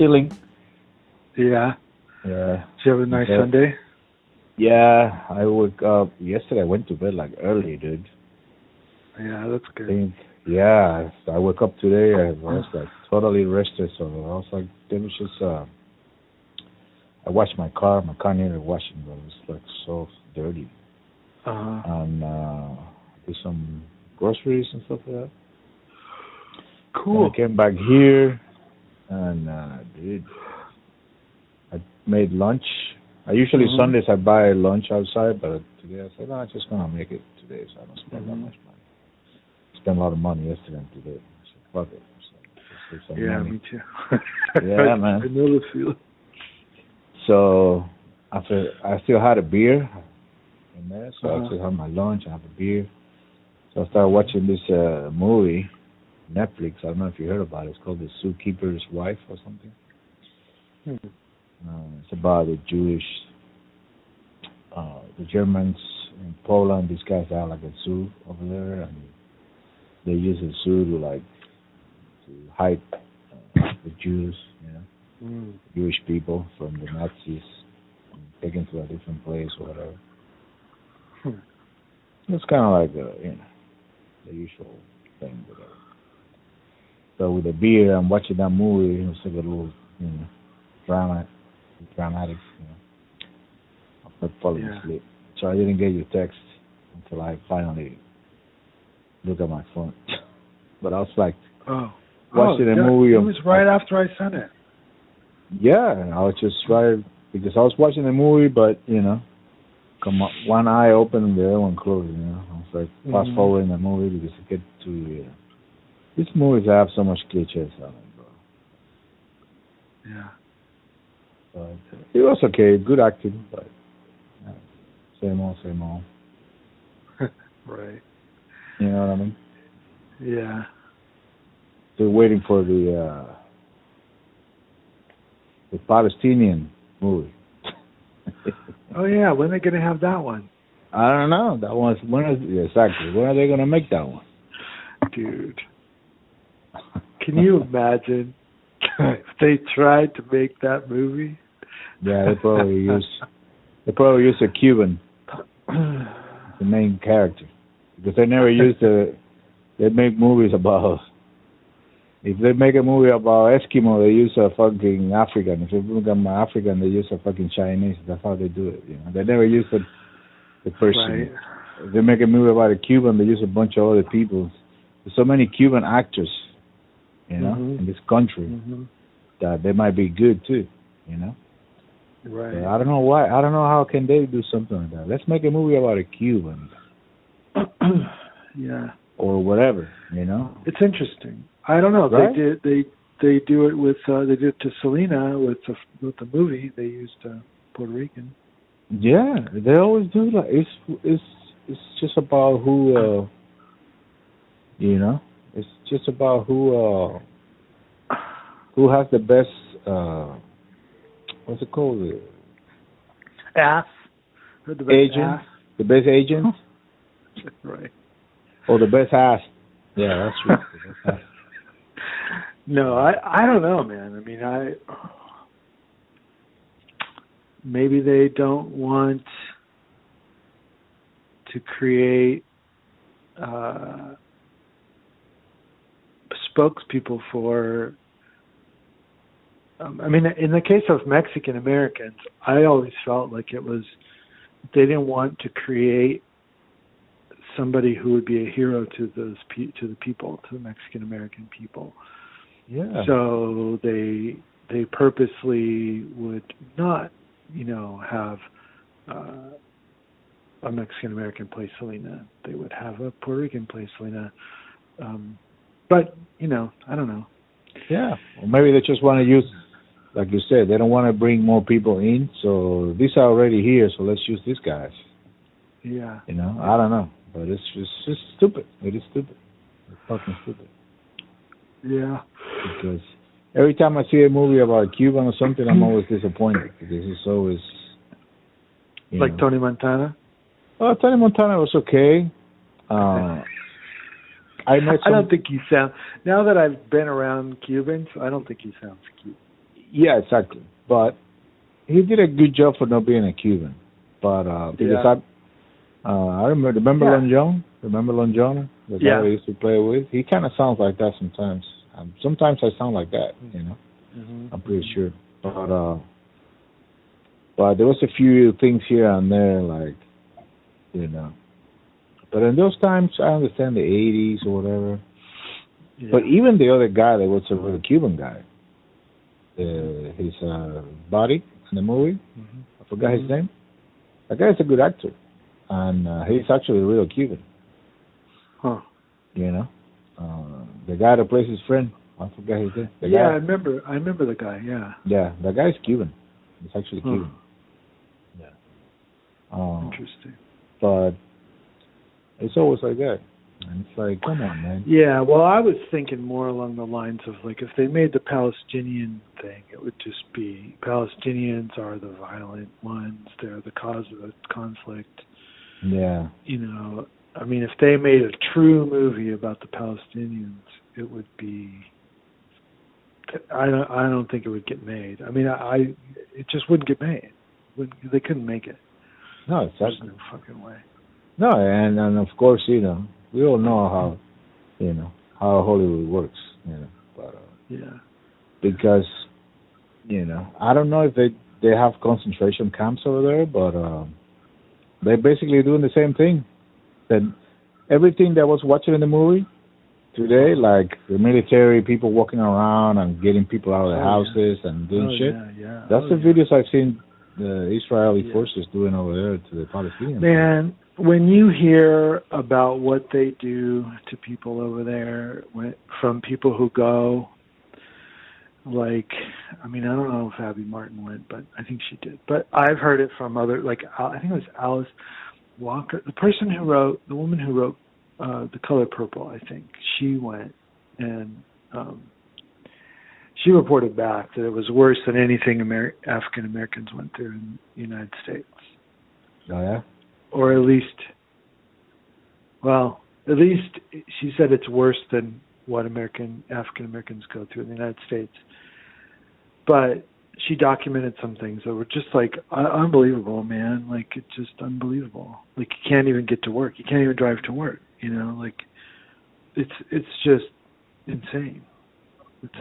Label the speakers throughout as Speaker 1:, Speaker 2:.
Speaker 1: chilling.
Speaker 2: Yeah.
Speaker 1: Yeah.
Speaker 2: Did you have a nice
Speaker 1: Okay.
Speaker 2: Sunday?
Speaker 1: Yeah, I woke up yesterday. I went to bed like early, dude.
Speaker 2: Yeah, that's
Speaker 1: I
Speaker 2: good.
Speaker 1: think, yeah, I woke up today. I was like totally rested, so I was like, let me just. Uh, I washed my car. My car needed washing, but it was like so dirty.
Speaker 2: Uh,
Speaker 1: And uh, did some groceries and stuff like that.
Speaker 2: cool.
Speaker 1: And I came back here, and uh, dude, I made lunch. I usually
Speaker 2: Mhm.
Speaker 1: Sundays I buy lunch outside, but today I said, no, I'm just gonna make it today, so I don't spend that
Speaker 2: Mhm.
Speaker 1: much money. Spent a lot of money yesterday and today. I said, fuck it. So, just save some
Speaker 2: Yeah,
Speaker 1: money.
Speaker 2: me too.
Speaker 1: Yeah, man.
Speaker 2: I know the feeling.
Speaker 1: So after I still had a beer in there, so
Speaker 2: Uh-huh.
Speaker 1: I still had my lunch. I have a beer. So I started watching this uh movie, Netflix. I don't know if you heard about it. It's called The Zookeeper's Wife or something.
Speaker 2: Hmm.
Speaker 1: Uh, it's about the Jewish, uh, the Germans in Poland. These guys have like a zoo over there, and they use the zoo to like to hide uh, the Jews, you know.
Speaker 2: Mm.
Speaker 1: Jewish people from the Nazis taken to a different place or whatever.
Speaker 2: Hmm.
Speaker 1: It's kind of like the you know the usual thing. Whatever. So with the beer, I'm watching that movie. It was like a little you know drama, dramatic. You know, I'm falling
Speaker 2: Yeah.
Speaker 1: asleep, so I didn't get your text until I finally look at my phone. but I was like,
Speaker 2: Oh.
Speaker 1: Watching
Speaker 2: oh,
Speaker 1: a
Speaker 2: yeah,
Speaker 1: movie
Speaker 2: It
Speaker 1: of-
Speaker 2: was right after I sent it.
Speaker 1: Yeah, I was just right because I was watching the movie, but you know, come on, one eye open and the other one closed. You know, I was like fast
Speaker 2: Mhm.
Speaker 1: forwarding the movie because I get to. Uh, these movies have so much cliches on it, bro.
Speaker 2: Yeah.
Speaker 1: But it was okay, good acting, but uh, same old, same old.
Speaker 2: right.
Speaker 1: You know what I mean?
Speaker 2: Yeah.
Speaker 1: They're waiting for the uh the Palestinian movie.
Speaker 2: Oh yeah. When are they gonna have that one,
Speaker 1: I don't know. That one's when is exactly when are they gonna make that one?
Speaker 2: dude? Can you imagine if they tried to make that movie?
Speaker 1: Yeah, they probably use they probably use a Cuban, the main character, because they never use the. They make movies about. us. If they make a movie about Eskimo, they use a fucking African. If they make them African, they use a fucking Chinese. That's how they do it. You know, they never use the the person.
Speaker 2: right.
Speaker 1: If they make a movie about a Cuban, they use a bunch of other people. There's so many Cuban actors, you know,
Speaker 2: Mhm.
Speaker 1: in this country
Speaker 2: hmm
Speaker 1: that they might be good too, you know.
Speaker 2: Right.
Speaker 1: But I don't know why. I don't know how can they do something like that. Let's make a movie about a Cuban
Speaker 2: yeah.
Speaker 1: or whatever, you know.
Speaker 2: It's interesting. I don't know.
Speaker 1: Right?
Speaker 2: They did. They they do it with. Uh, they did it to Selena with the with the movie. They used uh, Puerto Rican.
Speaker 1: Yeah, they always do that. It's it's it's just about who, uh you know. It's just about who uh who has the best uh what's it called
Speaker 2: Ass. The best
Speaker 1: Agent?
Speaker 2: ass.
Speaker 1: the best agent
Speaker 2: Right.
Speaker 1: or the best ass. Yeah, that's true. The best ass.
Speaker 2: No, I I don't know, man. I mean, I maybe they don't want to create uh spokespeople for um, I mean in the case of Mexican Americans, I always felt like it was they didn't want to create somebody who would be a hero to those pe- to the people, to the Mexican American people.
Speaker 1: Yeah.
Speaker 2: So they they purposely would not, you know, have uh, a Mexican American play Selena. They would have a Puerto Rican play Selena. Um, but you know, I don't know.
Speaker 1: Yeah. Or maybe they just want to use, like you said, they don't want to bring more people in. So these are already here, so let's use these guys.
Speaker 2: Yeah.
Speaker 1: You know, I don't know, but it's it's just stupid. It is stupid. It's fucking stupid.
Speaker 2: Yeah.
Speaker 1: Because every time I see a movie about Cuban or something, I'm always disappointed because it's always.
Speaker 2: Like
Speaker 1: know.
Speaker 2: Tony Montana.
Speaker 1: Oh, Tony Montana was okay. Uh, I.
Speaker 2: I don't think he sounds. Now that I've been around Cubans, I don't think he sounds cute.
Speaker 1: Yeah, exactly. But he did a good job for not being a Cuban. But uh because
Speaker 2: Yeah.
Speaker 1: I uh I remember remember
Speaker 2: Yeah.
Speaker 1: Lon John? Remember Lon John? The guy
Speaker 2: Yeah.
Speaker 1: I used to play with? He kinda sounds like that sometimes. Um, sometimes I sound like that, you know.
Speaker 2: Mm-hmm.
Speaker 1: I'm pretty sure. But uh but there was a few things here and there like you know. But in those times I understand the eighties or whatever.
Speaker 2: Yeah.
Speaker 1: But even the other guy that was a real Cuban guy, uh, his uh, body in the movie,
Speaker 2: Mhm.
Speaker 1: I forgot his
Speaker 2: Mhm.
Speaker 1: name. That guy's a good actor, and uh, he's actually a real Cuban.
Speaker 2: Huh.
Speaker 1: You know, uh, the guy that plays his friend, I forgot his name. The
Speaker 2: yeah, I remember. I remember the guy. Yeah.
Speaker 1: yeah, the guy's Cuban. He's actually
Speaker 2: Huh.
Speaker 1: Cuban. Um,
Speaker 2: Interesting.
Speaker 1: but it's always like that, and it's like, come on, man.
Speaker 2: Yeah, well, I was thinking more along the lines of like if they made the Palestinian thing, it would just be Palestinians are the violent ones, they're the cause of the conflict.
Speaker 1: Yeah,
Speaker 2: You know, I mean, if they made a true movie about the Palestinians, it would be. I don't. I don't think it would get made. I mean, I. I it just wouldn't get made. Wouldn't, they couldn't make it.
Speaker 1: no, it's
Speaker 2: There's
Speaker 1: actually
Speaker 2: no fucking way.
Speaker 1: No, and and of course, you know, we all know how, you know, how Hollywood works, you know, but uh,
Speaker 2: Yeah.
Speaker 1: because, you know, I don't know if they they have concentration camps over there, but um, they're basically doing the same thing. That everything that was watching in the movie today, like the military people walking around and getting people out of their
Speaker 2: Oh, yeah.
Speaker 1: houses and doing
Speaker 2: oh,
Speaker 1: shit.
Speaker 2: Yeah, yeah.
Speaker 1: That's
Speaker 2: oh,
Speaker 1: the
Speaker 2: yeah.
Speaker 1: videos I've seen the Israeli
Speaker 2: Yeah.
Speaker 1: forces doing over there to the Palestinians.
Speaker 2: Man, when you hear about what they do to people over there, from people who go, like, I mean, I don't know if Abby Martin went, but I think she did. But I've heard it from other, like, I think it was Alice Walker, the person who wrote, the woman who wrote uh The Color Purple. I think she went and um she reported back that it was worse than anything Amer- African Americans went through in the United States
Speaker 1: Oh yeah.
Speaker 2: Or at least well at least she said it's worse than what american african americans go through in the united states. But she documented some things that were just like un- unbelievable man. Like it's just unbelievable. Like you can't even get to work. You can't even drive to work you know? Like it's it's just insane. It's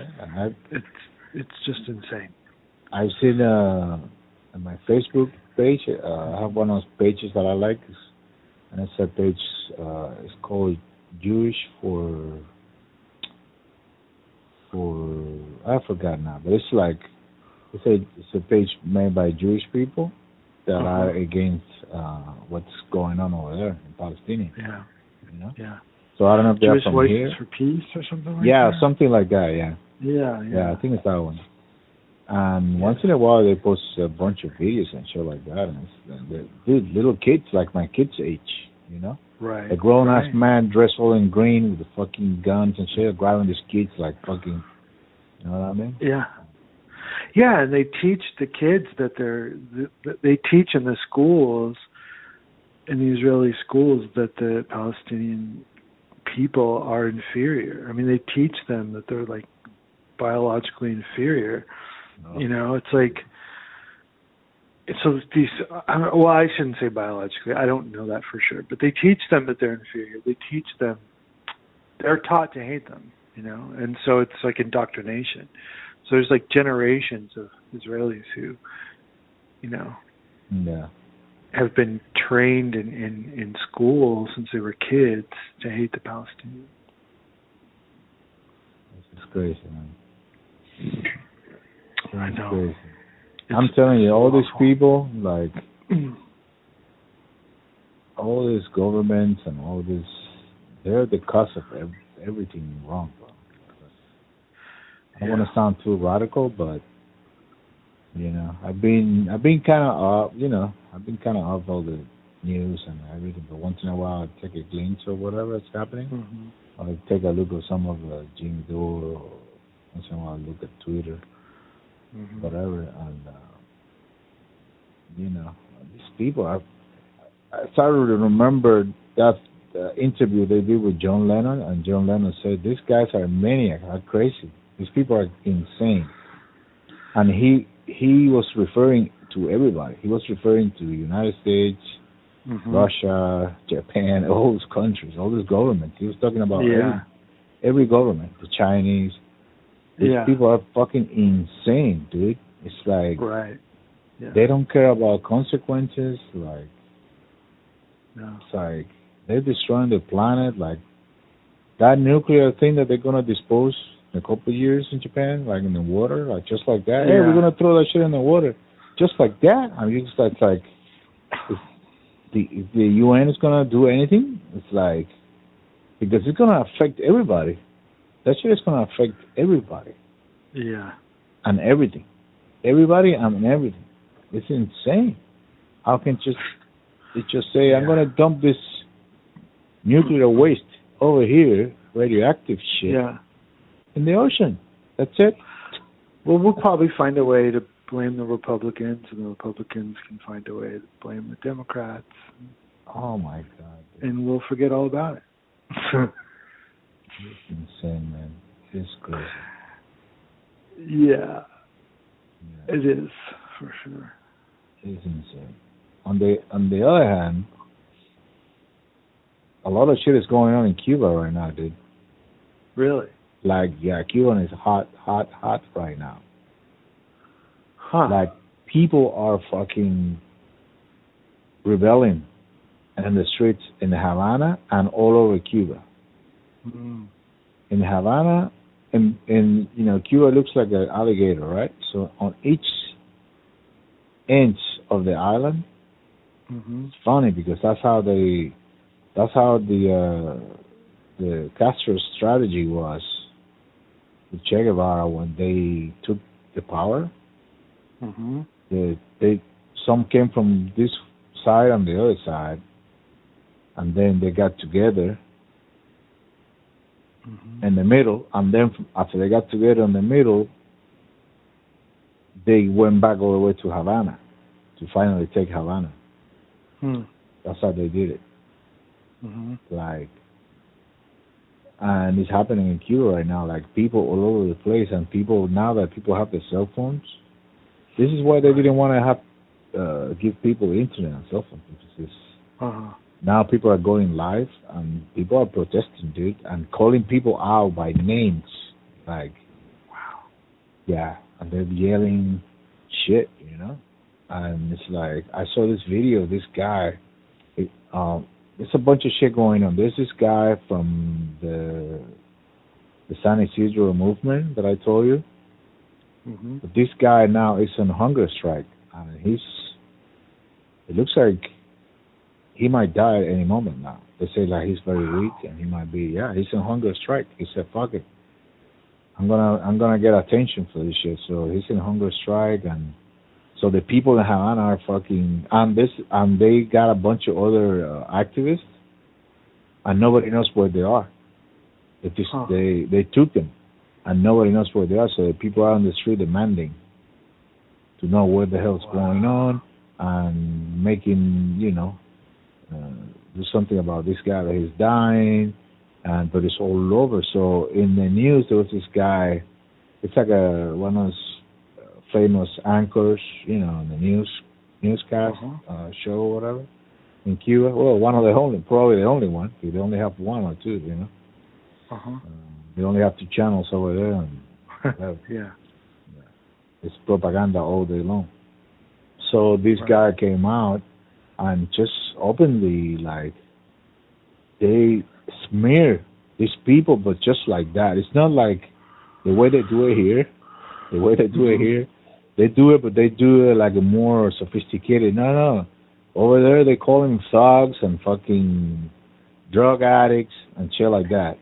Speaker 2: it's it's just insane.
Speaker 1: I've seen uh on my Facebook page. Uh, I have one of those pages that I like, it's- and it's a page. Uh, it's called Jewish for for I forgot now, but it's like it's a it's a page made by Jewish people that
Speaker 2: Uh-huh.
Speaker 1: are against uh what's going on over there in Palestine.
Speaker 2: yeah
Speaker 1: You know,
Speaker 2: yeah
Speaker 1: so I don't know if they're from
Speaker 2: voices
Speaker 1: here.
Speaker 2: for peace or something like
Speaker 1: yeah,
Speaker 2: that
Speaker 1: something like that. Yeah.
Speaker 2: yeah yeah
Speaker 1: Yeah, I think it's that one. And once in a while, they post a bunch of videos and shit like that. And it's, and they're, dude, little kids like my kids' age, you know,
Speaker 2: right
Speaker 1: a grown ass
Speaker 2: right.
Speaker 1: man dressed all in green with the fucking guns and shit, grabbing these kids like fucking, you know what I mean?
Speaker 2: Yeah. Yeah, and they teach the kids that they're that they teach in the schools in the Israeli schools that the Palestinian people are inferior. I mean, they teach them that they're like biologically inferior. You know, it's like so these. Well, I shouldn't say biologically. I don't know that for sure, but they teach them that they're inferior. They teach them. They're taught to hate them. You know, and so it's like indoctrination. So there's like generations of Israelis who, you know,
Speaker 1: Yeah.
Speaker 2: have been trained in in in school since they were kids to hate the Palestinians.
Speaker 1: It's just crazy, man.
Speaker 2: I know.
Speaker 1: crazy.
Speaker 2: It's
Speaker 1: I'm telling you, all these people, like, all these governments and all this, they're the cause of ev- everything wrong, bro. I don't want to sound too radical, but you know, I've been I've been kind of off, you know, I've been kind of off all the news and everything. But once in a while, I take a glimpse of whatever is happening.
Speaker 2: Mhm.
Speaker 1: I take a look at some of uh, Jimmy Dore, or once in a while, I look at Twitter,
Speaker 2: Mhm.
Speaker 1: whatever, and uh, you know, these people. I I started to remember that uh, interview they did with John Lennon, and John Lennon said these guys are maniacs, are crazy. These people are insane. And he he was referring to everybody. He was referring to the United States,
Speaker 2: Mhm.
Speaker 1: Russia, Japan, all those countries, all those governments. He was talking about
Speaker 2: Yeah.
Speaker 1: every, every government, the Chinese. These
Speaker 2: Yeah.
Speaker 1: people are fucking insane, dude. It's like
Speaker 2: Right. Yeah.
Speaker 1: they don't care about consequences. Like
Speaker 2: no.
Speaker 1: it's like they're destroying the planet. Like that nuclear thing that they're gonna dispose in a couple of years in Japan, like in the water, like just like that. Hey,
Speaker 2: Yeah.
Speaker 1: we're gonna throw that shit in the water, just like that. I mean, it's like, it's like if the if the UN is gonna do anything, it's like because it's gonna affect everybody. That shit is gonna affect everybody
Speaker 2: Yeah.
Speaker 1: and everything, everybody and everything. It's insane. How can just it just say I'm gonna dump this nuclear waste over here, radioactive shit,
Speaker 2: Yeah.
Speaker 1: in the ocean? That's it.
Speaker 2: Well, we'll probably find a way to blame the Republicans, and the Republicans can find a way to blame the Democrats,
Speaker 1: Oh my god,
Speaker 2: and we'll forget all about it.
Speaker 1: it's insane, man. It's crazy.
Speaker 2: yeah,
Speaker 1: Yeah,
Speaker 2: it is for sure.
Speaker 1: it's insane. On the on the other hand, a lot of shit is going on in Cuba right now, dude.
Speaker 2: Really?
Speaker 1: Like, yeah, Cuba is hot, hot, hot right now.
Speaker 2: Huh?
Speaker 1: Like people are fucking rebelling in the streets in Havana and all over Cuba.
Speaker 2: Mm.
Speaker 1: In Havana, and in you know Cuba looks like an alligator, right? So on each inch of the island,
Speaker 2: hmm
Speaker 1: it's funny because that's how they, that's how the uh, the Castro's strategy was with Che Guevara when they took the power.
Speaker 2: hmm
Speaker 1: they they some came from this side and the other side and then they got together
Speaker 2: hmm
Speaker 1: in the middle and then after they got together in the middle they went back all the way to Havana to finally take Havana.
Speaker 2: Hmm.
Speaker 1: that's how they did it.
Speaker 2: Hmm
Speaker 1: like and it's happening in Cuba right now. Like people all over the place and people now that people have their cell phones this is why they didn't want to have uh, give people internet and cell phones
Speaker 2: Uh-huh.
Speaker 1: Now people are going live and people are protesting, dude, and calling people out by names. Like,
Speaker 2: Wow.
Speaker 1: yeah, and they're yelling shit, you know? And it's like, I saw this video this guy. It, um, there's a bunch of shit going on. There's this guy from the the San Isidro movement that I told you.
Speaker 2: hmm
Speaker 1: But this guy now is on hunger strike, and he's. It looks like he might die at any moment now. They say like he's very weak and he might be. Yeah, he's on hunger strike. He said, "Fuck it, I'm gonna I'm gonna get attention for this shit." So he's in hunger strike, and so the people in Havana are fucking and this and they got a bunch of other uh, activists, and nobody knows where they are. They just
Speaker 2: Huh.
Speaker 1: they they took them and nobody knows where they are. So the people are on the street demanding to know what the hell's
Speaker 2: Wow.
Speaker 1: going on and making you know uh, do something about this guy that he's dying, and but it's all over. So in the news there was this guy. It's like a one of those uh, famous anchors, you know, in the news newscast
Speaker 2: Uh-huh.
Speaker 1: uh, show or whatever in Cuba. Well, one of the only, probably the only one. They only have one or two, you know.
Speaker 2: Uh-huh.
Speaker 1: Um, they only have two channels over there, and uh,
Speaker 2: yeah.
Speaker 1: it's propaganda all day long. So this
Speaker 2: Right.
Speaker 1: guy came out and just openly like they smear these people, but just like that. It's not like the way they do it here. The way they do it
Speaker 2: Mhm.
Speaker 1: here, they do it, but they do it like a more sophisticated. No, no. Over there, they call them thugs and fucking drug addicts and shit like that.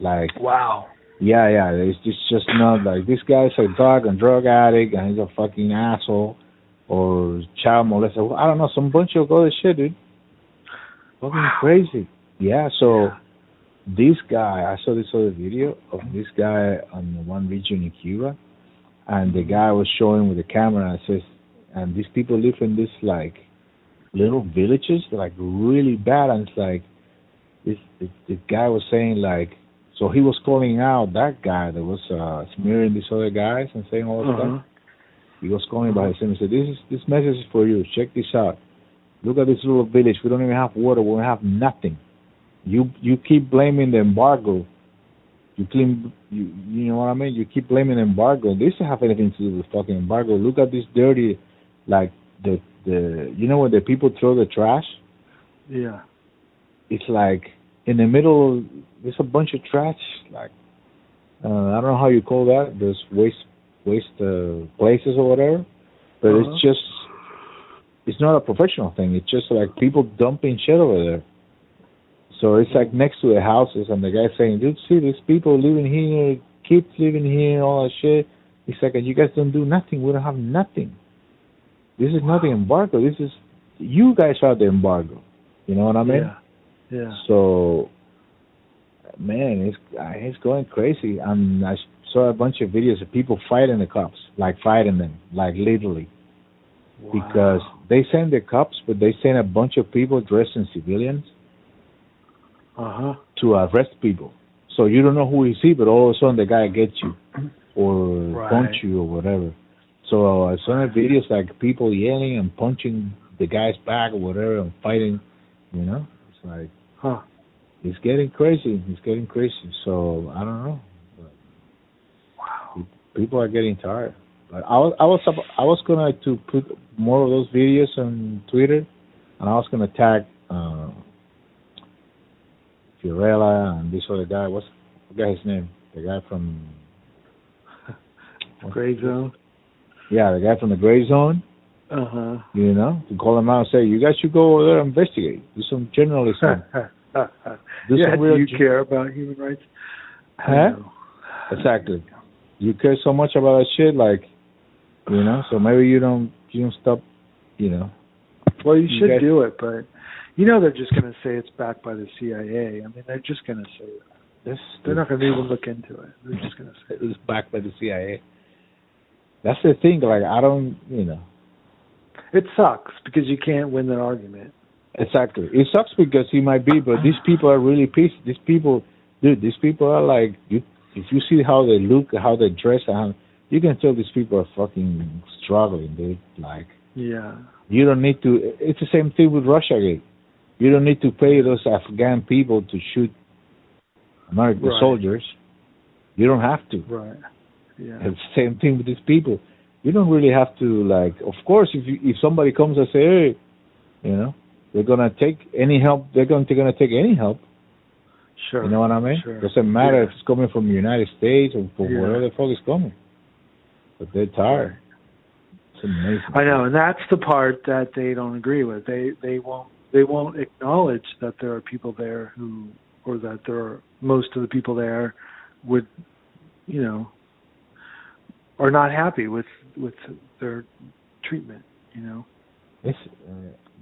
Speaker 1: Like
Speaker 2: Wow.
Speaker 1: yeah, yeah. It's just just not like this guy's a drug and drug addict and he's a fucking asshole or child molester. I don't know, some bunch of other shit, dude. Fucking
Speaker 2: Wow.
Speaker 1: crazy. Yeah, so
Speaker 2: Yeah.
Speaker 1: this guy, I saw this other video of this guy on the one region in Cuba, and the guy was showing with the camera and says, and these people live in this like little villages, like really bad, and it's like this, this this guy was saying like, so he was calling out that guy that was uh smearing these other guys and saying all
Speaker 2: Uh-huh.
Speaker 1: stuff. He was calling by his name and said, "This is this message is for you. Check this out. Look at this little village. We don't even have water. We don't have nothing. You you keep blaming the embargo. You claim you you know what I mean. You keep blaming the embargo. This doesn't have anything to do with fucking embargo. Look at this dirty, like the the you know when the people throw the trash.
Speaker 2: Yeah.
Speaker 1: It's like in the middle. There's a bunch of trash. Like uh, I don't know how you call that. There's waste waste uh, places or whatever. But
Speaker 2: Uh-huh.
Speaker 1: it's just it's not a professional thing. It's just like people dumping shit over there. So it's like next to the houses, and the guy saying, "Dude, see, these people living here, kids living here, all that shit." He's like, "And you guys don't do nothing. We don't have nothing. This is not the embargo. This is you guys are the embargo. You know what I mean?"
Speaker 2: Yeah. Yeah.
Speaker 1: So, man, it's it's going crazy. And I saw a bunch of videos of people fighting the cops, like fighting them, like literally, because they send the cops, but they send a bunch of people dressed in civilians
Speaker 2: Uh huh.
Speaker 1: to arrest people. So you don't know who you see, but all of a sudden the guy gets you or
Speaker 2: Right.
Speaker 1: punch you or whatever. So I saw videos like people yelling and punching the guy's back or whatever and fighting. You know, it's like
Speaker 2: Huh.
Speaker 1: it's getting crazy. It's getting crazy. So I don't know. People are getting tired. But I was I was I was gonna to put more of those videos on Twitter, and I was gonna tag uh, Fiorella and this other guy. What's I forgot his name? The guy from
Speaker 2: Gray zone.
Speaker 1: yeah, the guy from the Gray Zone.
Speaker 2: Uh huh.
Speaker 1: You know, to call him out and say, you guys should go over there and investigate, do some journalism. Do
Speaker 2: yeah.
Speaker 1: some
Speaker 2: Do you care about human rights?
Speaker 1: Huh? Exactly. You care so much about that shit, like, you know. So maybe you don't, you don't stop, you know.
Speaker 2: Well, you
Speaker 1: You
Speaker 2: should
Speaker 1: guys-
Speaker 2: do it, but you know they're just going to say it's backed by the CIA. I mean, they're just going to say that.
Speaker 1: This
Speaker 2: They're not going to even look into it. They're just going to say.
Speaker 1: it was backed by the CIA. That's the thing. Like, I don't, you know.
Speaker 2: It sucks because you can't win that argument.
Speaker 1: Exactly. It sucks because he might be, but these people are really pissed. These people, dude, these people are like, you, if you see how they look, how they dress, and you can tell these people are fucking struggling, dude. Like,
Speaker 2: Yeah.
Speaker 1: you don't need to. It's the same thing with Russiagate. You don't need to pay those Afghan people to shoot American
Speaker 2: Right.
Speaker 1: soldiers. You don't have to.
Speaker 2: Right. Yeah.
Speaker 1: It's the same thing with these people. You don't really have to like. Of course, if you, if somebody comes and say, "Hey," you know, they're gonna take any help. They're going to gonna take any help.
Speaker 2: Sure.
Speaker 1: You know what I mean?
Speaker 2: Sure.
Speaker 1: Doesn't matter
Speaker 2: Yeah.
Speaker 1: if it's coming from the United States or from
Speaker 2: Yeah.
Speaker 1: wherever the fuck it's coming. But they're tired. It's amazing.
Speaker 2: I know, and that's the part that they don't agree with. They they won't they won't acknowledge that there are people there who, or that there are most of the people there would, you know, are not happy with with their treatment. You know.
Speaker 1: It's, uh,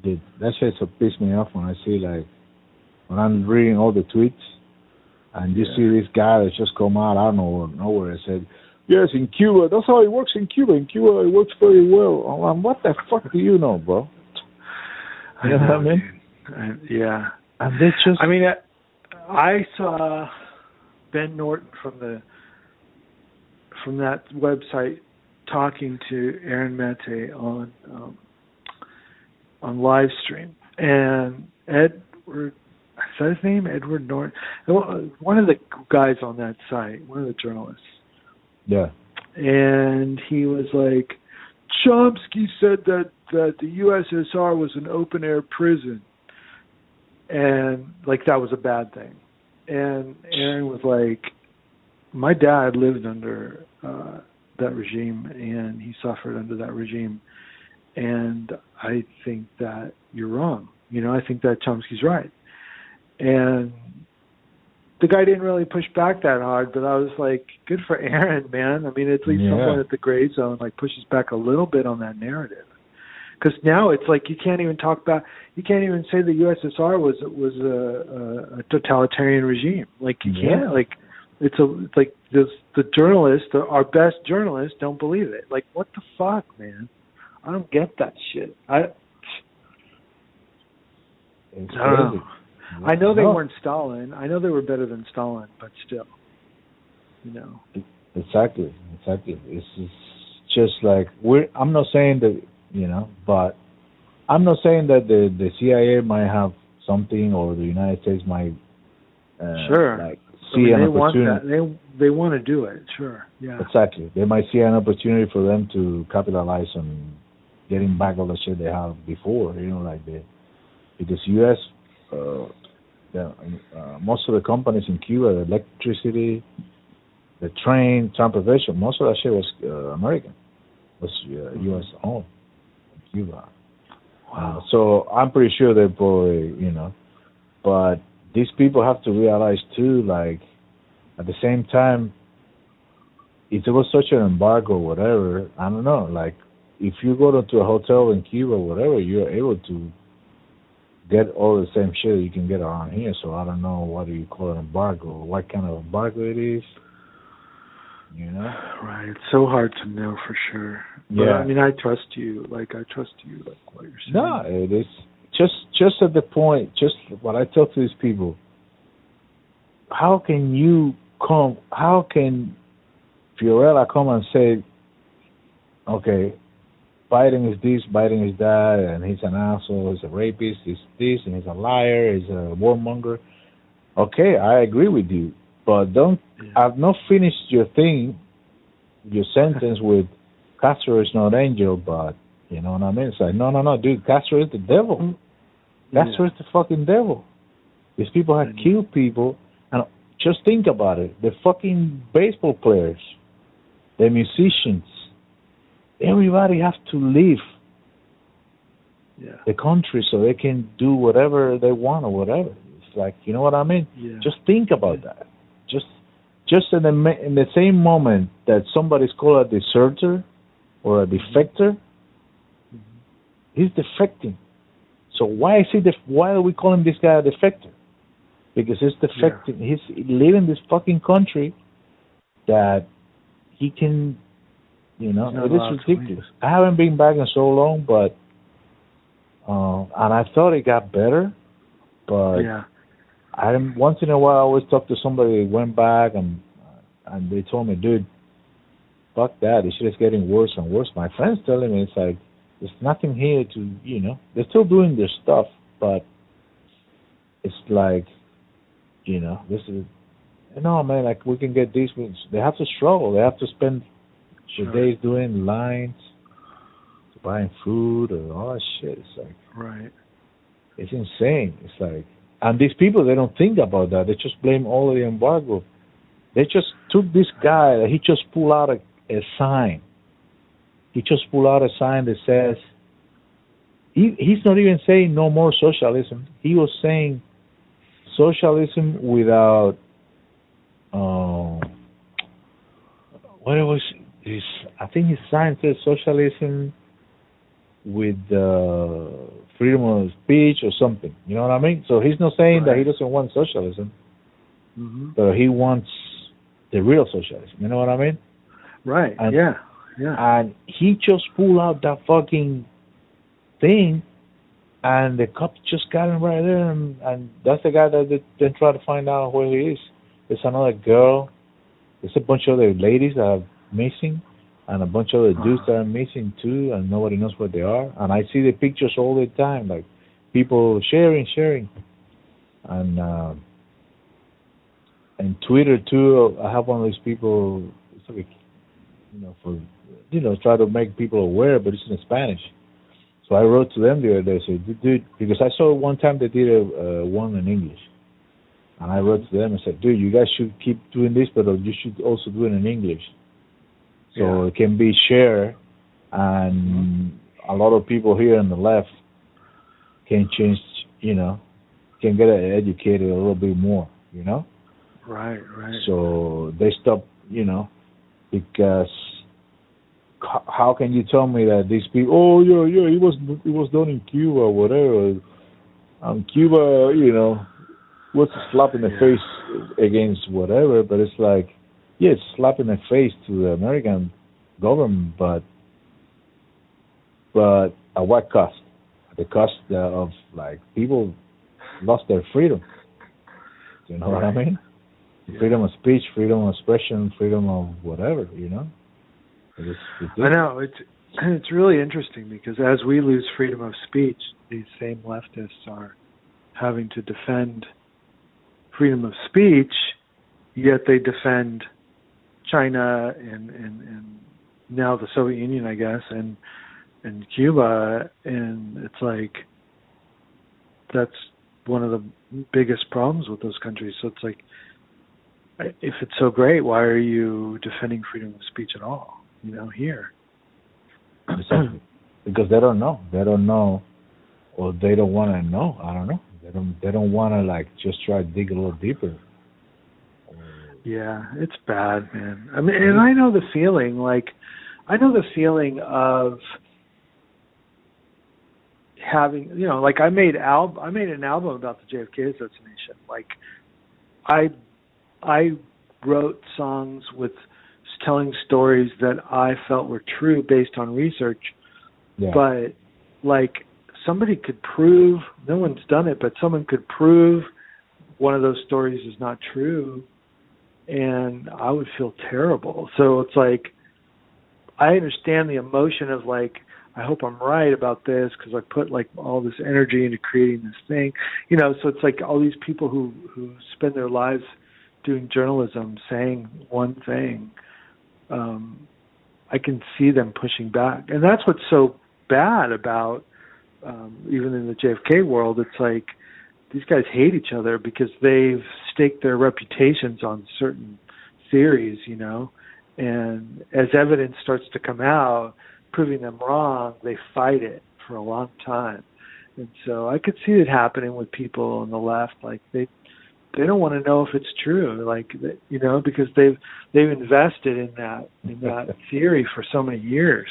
Speaker 1: dude, that shit so piss me off when I see like when I'm reading all the tweets and you
Speaker 2: Yeah.
Speaker 1: see this guy that just come out out of nowhere, nowhere and said, "Yes, in Cuba, that's how it works in Cuba. In Cuba, it works very well." I'm like, "What the fuck do you know, bro?" You know what I mean?
Speaker 2: dude. Yeah.
Speaker 1: And they just
Speaker 2: I mean, I- I saw Ben Norton from the from that website talking to Aaron Mate on um, on live stream, and Edward is that his name? Edward Norton, one of the guys on that site, one of the journalists,
Speaker 1: yeah,
Speaker 2: and he was like, Chomsky said that that the USSR was an open air prison, and like that was a bad thing. And Aaron was like, my dad lived under uh, that regime, and he suffered under that regime, and I think that you're wrong. You know, I think that Chomsky's right, and the guy didn't really push back that hard, but I was like, good for Aaron, man. I mean, at least
Speaker 1: Yeah.
Speaker 2: someone at the gray zone like pushes back a little bit on that narrative. Because now it's like you can't even talk about, you can't even say the USSR was was a, a, a totalitarian regime. Like you
Speaker 1: Yeah.
Speaker 2: can't, like it's a, it's like this, the journalists, the, our best journalists, don't believe it. Like what the fuck, man? I don't get that shit. I
Speaker 1: it's
Speaker 2: I don't
Speaker 1: crazy.
Speaker 2: know. I know they
Speaker 1: No.
Speaker 2: weren't Stalin. I know they were better than Stalin, but still, you know.
Speaker 1: Exactly, exactly. It's, it's just like we're. I'm not saying that you know, but I'm not saying that the the CIA might have something or the United States might uh,
Speaker 2: Sure.
Speaker 1: like
Speaker 2: I
Speaker 1: see
Speaker 2: mean,
Speaker 1: an
Speaker 2: they want that. They they want to do it. Sure. Yeah.
Speaker 1: Exactly. They might see an opportunity for them to capitalize on getting back all the shit they have before. You know, like the because U.S. Uh, the, uh, most of the companies in Cuba, the electricity, the train, transportation, most of that shit was uh, American, was uh, U.S. owned in Cuba. Uh, so I'm pretty sure they probably, you know, but these people have to realize too, like, at the same time, if there was such an embargo, or whatever, I don't know, like, if you go to a hotel in Cuba, or whatever, you're able to get all the same shit you can get around here. So I don't know what do you call an embargo, what kind of embargo it is, you know?
Speaker 2: Right. It's so hard to know for sure. But
Speaker 1: Yeah.
Speaker 2: I mean, I trust you. Like I trust you. Like what you're saying.
Speaker 1: No, it is just just at the point. Just what I tell to these people. How can you come? How can Fiorella come and say, "Okay, Biden is this, Biden is that, and he's an asshole, he's a rapist, he's this, and he's a liar, he's a warmonger." Okay, I agree with you, but don't. I've not finished your thing, your sentence with Castro is not angel, but you know what I mean? It's like, no, no, no, dude, Castro is the devil. Castro is the fucking devil. These people have
Speaker 2: Mhm.
Speaker 1: killed people, and just think about it: the fucking baseball players, the musicians, everybody has to leave
Speaker 2: Yeah.
Speaker 1: the country so they can do whatever they want or whatever. It's like, you know what I mean?
Speaker 2: Yeah.
Speaker 1: Just think about that. Just, just in the in the same moment that somebody's called a deserter or a defector,
Speaker 2: Mhm.
Speaker 1: he's defecting. So why is he? Def- why are we calling this guy a defector? Because he's defecting. He's leaving this fucking country that he can. You know, it is ridiculous. I haven't been back in so long, but uh, and I thought it got better, but
Speaker 2: yeah.
Speaker 1: I once in a while I always talk to somebody who went back and and they told me, dude, fuck that. Shit is getting worse and worse. My friends telling me it's like there's nothing here to you know they're still doing their stuff, but it's like you know this is no man like we can get these. They have to struggle. They have to spend
Speaker 2: Sure.
Speaker 1: days doing lines, buying food and all that shit. It's like
Speaker 2: Right.
Speaker 1: it's insane. It's like, and these people they don't think about that. They just blame all of the embargo. They just took this guy that he just pulled out a, a sign. He just pulled out a sign that says he he's not even saying no more socialism. He was saying socialism without um what it was his I think his sign says socialism with uh, freedom of speech or something. You know what I mean? So he's not saying that he doesn't want socialism,
Speaker 2: hmm
Speaker 1: but he wants the real socialism. You know what I mean?
Speaker 2: Right.
Speaker 1: And-
Speaker 2: yeah. Yeah.
Speaker 1: And he just pulled out that fucking thing, and the cops just got him right there, and, and that's the guy that they, they try to find out where he is. There's another girl. There's a bunch of other ladies that are missing, and a bunch of other dudes that are missing too, and nobody knows where they are. And I see the pictures all the time, like people sharing, sharing, and um, and Twitter too. I have one of these people. It's like, you know, for you know, try to make people aware, but it's in Spanish. So I wrote to them the other day, said, dude, because I saw one time they did a uh, one in English, and I wrote to them and said, dude, you guys should keep doing this, but you should also do it in English, so
Speaker 2: Yeah.
Speaker 1: it can be shared, and a lot of people here on the left can change, you know, can get educated a little bit more, you know.
Speaker 2: Right. Right.
Speaker 1: So they stop, you know, because how can you tell me that these people? Oh yeah, yeah, it was it was done in Cuba or whatever. Um, Cuba, you know, was a slap in the
Speaker 2: Yeah.
Speaker 1: face against whatever, but it's like, yeah, it's slap in the face to the American government, but but at what cost? At the cost of like people lost their freedom. Do You know right. what I mean? Yeah. Freedom of speech, freedom of expression, freedom of whatever. You know.
Speaker 2: It's, it's I know it's it's really interesting because as we lose freedom of speech, these same leftists are having to defend freedom of speech, yet they defend China and, and, and now the Soviet Union, I guess, and and Cuba, and it's like that's one of the biggest problems with those countries. So it's like, if it's so great, why are you defending freedom of speech at all? You know, here.
Speaker 1: Exactly. because they don't know. They don't know, or they don't want to know. I don't know. They don't. They don't want to like just try to dig a little deeper.
Speaker 2: Yeah, it's bad, man. I mean, and I know the feeling. Like, I know the feeling of having, you know, like I made al- I made an album about the JFK assassination. Like, I I wrote songs with telling stories that I felt were true based on research. Yeah. But like somebody could prove no one's done it, but someone could prove one of those stories is not true and I would feel terrible. So it's like I understand the emotion of like I hope I'm right about this because I put like all this energy into creating this thing, you know. So it's like all these people who who spend their lives doing journalism saying one thing. Um, I can see them pushing back, and that's what's so bad about um, even in the JFK world. It's like these guys hate each other because they've staked their reputations on certain theories, you know. And as evidence starts to come out proving them wrong, they fight it for a long time. And so I could see it happening with people on the left, like they they don't want to know if it's true, like you know, because they've they've invested in that in that theory for so many years.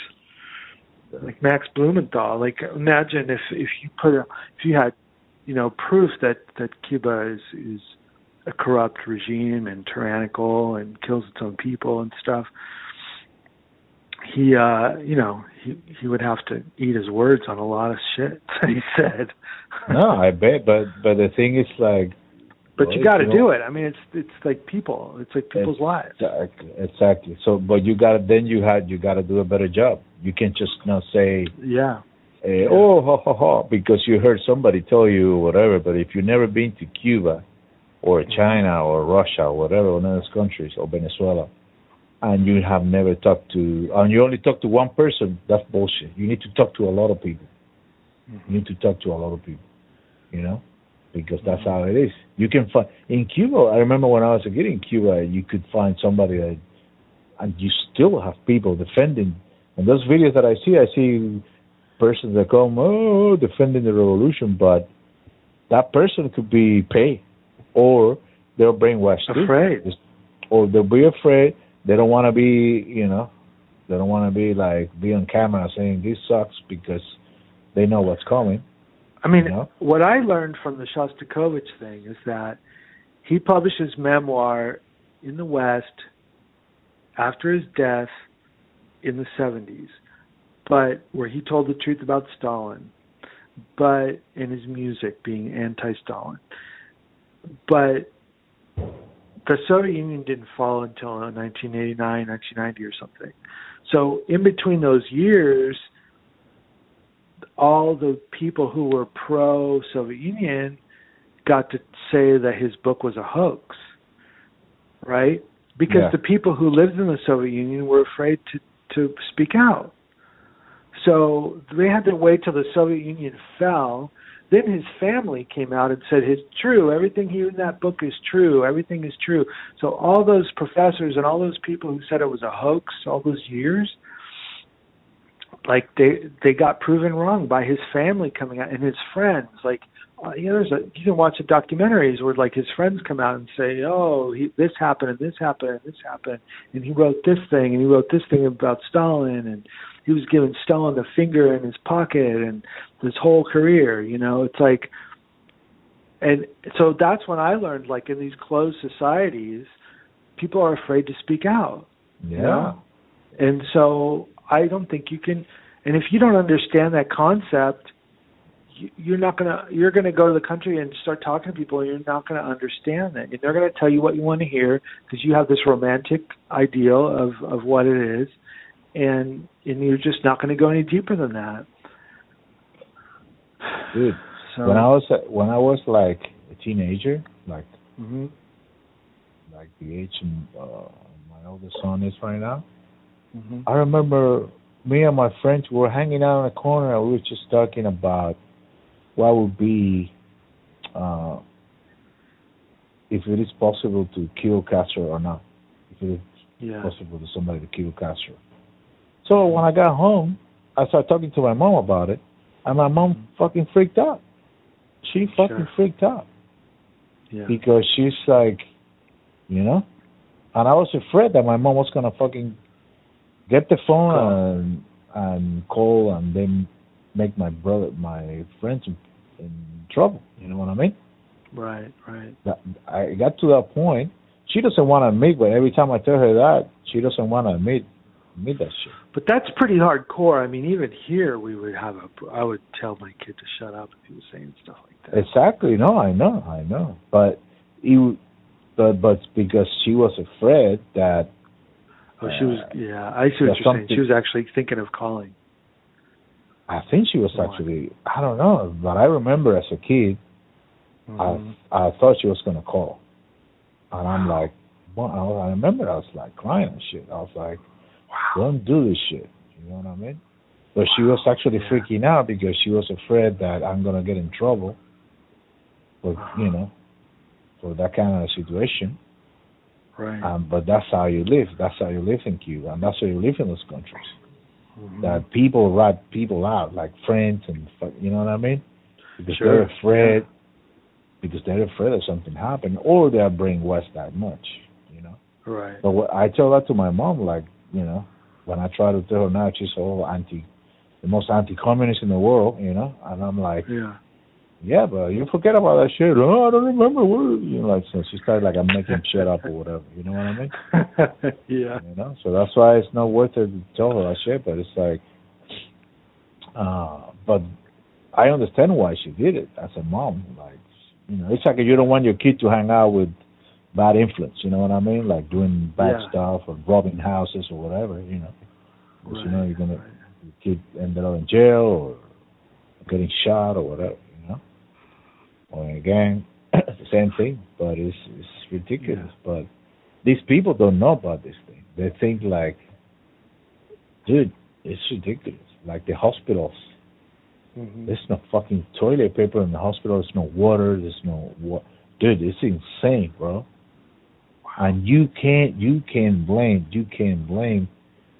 Speaker 2: Like Max Blumenthal, like imagine if if you put a if you had you know proof that that Cuba is is a corrupt regime and tyrannical and kills its own people and stuff he uh you know he he would have to eat his words on a lot of shit that he said.
Speaker 1: No i bet but but the thing is like
Speaker 2: but well, you got to do it. I mean it's it's like people. It's like people's lives.
Speaker 1: exactly exactly. So but you got to then you had you got to do a better job. You can't just now say
Speaker 2: yeah
Speaker 1: uh, yeah. oh ha ha ha because you heard somebody tell you whatever but if you've never been to cuba or China or Russia or whatever, one of those countries, or Venezuela, and you have never talked to, and you only talk to one person, that's bullshit. You need to talk to a lot of people. Mm-hmm. You need to talk to a lot of people, you know, because that's mm-hmm. how it is. You can find in Cuba. I remember when I was a kid in Cuba, you could find somebody that, and you still have people defending. And those videos that I see, I see persons that come, oh, defending the revolution, but that person could be paid or they're brainwashed.
Speaker 2: Afraid.
Speaker 1: Too. Or they'll be afraid. They don't want to be, you know, they don't want to be like be on camera saying this sucks because they know what's coming.
Speaker 2: I mean,
Speaker 1: you know?
Speaker 2: what I learned from the Shostakovich thing is that he published his memoir in the West after his death in the 70s, but where he told the truth about Stalin, but in his music being anti-Stalin but the Soviet Union didn't fall until 1989, 1990 or something. So in between those years, all the people who were pro Soviet Union got to say that his book was a hoax, right? Because yeah. the people who lived in the Soviet Union were afraid to to speak out. So they had to wait till the Soviet Union fell then his family came out and said it's true. Everything here in that book is true. Everything is true. So all those professors and all those people who said it was a hoax all those years, like they they got proven wrong by his family coming out and his friends. Like uh, you know, there's a you can watch the documentaries where like his friends come out and say, "Oh, he, this happened and this happened and this happened," and he wrote this thing and he wrote this thing about Stalin and he was giving Stalin the finger in his pocket and his whole career. You know, it's like, and so that's when I learned, like in these closed societies, people are afraid to speak out.
Speaker 1: Yeah. You know?
Speaker 2: And so I don't think you can. And if you don't understand that concept, you're not gonna you're gonna go to the country and start talking to people and you're not gonna understand that and they're gonna tell you what you want to hear because you have this romantic ideal of of what it is and and you're just not gonna go any deeper than that
Speaker 1: dude
Speaker 2: so
Speaker 1: when i was when i was like a teenager like
Speaker 2: hmm
Speaker 1: like the age uh, my oldest son is right now
Speaker 2: hmm
Speaker 1: I remember me and my friends were hanging out in a corner and we were just talking about what would be uh, if it is possible to kill Castro or not. If it is
Speaker 2: yeah
Speaker 1: possible for somebody to kill Castro. So when I got home, I started talking to my mom about it, and my mom mm. fucking freaked out. She fucking
Speaker 2: Sure.
Speaker 1: freaked out
Speaker 2: yeah
Speaker 1: because she's like, you know, and I was afraid that my mom was gonna fucking get the phone
Speaker 2: Call.
Speaker 1: and and call and then make my brother, my friends in, in trouble. You know what I mean?
Speaker 2: right right
Speaker 1: I got to that point. She doesn't want to admit, but every time I tell her that, she doesn't want to admit admit that shit.
Speaker 2: but that's pretty hardcore i mean even here we would have a i would tell my kid to shut up if he was saying stuff like that
Speaker 1: Exactly. No, I know, I know. But you, but but because she was afraid that
Speaker 2: oh she was
Speaker 1: uh,
Speaker 2: yeah i see what you're saying she was actually thinking of calling
Speaker 1: I think she was actually I don't know, but I remember as a kid
Speaker 2: Mhm.
Speaker 1: I I thought she was gonna call, and I'm like, well, I I remember I was like crying and shit. I was like, don't do this shit. You know what I mean? But she was actually
Speaker 2: Yeah.
Speaker 1: freaking out because she was afraid that I'm gonna get in trouble, for
Speaker 2: Uh-huh.
Speaker 1: you know, for that kind of situation.
Speaker 2: right
Speaker 1: Um, but that's how you live. That's how you live in Cuba, and that's how you live in those countries.
Speaker 2: Mhm.
Speaker 1: That people rat people out, like friends and you know what I mean? Because
Speaker 2: Sure.
Speaker 1: they're afraid, because they're afraid of something happening, or they're brainwashed that much, you know.
Speaker 2: right
Speaker 1: But what, I tell that to my mom, like you know, when I try to tell her now, she's all anti, the most anti-communist in the world, you know, and I'm like,
Speaker 2: yeah
Speaker 1: yeah, but you forget about that shit. Oh, I don't remember what, you know, like so she started like I'm making shit up or whatever, you know what I mean?
Speaker 2: yeah
Speaker 1: you know so that's why it's not worth it to tell her that shit but it's like uh but i understand why she did it as a mom like you know it's like you don't want your kid to hang out with bad influence you know what i mean? Like doing bad
Speaker 2: Yeah.
Speaker 1: stuff or robbing houses or whatever you know. 'Cause you know you're gonna
Speaker 2: right.
Speaker 1: your kid ended up in jail or getting shot or whatever you know? Or in a gang the same thing but it's it's ridiculous. But these people don't know about this thing. They think like dude it's ridiculous. Like the hospitals.
Speaker 2: Mhm.
Speaker 1: there's no fucking toilet paper in the hospital. There's no water. There's no what dude it's insane bro and you can't you can blame you can blame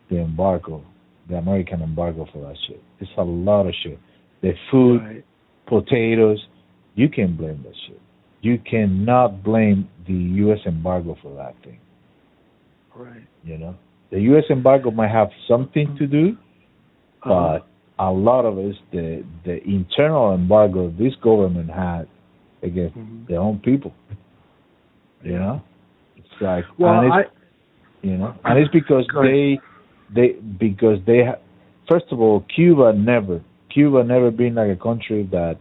Speaker 1: the embargo the american embargo for that shit. It's a lot of shit. The food
Speaker 2: right.
Speaker 1: potatoes you can blame that shit. You cannot blame the us embargo for that thing.
Speaker 2: Right.
Speaker 1: You know? The us embargo might have something to do
Speaker 2: Uh-huh.
Speaker 1: but a lot of it is the the internal embargo this government had against
Speaker 2: Mhm.
Speaker 1: their own people. You know like
Speaker 2: well
Speaker 1: and
Speaker 2: i
Speaker 1: it's, you know and it's because they they because they ha- first of all cuba never cuba never been like a country that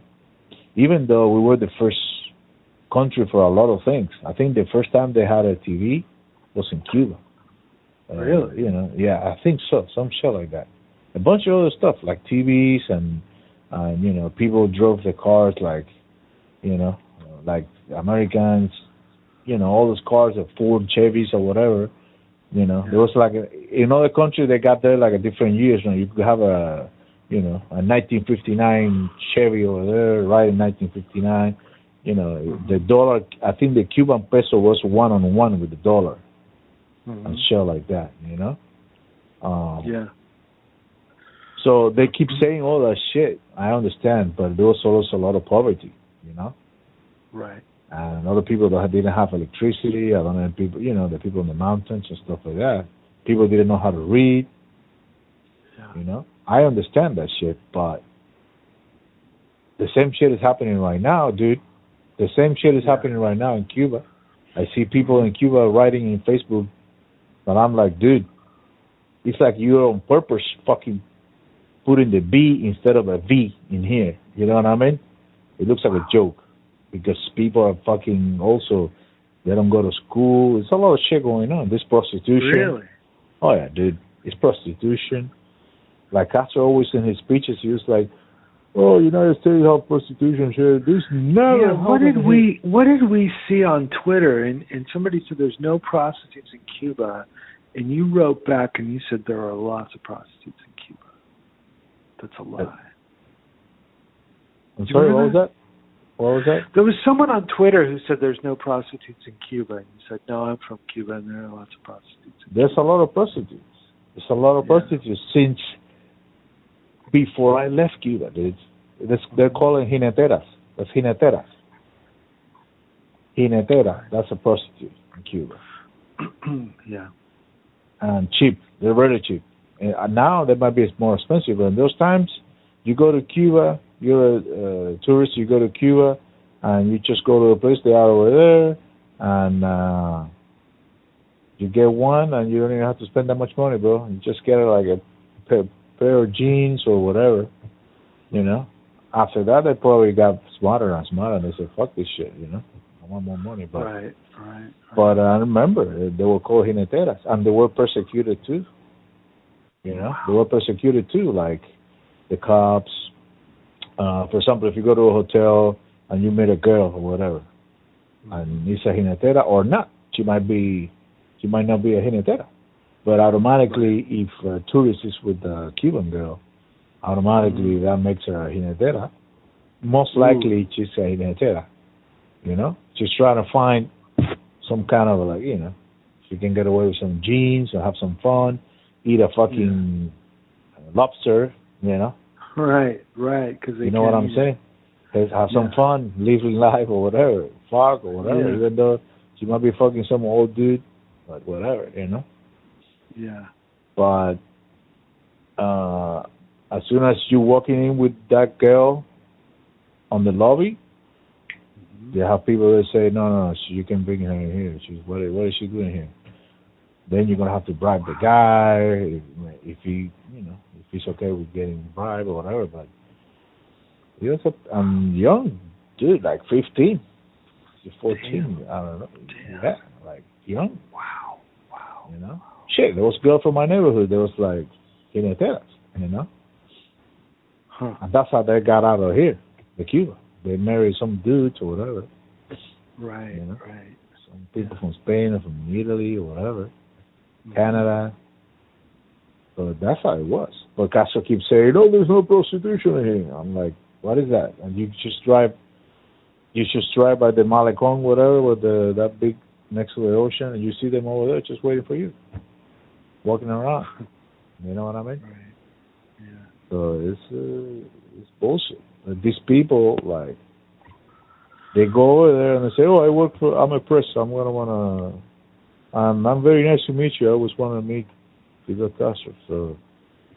Speaker 1: even though we were the first country for a lot of things i think the first time they had a tv was in cuba. Uh,
Speaker 2: Really?
Speaker 1: you know yeah i think so some shit like that. A bunch of other stuff like tvs and and you know people drove the cars like you know like americans you know all those cars are ford chevys or whatever you know. There was like a, in other countries they got there like a different years you know. You could have a you know a 1959 chevy over there right in 1959 you know. The dollar i think the cuban peso was one on one with the dollar.
Speaker 2: Mhm.
Speaker 1: and shit like that you know? Um
Speaker 2: yeah.
Speaker 1: so they keep saying all that shit. I understand, but there was also a lot of poverty, you know,
Speaker 2: right
Speaker 1: and other people that didn't have electricity. I don't know people, you know, the people in the mountains and stuff like that. People didn't know how to read,
Speaker 2: yeah
Speaker 1: you know. I understand that shit, but the same shit is happening right now, dude. The same shit is
Speaker 2: Yeah.
Speaker 1: happening right now in Cuba. I see people in Cuba writing in Facebook, but I'm like, dude, it's like you're on purpose fucking putting the B instead of a V in here. You know what I mean? It looks like a joke because people are fucking also they don't go to school. There's a lot of shit going on. This prostitution.
Speaker 2: Really?
Speaker 1: Oh yeah, dude. It's prostitution. Like Castro always in his speeches, he was like, "Oh, United States have prostitution shit. This never."
Speaker 2: Yeah, what did
Speaker 1: here."
Speaker 2: we what did we see on Twitter? And and somebody said there's no prostitutes in Cuba, and you wrote back and you said there are lots of prostitutes in Cuba. That's a lie.
Speaker 1: I'm sorry. What was that? What was that?
Speaker 2: There was someone on Twitter who said there's no prostitutes in Cuba, and you said no, I'm from Cuba, and there are lots of prostitutes.
Speaker 1: There's a lot of prostitutes. There's a lot of
Speaker 2: Yeah.
Speaker 1: prostitutes since before I left Cuba. They're calling jineteras. That's jineteras. Jinetera. That's a prostitute in Cuba.
Speaker 2: Cuba. yeah.
Speaker 1: and cheap. They're really cheap. And uh, now they might be more expensive, but in those times, you go to Cuba, you're a uh, tourist, you go to Cuba, and you just go to a place they are over there, and uh, you get one, and you don't even have to spend that much money, bro. You just get it like a pair, pair of jeans or whatever, you know. After that, they probably got smarter and smarter, and they said, "Fuck this shit," you know. I want more money, but.
Speaker 2: right. Right.
Speaker 1: But I remember uh, they were called jineteras, and they were persecuted too. You know, they were persecuted too, like the cops. Uh, for example, if you go to a hotel and you meet a girl or whatever, and it's a jinetera or not, she might be, she might not be a jinetera, but automatically, if a tourist is with a Cuban girl, automatically that makes her a jinetera. Most likely, she's a jinetera. You know, she's trying to find some kind of like you know, she can get away with some jeans or have some fun, eat a fucking lobster. You know,
Speaker 2: Right. Right. Because
Speaker 1: you know what I'm saying? Have have some
Speaker 2: Yeah.
Speaker 1: fun, living life or whatever, fuck or whatever.
Speaker 2: Yeah.
Speaker 1: Even though she might be fucking some old dude, but whatever, you know.
Speaker 2: Yeah.
Speaker 1: But uh as soon as you walking in with that girl on the lobby,
Speaker 2: Mm-hmm.
Speaker 1: you have people that say, no, no, she, you can bring her in here. She's what? What is she doing here? Then you're gonna have to bribe the guy if, he, you know, if he's okay with getting bribed or whatever. But he was a, I'm young dude, like 15, 14. I don't know.
Speaker 2: Damn.
Speaker 1: Yeah, like young.
Speaker 2: Wow. Wow.
Speaker 1: You know, shit. There was a girl from my neighborhood. There was like jineteras, you know,
Speaker 2: Huh.
Speaker 1: and that's how they got out of here, the Cuba. They married some dudes or whatever.
Speaker 2: Right.
Speaker 1: You know?
Speaker 2: Right.
Speaker 1: Some people from Spain or from Italy or whatever, Canada. But that's how it was. But Castro keeps saying, "Oh, there's no prostitution here." I'm like, "What is that?" And you just drive, you just drive by the Malecon, whatever, with the that big next to the ocean, and you see them over there just waiting for you, walking around. You know what I mean?
Speaker 2: Right. Yeah.
Speaker 1: So it's uh, it's bullshit. Like, these people like they go over there and they say, "Oh, I work for. I'm a press. I'm gonna wanna. Um, I'm very nice to meet you. I always want to meet Fidel Castro." So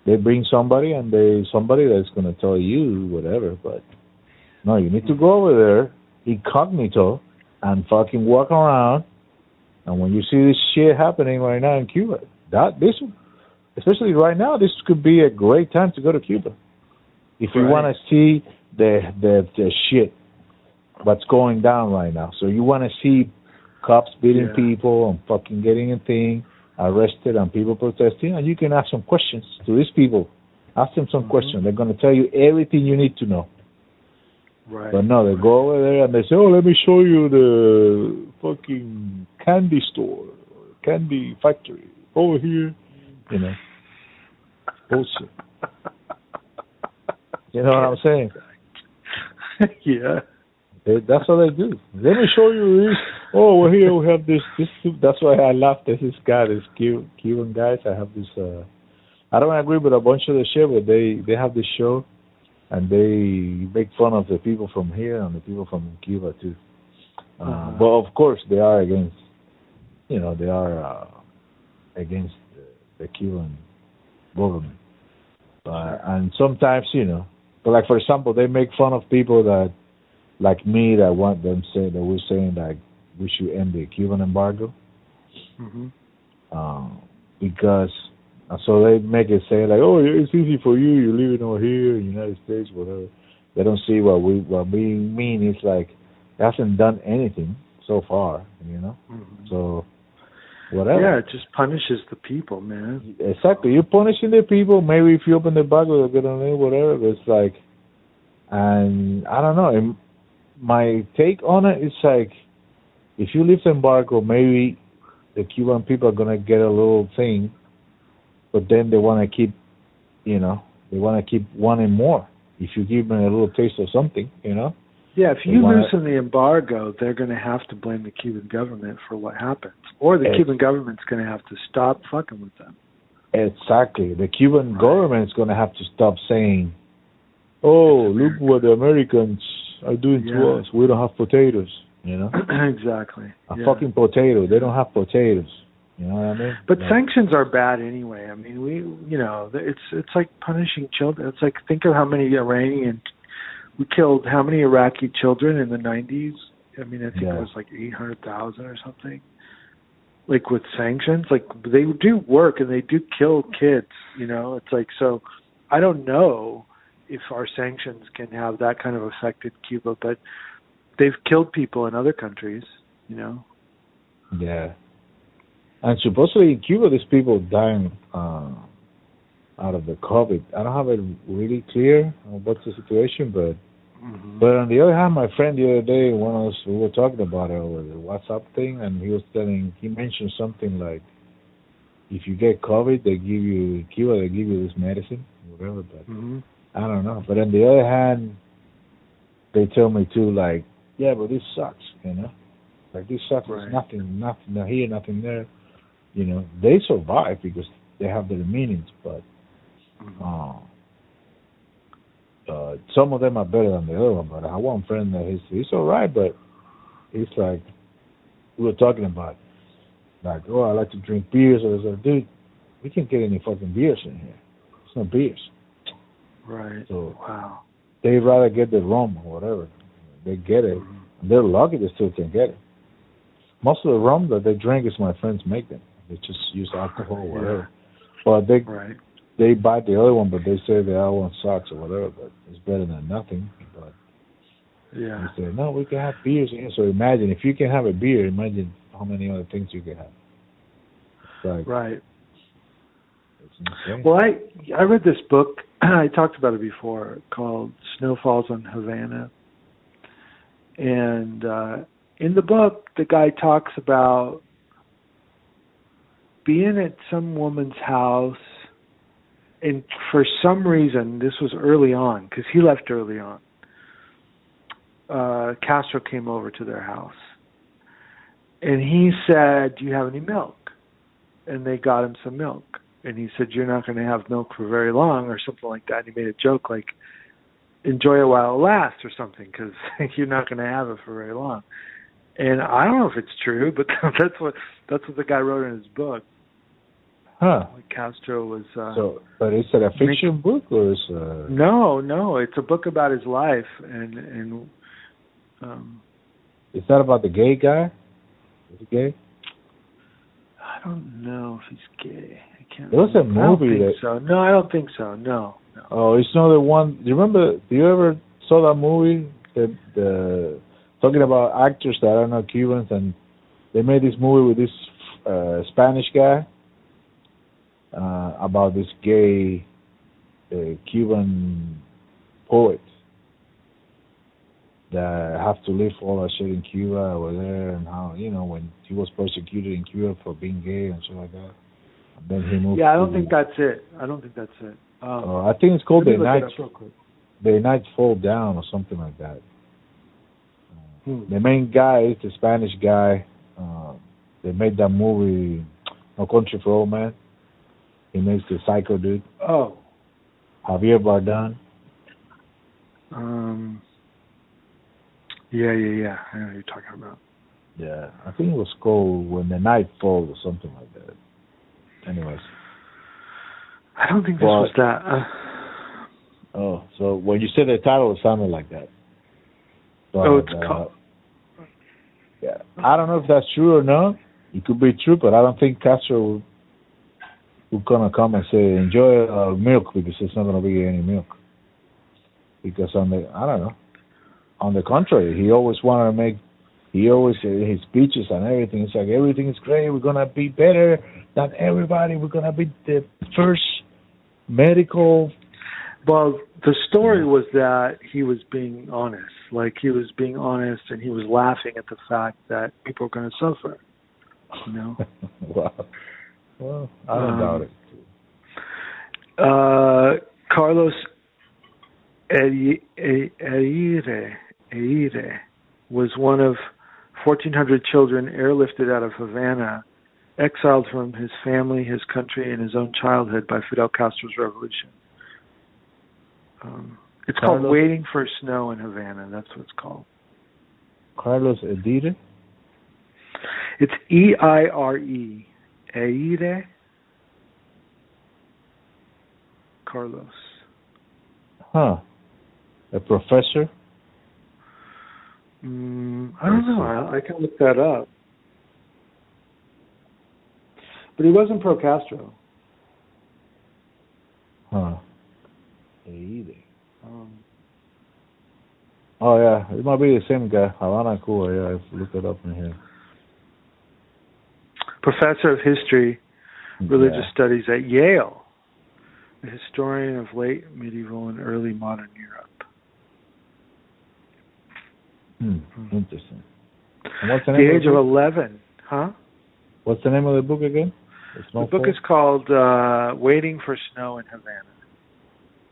Speaker 1: they bring somebody and they somebody that's gonna tell you whatever. But no, you need to go over there incognito and fucking walk around. And when you see this shit happening right now in Cuba, that this especially right now, this could be a great time to go to Cuba. If you
Speaker 2: Right.
Speaker 1: want to see the, the the shit what's going down right now, so you want to see cops beating
Speaker 2: Yeah.
Speaker 1: people and fucking getting a thing arrested and people protesting, and you can ask some questions to these people. Ask them some
Speaker 2: Mhm.
Speaker 1: questions. They're going to tell you everything you need to know.
Speaker 2: Right.
Speaker 1: But no, they go over there and they say, "Oh, let me show you the fucking candy store, candy factory over here." You know, bullshit. You know what I'm saying?
Speaker 2: yeah.
Speaker 1: They, that's what they do. Let me show you this. Oh, well, here we have this. This. That's why I laughed at this guy, this Cu- Cuban guys. I have this. uh I don't agree with a bunch of the shit, but they they have this show, and they make fun of the people from here and the people from Cuba too. Uh,
Speaker 2: Uh-huh.
Speaker 1: But of course, they are against. You know, they are uh, against the, the Cuban government. Uh, and sometimes, you know, but like for example, they make fun of people that, like me, that want them say that we're saying that we should end the Cuban embargo,
Speaker 2: hmm
Speaker 1: um, because uh, so they make it say like, oh, it's easy for you, you're living over here in the United States, whatever. They don't see what we what we mean. It's like it hasn't done anything so far, you know.
Speaker 2: Mhm.
Speaker 1: So whatever.
Speaker 2: Yeah, it just punishes the people, man.
Speaker 1: Exactly. You're punishing the people. Maybe if you open the bag, they're gonna live, whatever. But it's like, and I don't know. My take on it is like, if you lift the embargo, maybe the Cuban people are gonna get a little thing, but then they want to keep, you know, they want to keep wanting more. If you give them a little taste of something, you know.
Speaker 2: Yeah, if you
Speaker 1: wanna-
Speaker 2: loosen the embargo, they're going to have to blame the Cuban government for what happens, or the
Speaker 1: Ex-
Speaker 2: Cuban government's going to have to stop fucking with them.
Speaker 1: Exactly. The Cuban
Speaker 2: Right.
Speaker 1: government is going to have to stop saying, "Oh,
Speaker 2: It's
Speaker 1: look what the Americans are doing
Speaker 2: Yeah.
Speaker 1: to us. We don't have potatoes." You know,
Speaker 2: exactly.
Speaker 1: a
Speaker 2: yeah.
Speaker 1: fucking potato. They don't have potatoes. You know what I mean?
Speaker 2: But
Speaker 1: Like,
Speaker 2: sanctions are bad anyway. I mean, we, you know, it's it's like punishing children. It's like think of how many Iranian we killed how many Iraqi children in the 90s. I mean, I think
Speaker 1: Yeah.
Speaker 2: it was like 800,000 or something. Like with sanctions, like they do work and they do kill kids, you know. It's like so I don't know if our sanctions can have that kind of effect in Cuba, but they've killed people in other countries, you know.
Speaker 1: Yeah. And supposedly in Cuba, there's people dying uh, out of the COVID. I don't have it really clear what's the situation, but
Speaker 2: Mm-hmm.
Speaker 1: But on the other hand, my friend the other day, one of us, we were talking about it over the WhatsApp thing, and he was telling, he mentioned something like, if you get COVID, they give you in Cuba, they give you this medicine, whatever. But
Speaker 2: hmm
Speaker 1: I don't know. But on the other hand, they tell me too, like, yeah, but this sucks, you know, like this sucks.
Speaker 2: Right.
Speaker 1: There's nothing, nothing not here, nothing there. You know, they survive because they have their meanings, but uh, uh, some of them are better than the other one. But I have one friend that he's he's all right, but he's like we were talking about like oh I like to drink beers. I was like, dude, we can't get any fucking beers in here. It's no beers.
Speaker 2: Right.
Speaker 1: So
Speaker 2: Wow.
Speaker 1: They'd rather get the rum or whatever. They get it.
Speaker 2: Mhm.
Speaker 1: They're lucky they still can get it. Most of the rum that they drink is my friends make them. They just use alcohol or whatever. But they
Speaker 2: Right.
Speaker 1: they buy the other one, but they say the other one sucks or whatever. But it's better than nothing. But
Speaker 2: Yeah.
Speaker 1: they say no, we can have beers here. So imagine if you can have a beer, imagine how many other things you can have. Like
Speaker 2: Right. Well, I I read this book. I talked about it before called Snowfalls on Havana, and uh, in the book, the guy talks about being at some woman's house, and for some reason, this was early on because he left early on. Uh, Castro came over to their house, and he said, "Do you have any milk?" And they got him some milk and he said you're not going to have milk for very long or something like that. And he made a joke like enjoy it while it lasts or something because you're not going to have it for very long. And I don't know if it's true, but that's what that's what the guy wrote in his book.
Speaker 1: huh.
Speaker 2: Like Castro was uh
Speaker 1: So, but is it a fiction book or is uh
Speaker 2: no, no, it's a book about his life and and um
Speaker 1: is that about the gay guy? Is he gay?
Speaker 2: I don't know if he's gay. Can't.
Speaker 1: There was a
Speaker 2: remember. I don't
Speaker 1: movie
Speaker 2: think
Speaker 1: that-
Speaker 2: so. No, I don't think so. No, no.
Speaker 1: Oh, it's not the one. Do you remember? Do you ever saw that movie? That the talking about actors that are not Cubans, and they made this movie with this uh, Spanish guy uh, about this gay uh, Cuban poet that have to live all that shit in Cuba over there, and how you know when he was persecuted in Cuba for being gay and shit like that.
Speaker 2: Yeah, I don't
Speaker 1: to-
Speaker 2: think that's it. I don't think that's it. Um,
Speaker 1: Uh, I think it's called the night.
Speaker 2: up real quick.
Speaker 1: The nights fall down or something like that.
Speaker 2: Hmm.
Speaker 1: The main guy is the Spanish guy. Uh, they made that movie, No Country for Old Men. He makes the psycho dude,
Speaker 2: Oh,
Speaker 1: Javier Bardem.
Speaker 2: um, yeah, yeah, yeah. I know what you're talking about.
Speaker 1: Yeah, I think it was called When the Night Falls or something like that. Anyways,
Speaker 2: I don't think this
Speaker 1: Well-
Speaker 2: was that. Uh,
Speaker 1: oh, so when you said the title, it sounded like that. But,
Speaker 2: oh, it's
Speaker 1: uh,
Speaker 2: called.
Speaker 1: Yeah, I don't know if that's true or not. It could be true, but I don't think Castro will, will gonna come and say enjoy uh, milk because there's not gonna be any milk. because on the I don't know, on the contrary, he always wanted to make. He always his speeches and everything. It's like everything is great. We're gonna be better than everybody. We're gonna be the first medical.
Speaker 2: Well, the story was that he was being honest. Like he was being honest, and he was laughing at the fact that people are going to suffer. You know.
Speaker 1: wow. Well, I don't
Speaker 2: Um,
Speaker 1: doubt it.
Speaker 2: Uh, Carlos E- Eire, Eire was one of 1,400 children airlifted out of Havana, exiled from his family, his country, and his own childhood by Fidel Castro's revolution. Um, it's called Waiting for Snow in Havana. That's what it's called.
Speaker 1: Carlos Edire.
Speaker 2: It's E I R E. Eire Carlos.
Speaker 1: Huh. A professor.
Speaker 2: Mm, I don't know. I, I can look that up. But he wasn't pro Castro.
Speaker 1: Huh. Edire.
Speaker 2: Um,
Speaker 1: Oh yeah, it might be the same guy. Havana, Cuba. Yeah, I've looked it up in here.
Speaker 2: professor of history, religious
Speaker 1: Yeah.
Speaker 2: studies at Yale, a historian of late medieval and early modern Europe.
Speaker 1: Hmm. Interesting. And what's the
Speaker 2: The
Speaker 1: name
Speaker 2: age
Speaker 1: of
Speaker 2: of
Speaker 1: the?
Speaker 2: 11, huh?
Speaker 1: What's the name of the book again?
Speaker 2: The book is called uh, Waiting for Snow in Havana.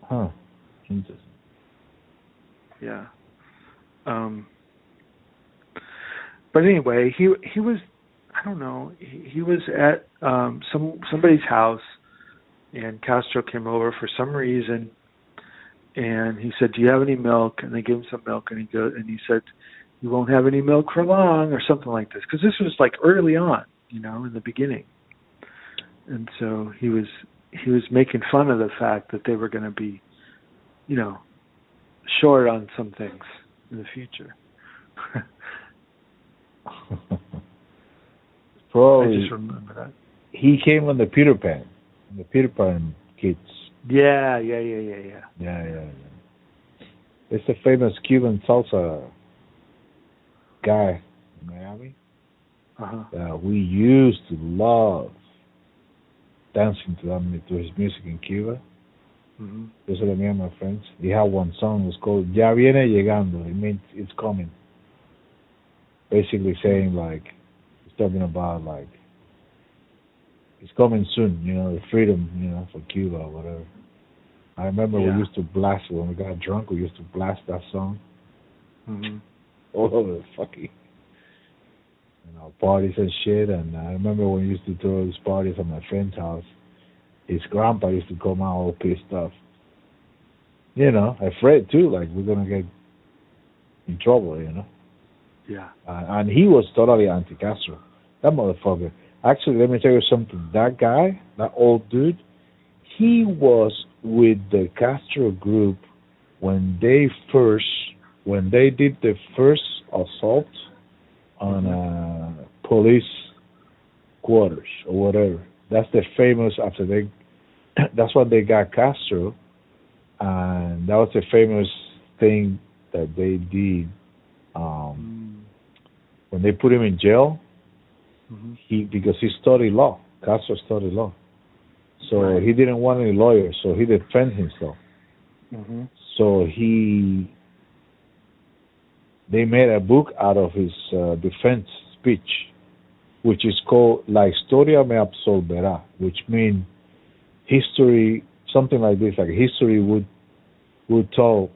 Speaker 1: Huh. Interesting.
Speaker 2: Yeah. Um but anyway, he he was I don't know, he, he was at um some somebody's house and Castro came over for some reason and he said, "Do you have any milk?" and they gave him some milk and he go and he said, "You won't have any milk for long" or something like this because this was like early on, you know, in the beginning. And so he was he was making fun of the fact that they were going to be you know, short on some things in the future. I just remember that.
Speaker 1: he came on the Peter Pan, the Peter Pan kids.
Speaker 2: Yeah, yeah, yeah, yeah, yeah.
Speaker 1: Yeah, yeah, yeah. It's a famous Cuban salsa guy in Miami
Speaker 2: Uh huh.
Speaker 1: that we used to love dancing to them to his music in Cuba.
Speaker 2: hmm
Speaker 1: Those are me and my friends. He had one song. It was called "Ya viene llegando." It means it's coming. Basically saying like, it's talking about like, it's coming soon. You know, the freedom. You know, for Cuba or whatever. I remember
Speaker 2: Yeah.
Speaker 1: we used to blast when we got drunk. We used to blast that song
Speaker 2: hmm
Speaker 1: all over the fucking, you know, parties and shit. And I remember when we used to throw these parties at my friend's house. His grandpa used to come out all pissed off. You know, afraid too, like we're gonna get in trouble. You know,
Speaker 2: Yeah.
Speaker 1: uh, and he was totally anti-Castro. That motherfucker. Actually, let me tell you something. That guy, that old dude, he was with the Castro group when they first, when they did the first assault on uh, police quarters or whatever. That's the famous after they. That's when they got Castro, and that was the famous thing that they did. Um,
Speaker 2: Mm-hmm.
Speaker 1: when they put him in jail,
Speaker 2: hmm
Speaker 1: he because he studied law. Castro studied law, so
Speaker 2: Right.
Speaker 1: he didn't want any lawyers, so he defended himself.
Speaker 2: hmm
Speaker 1: So he, they made a book out of his uh, defense speech, which is called La Historia me absolverá, which means history, something like this, like history would would tell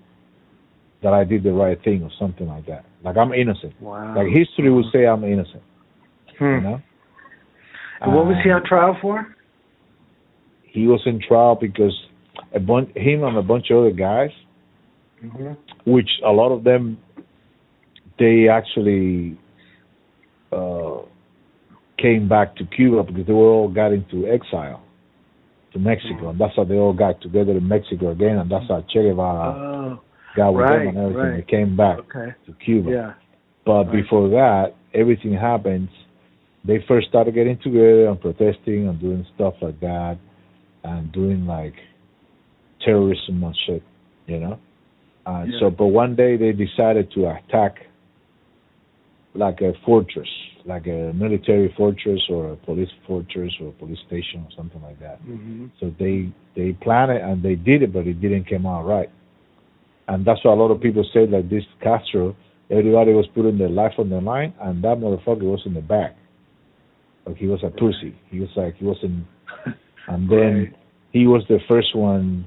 Speaker 1: that I did the right thing or something like that. Like I'm innocent.
Speaker 2: Wow.
Speaker 1: Like history would say I'm innocent.
Speaker 2: Hmm.
Speaker 1: You know.
Speaker 2: And what was he
Speaker 1: Uh,
Speaker 2: on trial for?
Speaker 1: He was in trial because a bunch, him and a bunch of other guys,
Speaker 2: hmm
Speaker 1: which a lot of them, they actually uh, came back to Cuba because they were all got into exile to Mexico, and that's how they all got together in Mexico again, and that's how Che Guevara
Speaker 2: Oh,
Speaker 1: got with
Speaker 2: right,
Speaker 1: them and everything.
Speaker 2: right.
Speaker 1: They came back
Speaker 2: okay.
Speaker 1: to Cuba.
Speaker 2: Yeah.
Speaker 1: But
Speaker 2: Right.
Speaker 1: before that, everything happens. They first started getting together and protesting and doing stuff like that, and doing like terrorism and shit, you know. Uh,
Speaker 2: Yeah.
Speaker 1: So, but one day they decided to attack like a fortress, like a military fortress or a police fortress or a police station or something like that.
Speaker 2: hmm
Speaker 1: So they they planned it and they did it, but it didn't come out right. And that's why a lot of people said that this Castro, everybody was putting their life on the line, and that motherfucker was in the back. Like he was a pussy. He was like he wasn't. And then he was the first one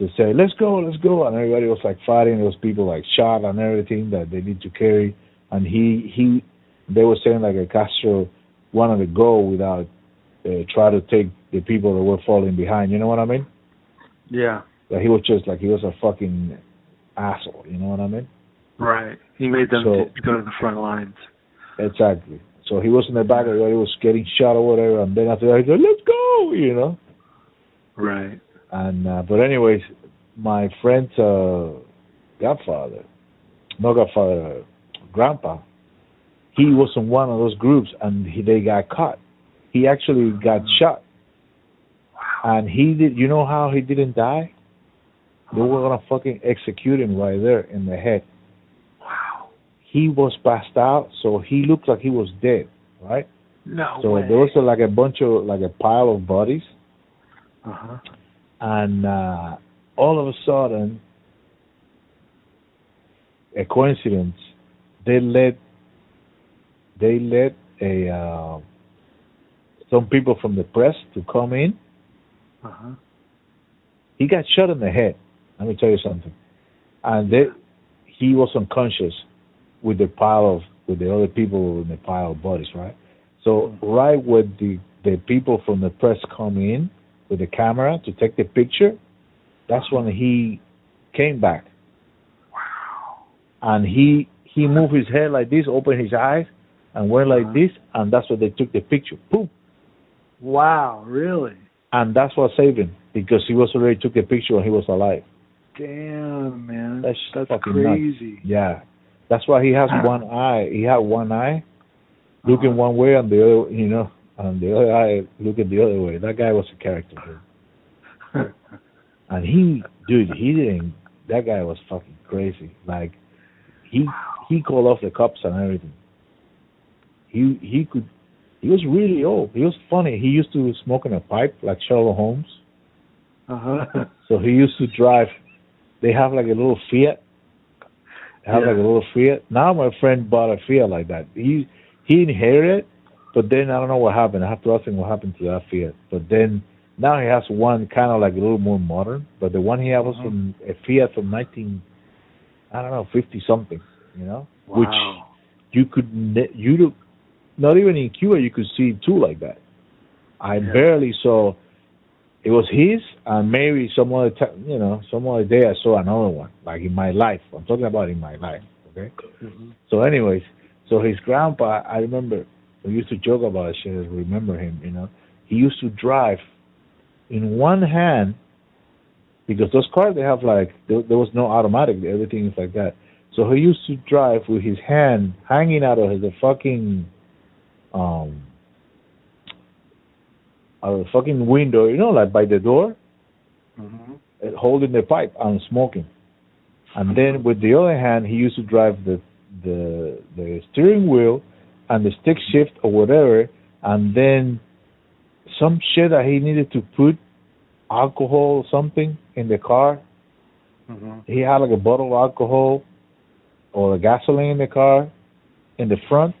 Speaker 1: to say, "Let's go, let's go," and everybody was like fighting. There was people like shot and everything that they need to carry, and he he they were saying like a Castro wanted to go without uh, try to take the people that were falling behind. You know what I mean?
Speaker 2: Yeah.
Speaker 1: Like he was just like he was a fucking asshole. You know what I mean?
Speaker 2: Right. He made them
Speaker 1: So-
Speaker 2: go to the front lines.
Speaker 1: Exactly. So he was in the back, everybody was getting shot or whatever, and then after that he said, "Let's go," you know.
Speaker 2: Right.
Speaker 1: And uh, but anyways, my friend's uh, godfather, no godfather, uh, grandpa, he was in one of those groups, and he, they got caught. He actually got shot, and he did. You know how he didn't die? They were gonna fucking execute him right there in the head. He was passed out, so he looked like he was dead, right?
Speaker 2: No
Speaker 1: So
Speaker 2: way.
Speaker 1: there was uh, like a bunch of like a pile of bodies,
Speaker 2: uh-huh.
Speaker 1: and uh, all of a sudden, a coincidence, they let they let a uh, some people from the press to come in.
Speaker 2: Uh-huh.
Speaker 1: He got shot in the head. Let me tell you something, and they, he was unconscious with the pile of with the other people in the pile of bodies, right? So right when the the people from the press come in with the camera to take the picture, that's when he came back
Speaker 2: Wow.
Speaker 1: and he he moved his head like this, opened his eyes, and went like this, and that's when they took the picture. Boom,
Speaker 2: Wow, really?
Speaker 1: and that's what saved him because he was already took a picture when he was alive.
Speaker 2: Damn, man.
Speaker 1: That's
Speaker 2: That's
Speaker 1: fucking nuts.
Speaker 2: crazy.
Speaker 1: Yeah, that's why he has one eye. He had one eye looking
Speaker 2: Uh-huh.
Speaker 1: one way, and the other, you know, and the other eye looking the other way. That guy was a character, dude. and he, dude, he didn't. That guy was fucking crazy. Like he he called off the cops and everything. He he could. He was really old. He was funny. He used to smoke in a pipe like Sherlock Holmes.
Speaker 2: uh-huh.
Speaker 1: So he used to drive. They have like a little Fiat. Have
Speaker 2: Yeah.
Speaker 1: like a little Fiat. Now my friend bought a Fiat like that. He he inherited, it, but then I don't know what happened. I have to ask him what happened to that Fiat. But then now he has one kind of like a little more modern. But the one he had was
Speaker 2: Mhm.
Speaker 1: from a Fiat from nineteen, I don't know, fifty something. You know, which you could ne- you do, not even in Cuba you could see two like that. I
Speaker 2: Yeah.
Speaker 1: barely saw. It was his, and maybe some other time, you know, some other day I saw another one, like in my life. I'm talking about in my life, okay?
Speaker 2: Mhm.
Speaker 1: So, anyways, so his grandpa, I remember we used to joke about shit. I remember him, you know. He used to drive in one hand because those cars they have like there, there was no automatic. Everything is like that. So he used to drive with his hand hanging out of the fucking um out of the fucking window, you know, like by the door,
Speaker 2: Mhm.
Speaker 1: uh, holding the pipe and smoking. And then with the other hand, he used to drive the the the steering wheel and the stick shift or whatever, and then some shit that he needed to put alcohol or something in the car.
Speaker 2: Mhm.
Speaker 1: He had like a bottle of alcohol or gasoline in the car in the front,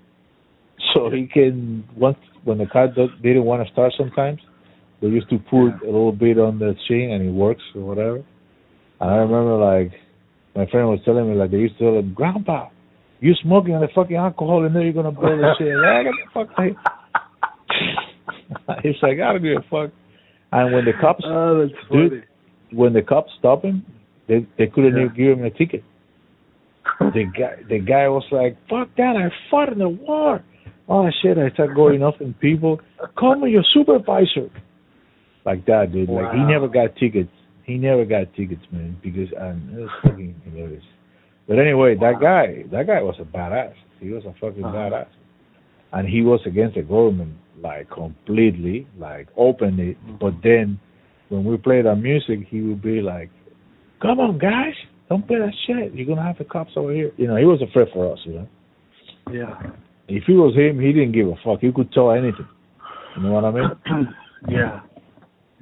Speaker 1: so he can once when the car do, didn't want to start. Sometimes they used to put
Speaker 2: Yeah.
Speaker 1: a little bit on the chain and it works or whatever. And I remember like my friend was telling me like they used to tell him, Grandpa, you smoking on the fucking alcohol and then you're gonna blow the shit. Yeah, get the fuck out. He's like, I don't give a fuck. And when the cops
Speaker 2: Oh, that's
Speaker 1: Dude.
Speaker 2: funny.
Speaker 1: when the cops stopped him, they they couldn't
Speaker 2: Yeah.
Speaker 1: even give him a ticket. The guy the guy was like, "Fuck that! I fought in the war." Oh shit! I started going off in people. Call me your supervisor. Like that, dude. Like he never got tickets. He never got tickets, man, because um, it was fucking hilarious. But anyway, that guy, that guy was a badass. He was a fucking
Speaker 2: Uh-huh.
Speaker 1: badass, and he was against the government like completely, like openly.
Speaker 2: Mhm.
Speaker 1: But then, when we played our music, he would be like, "Come on, guys, don't play that shit. You're gonna have the cops over here. You know, he was afraid for us. You know.
Speaker 2: Yeah.
Speaker 1: If it was him, he didn't give a fuck. He could tell anything. You know what I mean?
Speaker 2: yeah.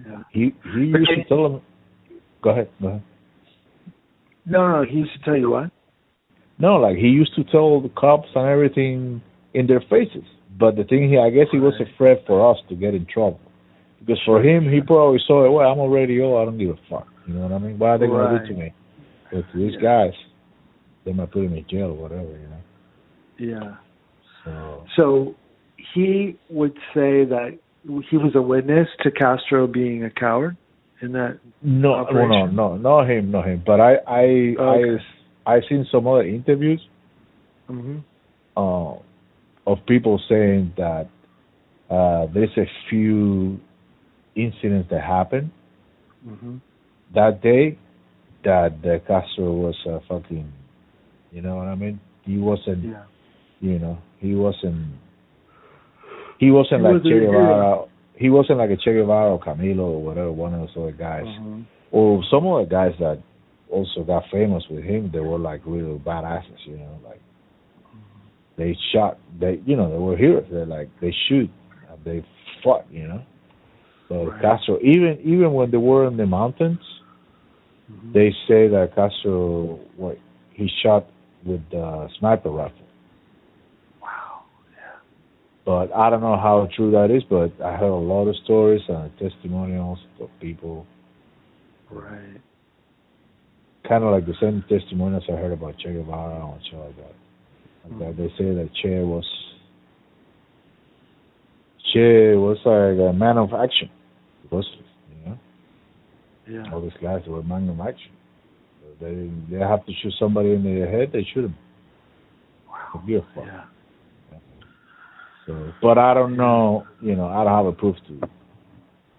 Speaker 2: Yeah.
Speaker 1: He he used to tell them. Go ahead. Go ahead.
Speaker 2: No, no, he used to tell you what?
Speaker 1: No, like he used to tell the cops and everything in their faces. But the thing he, I guess he was afraid for us to get in trouble. Because for him, he probably saw it. Well, I'm already old. I don't give a fuck. You know what I mean? What are they gonna do to me? But to these
Speaker 2: Yeah.
Speaker 1: guys, they might put him in jail or whatever. You know.
Speaker 2: Yeah.
Speaker 1: So
Speaker 2: So he would say that he was a witness to Castro being a coward in that.
Speaker 1: no, no, no, no, not him, not him. But I, I,
Speaker 2: Okay.
Speaker 1: I, I've seen some other interviews
Speaker 2: hmm
Speaker 1: uh, of people saying that uh, there's a few incidents that happened
Speaker 2: hmm
Speaker 1: that day that the Castro was uh, fucking, you know what I mean? He wasn't,
Speaker 2: Yeah.
Speaker 1: You know, he wasn't, he wasn't
Speaker 2: He
Speaker 1: like
Speaker 2: wasn't
Speaker 1: Che Guevara. He wasn't like a Che Guevara or Camilo or whatever, one of those other guys.
Speaker 2: Mhm.
Speaker 1: Or some of the guys that also got famous with him, they were like real badasses, you know, like they shot, they, you know, they were heroes. They're like they shoot, they fought, you know. But
Speaker 2: Right.
Speaker 1: Castro, even even when they were in the mountains,
Speaker 2: Mhm.
Speaker 1: they say that Castro, what he shot with the sniper rifle. But I don't know how true that is. But I heard a lot of stories and testimonials of people,
Speaker 2: Right.
Speaker 1: kind of like the same testimonials I heard about Che Guevara and shit like that. Like hmm. that they say that Che was Che was like a man of action. He was, you know,
Speaker 2: Yeah.
Speaker 1: all these guys were man of action. They they have to shoot somebody in the head, they shoot him.
Speaker 2: Wow.
Speaker 1: Fuck.
Speaker 2: Yeah.
Speaker 1: So, but I don't know. You know, I don't have a proof to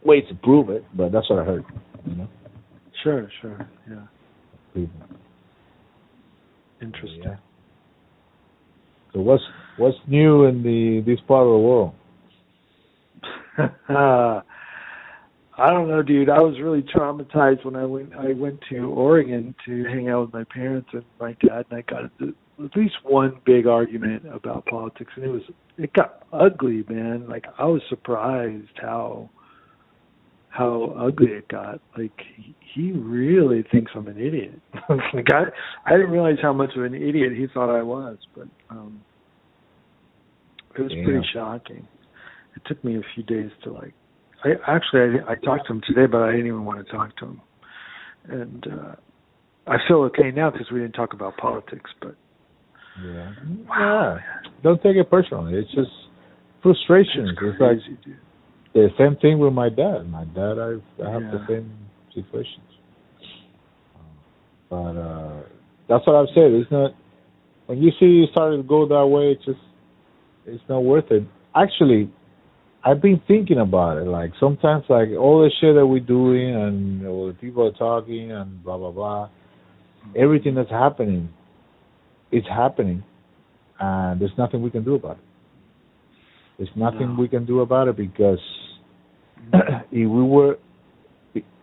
Speaker 1: wait to prove it. But that's what I heard. You know,
Speaker 2: Sure. Sure. Yeah.
Speaker 1: people.
Speaker 2: Interesting.
Speaker 1: Yeah. So what's what's new in the this part of the world?
Speaker 2: uh, I don't know, dude. I was really traumatized when I went. I went to Oregon to hang out with my parents and my dad, and I got into at least one big argument about politics, and it was it got ugly, man. Like I was surprised how how ugly it got. Like he, he really thinks I'm an idiot. like I I didn't realize how much of an idiot he thought I was, but um it was pretty shocking. It took me a few days to like I actually I, I talked to him today, but I didn't even want to talk to him. And uh I feel okay now because we didn't talk about politics, but
Speaker 1: Yeah.
Speaker 2: wow,
Speaker 1: Don't take it personally. It's just frustration.
Speaker 2: it's
Speaker 1: It's, like
Speaker 2: dude.
Speaker 1: the same thing with my dad. My dad, I, I have the same situations. But uh that's what I've said. It's not when you see it starting to go that way. It's just it's not worth it. Actually, I've been thinking about it. Like sometimes, like all the shit that we're doing and all the people are talking and blah blah blah. Everything that's happening, it's happening, and there's nothing we can do about it. There's nothing
Speaker 2: No.
Speaker 1: we can do about it because if we were,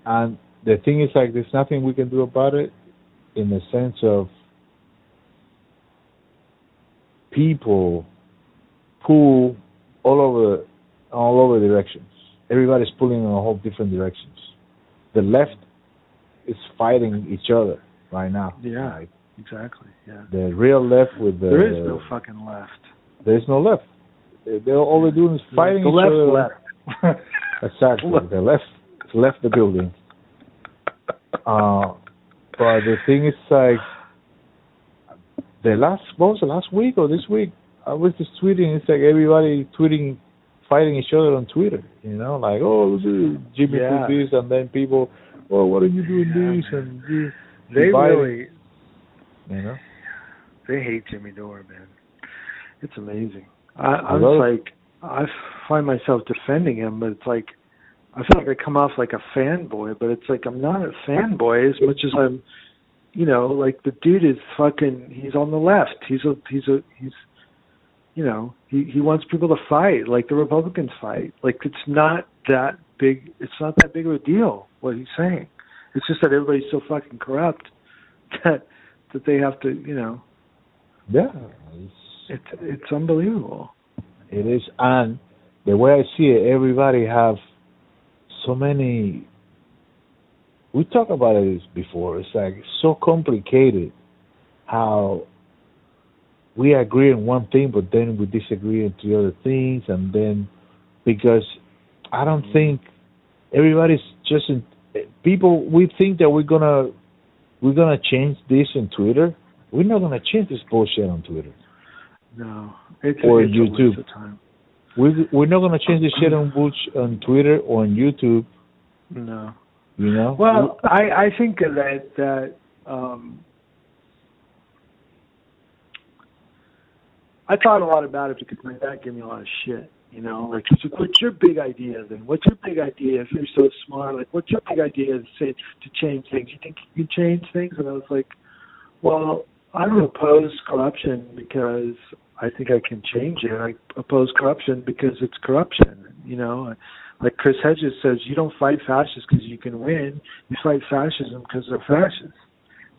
Speaker 1: and the thing is like there's nothing we can do about it in the sense of people pull all over all over directions. Everybody's pulling in a whole different directions. The left is fighting each other right now.
Speaker 2: Yeah.
Speaker 1: Like,
Speaker 2: Exactly. Yeah.
Speaker 1: the real left with the
Speaker 2: there is no fucking left.
Speaker 1: there's no left. They- They're all they're doing is fighting
Speaker 2: the
Speaker 1: each
Speaker 2: left left.
Speaker 1: Exactly.
Speaker 2: Left.
Speaker 1: The left left the building. Uh, but the thing is like the last what was the last week or this week? I was just tweeting. It's like everybody tweeting, fighting each other on Twitter. You know, like oh Jimmy
Speaker 2: Yeah.
Speaker 1: did this, and then people, oh what are you doing
Speaker 2: Yeah,
Speaker 1: this and you,
Speaker 2: they
Speaker 1: dividing,
Speaker 2: really
Speaker 1: you know.
Speaker 2: they hate Jimmy Dore, man. It's amazing. I, I'm like I find myself defending him, but it's like I feel like I come off like a fanboy, but it's like I'm not a fanboy as much as I'm, you know, like the dude is fucking. He's on the left. He's a he's a he's, you know, he he wants people to fight like the Republicans fight. Like it's not that big. It's not that big of a deal what he's saying. It's just that everybody's so fucking corrupt that that they have to, you know.
Speaker 1: Yeah,
Speaker 2: it's it's, it's unbelievable.
Speaker 1: It is, and the way I see it, everybody have so many. We talked about it before. It's like so complicated how we agree on one thing, but then we disagree on the other things, and then because I don't think everybody's just in, people. We think that we're gonna we're gonna change this in Twitter. We're not gonna change this bullshit on Twitter.
Speaker 2: No, it's,
Speaker 1: or
Speaker 2: it's
Speaker 1: YouTube. We we're not gonna change this shit on on Twitter or on YouTube.
Speaker 2: No.
Speaker 1: You know.
Speaker 2: Well, I I think that that um I thought a lot about it because my dad gave me a lot of shit. You know, like, so what's your big idea then? What's your big idea if you're so smart? Like, what's your big idea to say to change things? You think you can change things? And I was like, well, I don't oppose corruption because I think I can change it. I oppose corruption because it's corruption. You know, like Chris Hedges says, you don't fight fascists because you can win. You fight fascism because they're fascists.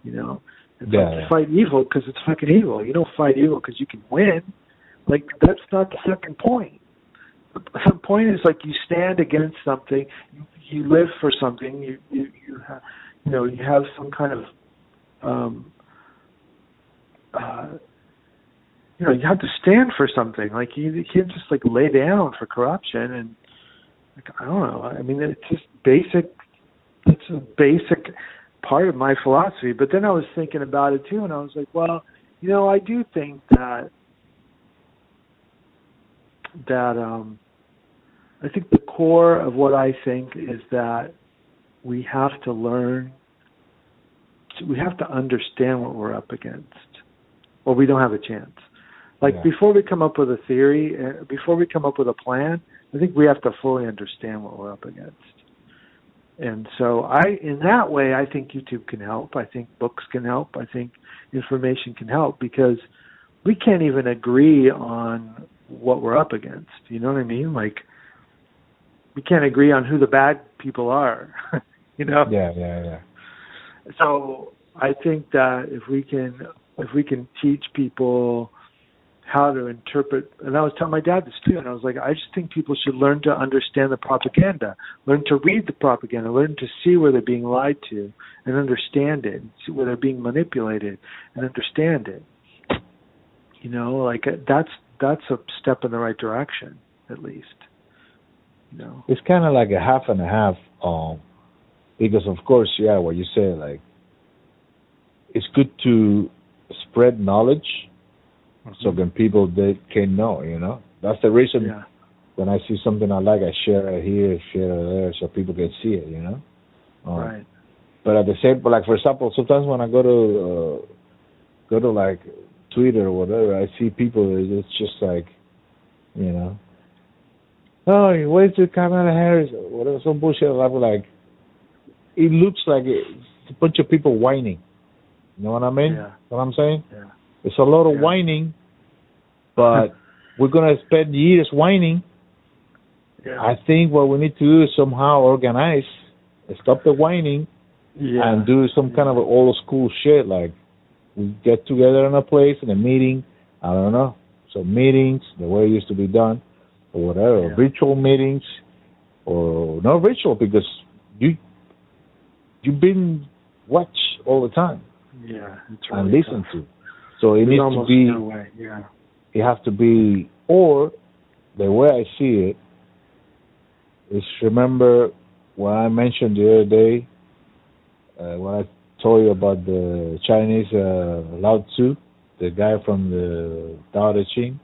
Speaker 2: You know, it's
Speaker 1: yeah,
Speaker 2: like you fight evil because it's fucking evil. You don't fight evil because you can win. Like that's not the second point the point is like you stand against something, you, you live for something, you you you, have, you know you have some kind of um, uh, you know you have to stand for something. Like you, you can't just like lay down for corruption and like I don't know. I mean it's just basic. It's a basic part of my philosophy. But then I was thinking about it too, and I was like, well, you know, I do think that that um I think the core of what I think is that we have to learn, we have to understand what we're up against, or we don't have a chance. Like
Speaker 1: yeah.
Speaker 2: before we come up with a theory, uh, before we come up with a plan, I think we have to fully understand what we're up against. And so I in that way I think YouTube can help. I think books can help. I think information can help because we can't even agree on what we're up against. You know what I mean? Like we can't agree on who the bad people are. you know?
Speaker 1: Yeah, yeah, yeah.
Speaker 2: So I think that if we can if we can teach people how to interpret and I was telling my dad this too and I was like, I just think people should learn to understand the propaganda, learn to read the propaganda, learn to see where they're being lied to and understand it, see where they're being manipulated and understand it. You know, like that's that's a step in the right direction, at least. No.
Speaker 1: It's kind of like a half and a half, um, because of course, yeah, what you say, like, it's good to spread knowledge, mm-hmm. so then people they can know, you know. That's the reason.
Speaker 2: Yeah.
Speaker 1: When I see something I like, I share it here, share it there, so people can see it, you know.
Speaker 2: Um, right.
Speaker 1: But at the same, but like for example, sometimes when I go to uh, go to like Twitter or whatever, I see people. It's just like, you know, oh, where's the Kamala Harris? Whatever, some bullshit. I was like, it looks like it's a bunch of people whining. You know what I mean?
Speaker 2: Yeah.
Speaker 1: What I'm saying?
Speaker 2: Yeah.
Speaker 1: It's a lot of
Speaker 2: yeah.
Speaker 1: whining, but we're gonna spend years whining.
Speaker 2: Yeah.
Speaker 1: I think what we need to do is somehow organize, stop the whining,
Speaker 2: yeah.
Speaker 1: and do some kind of old school shit. Like we get together in a place in a meeting. I don't know. some meetings, the way it used to be done or whatever,
Speaker 2: yeah.
Speaker 1: ritual meetings, or no virtual because you you've been watched all the time.
Speaker 2: Yeah,
Speaker 1: really and listened to. So it
Speaker 2: There's
Speaker 1: needs to be.
Speaker 2: No way. Yeah.
Speaker 1: It has to be, or the way I see it is remember what I mentioned the other day uh, when I told you about the Chinese uh, Lao Tzu, the guy from the Tao Te Ching,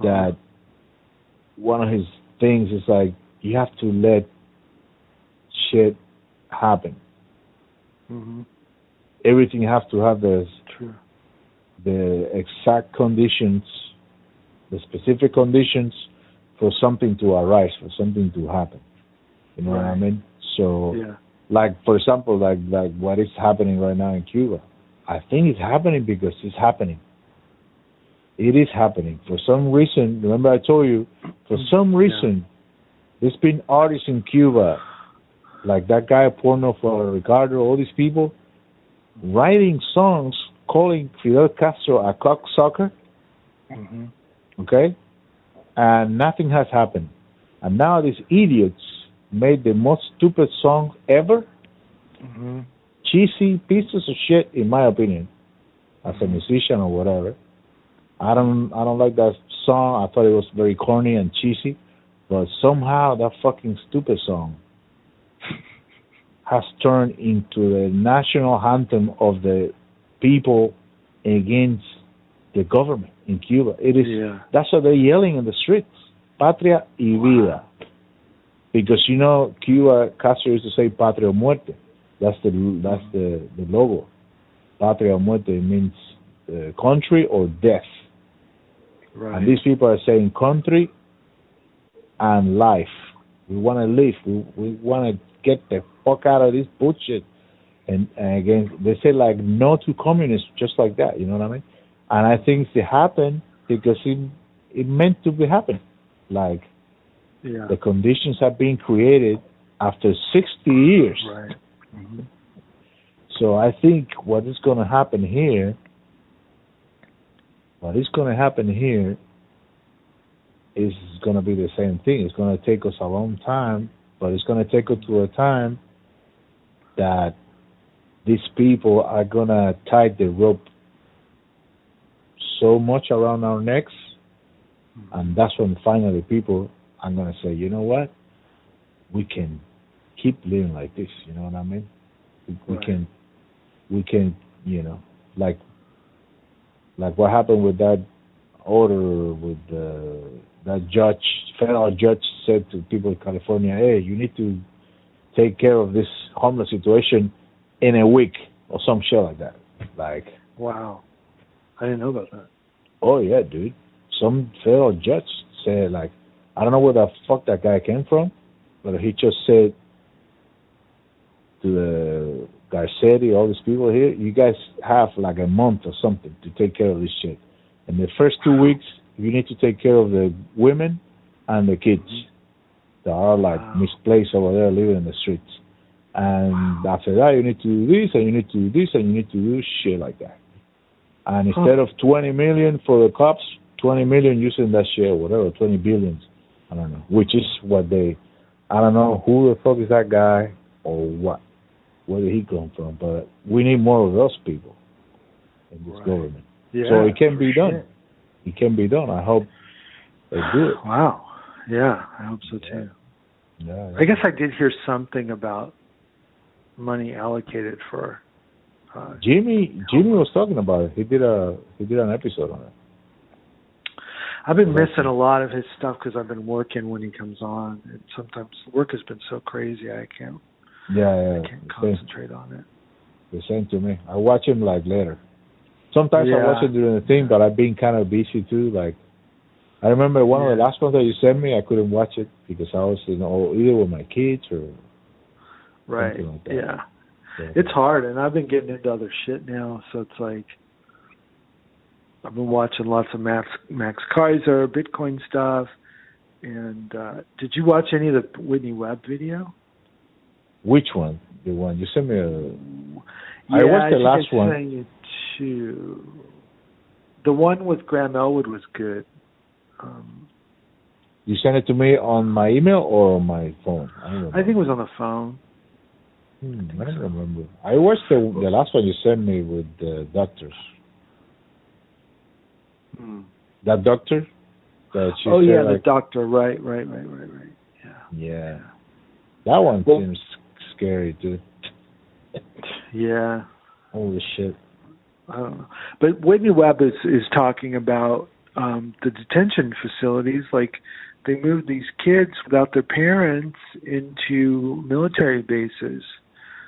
Speaker 1: that one of his things is like you have to let shit happen.
Speaker 2: Mm-hmm.
Speaker 1: Everything has to have the
Speaker 2: True.
Speaker 1: the exact conditions, the specific conditions for something to arise, for something to happen. You know
Speaker 2: right.
Speaker 1: what I mean? So,
Speaker 2: yeah.
Speaker 1: like for example, like like what is happening right now in Cuba, I think it's happening because it's happening. It is happening. For some reason, remember I told you, for mm-hmm. some reason, yeah. there's been artists in Cuba, like that guy Porno for Ricardo, all these people, writing songs calling Fidel Castro a cocksucker.
Speaker 2: hmm
Speaker 1: Okay, and nothing has happened. And now these idiots made the most stupid song ever.
Speaker 2: hmm
Speaker 1: Cheesy pieces of shit, in my opinion, as a musician or whatever. I don't, I don't like that song. I thought it was very corny and cheesy, but somehow that fucking stupid song has turned into the national anthem of the people against the government in Cuba. It is
Speaker 2: Yeah.
Speaker 1: that's what they're yelling in the streets. Patria y vida. Because you know Cuba Castro used to say patria o muerte. That's the that's the, the logo. Patria o muerte means uh, country or death.
Speaker 2: Right.
Speaker 1: And these people are saying country and life. We want to live. We we want to get the fuck out of this bullshit. And, and again, they say like no to communists, just like that. You know what I mean? And I think it happened because it it meant to be happen. Like
Speaker 2: yeah.
Speaker 1: the conditions have been created after 60 years.
Speaker 2: Right. hmm
Speaker 1: So I think what is going to happen here, what is going to happen here is going to be the same thing. It's going to take us a long time, but it's going to take us to a time that these people are going to tie the rope so much around our necks, and that's when finally people are going to say, you know what, we can keep living like this. You know what I mean? We, we can we can, you know, like like what happened with that order with uh, that judge, federal judge said to people in California, "Hey, you need to take care of this homeless situation in a week or some shit like that." Like,
Speaker 2: Wow. I didn't know about that.
Speaker 1: oh yeah, dude. Some federal judge said like, I don't know where the fuck that guy came from, but he just said to the Garcetti, all these people here, you guys have like a month or something to take care of this shit. In the first two weeks, you need to take care of the women and the kids that are like
Speaker 2: Wow.
Speaker 1: misplaced over there living in the streets. And after that, you need to do this and you need to do this and you need to do shit like that. And
Speaker 2: Huh.
Speaker 1: instead of 20 million for the cops, 20 million using that shit, whatever, 20 billions. I don't know, which is what they, I don't know who the fuck is that guy or what, where did he come from, but we need more of those people in this
Speaker 2: Right.
Speaker 1: government.
Speaker 2: Yeah.
Speaker 1: so it can be done.
Speaker 2: sure.
Speaker 1: It can be done. I hope they do it.
Speaker 2: Wow. Yeah, I hope so too.
Speaker 1: Yeah,
Speaker 2: I guess I did hear something about money allocated for. Uh,
Speaker 1: Jimmy Jimmy was talking about it. He did a he did an episode on it.
Speaker 2: I've been missing a lot of his stuff because I've been working when he comes on, and sometimes work has been so crazy I can't
Speaker 1: Yeah,
Speaker 2: I
Speaker 1: yeah.
Speaker 2: can't
Speaker 1: the same,
Speaker 2: concentrate on it.
Speaker 1: the same to me. I watch him like later. Sometimes I watch it during the thing, but I've been kind of busy too. Like I remember one of the last ones that you sent me, I couldn't watch it because I was you know either with my kids or
Speaker 2: Right.
Speaker 1: Like that.
Speaker 2: yeah.
Speaker 1: so.
Speaker 2: It's hard, and I've been getting into other shit now, so it's like I've been watching lots of Max Max Keiser, Bitcoin stuff. And uh did you watch any of the Whitney Webb video?
Speaker 1: Which one? The one you sent me a
Speaker 2: Yeah,
Speaker 1: I watched the
Speaker 2: think
Speaker 1: last one.
Speaker 2: you two. The one with Graham Elwood was good. Um,
Speaker 1: you sent it to me on my email or on my phone? I.
Speaker 2: I think it was on the phone.
Speaker 1: Hmm, I don't remember. I watched the the last one you sent me with the doctors.
Speaker 2: Hmm.
Speaker 1: That doctor that
Speaker 2: Oh yeah,
Speaker 1: like
Speaker 2: the doctor. Right, right, right, right, right. Yeah.
Speaker 1: yeah. That one
Speaker 2: Well-
Speaker 1: seems scary dude.
Speaker 2: Yeah.
Speaker 1: Holy shit.
Speaker 2: I. But Whitney Webb is is talking about um the detention facilities like they moved these kids without their parents into military bases.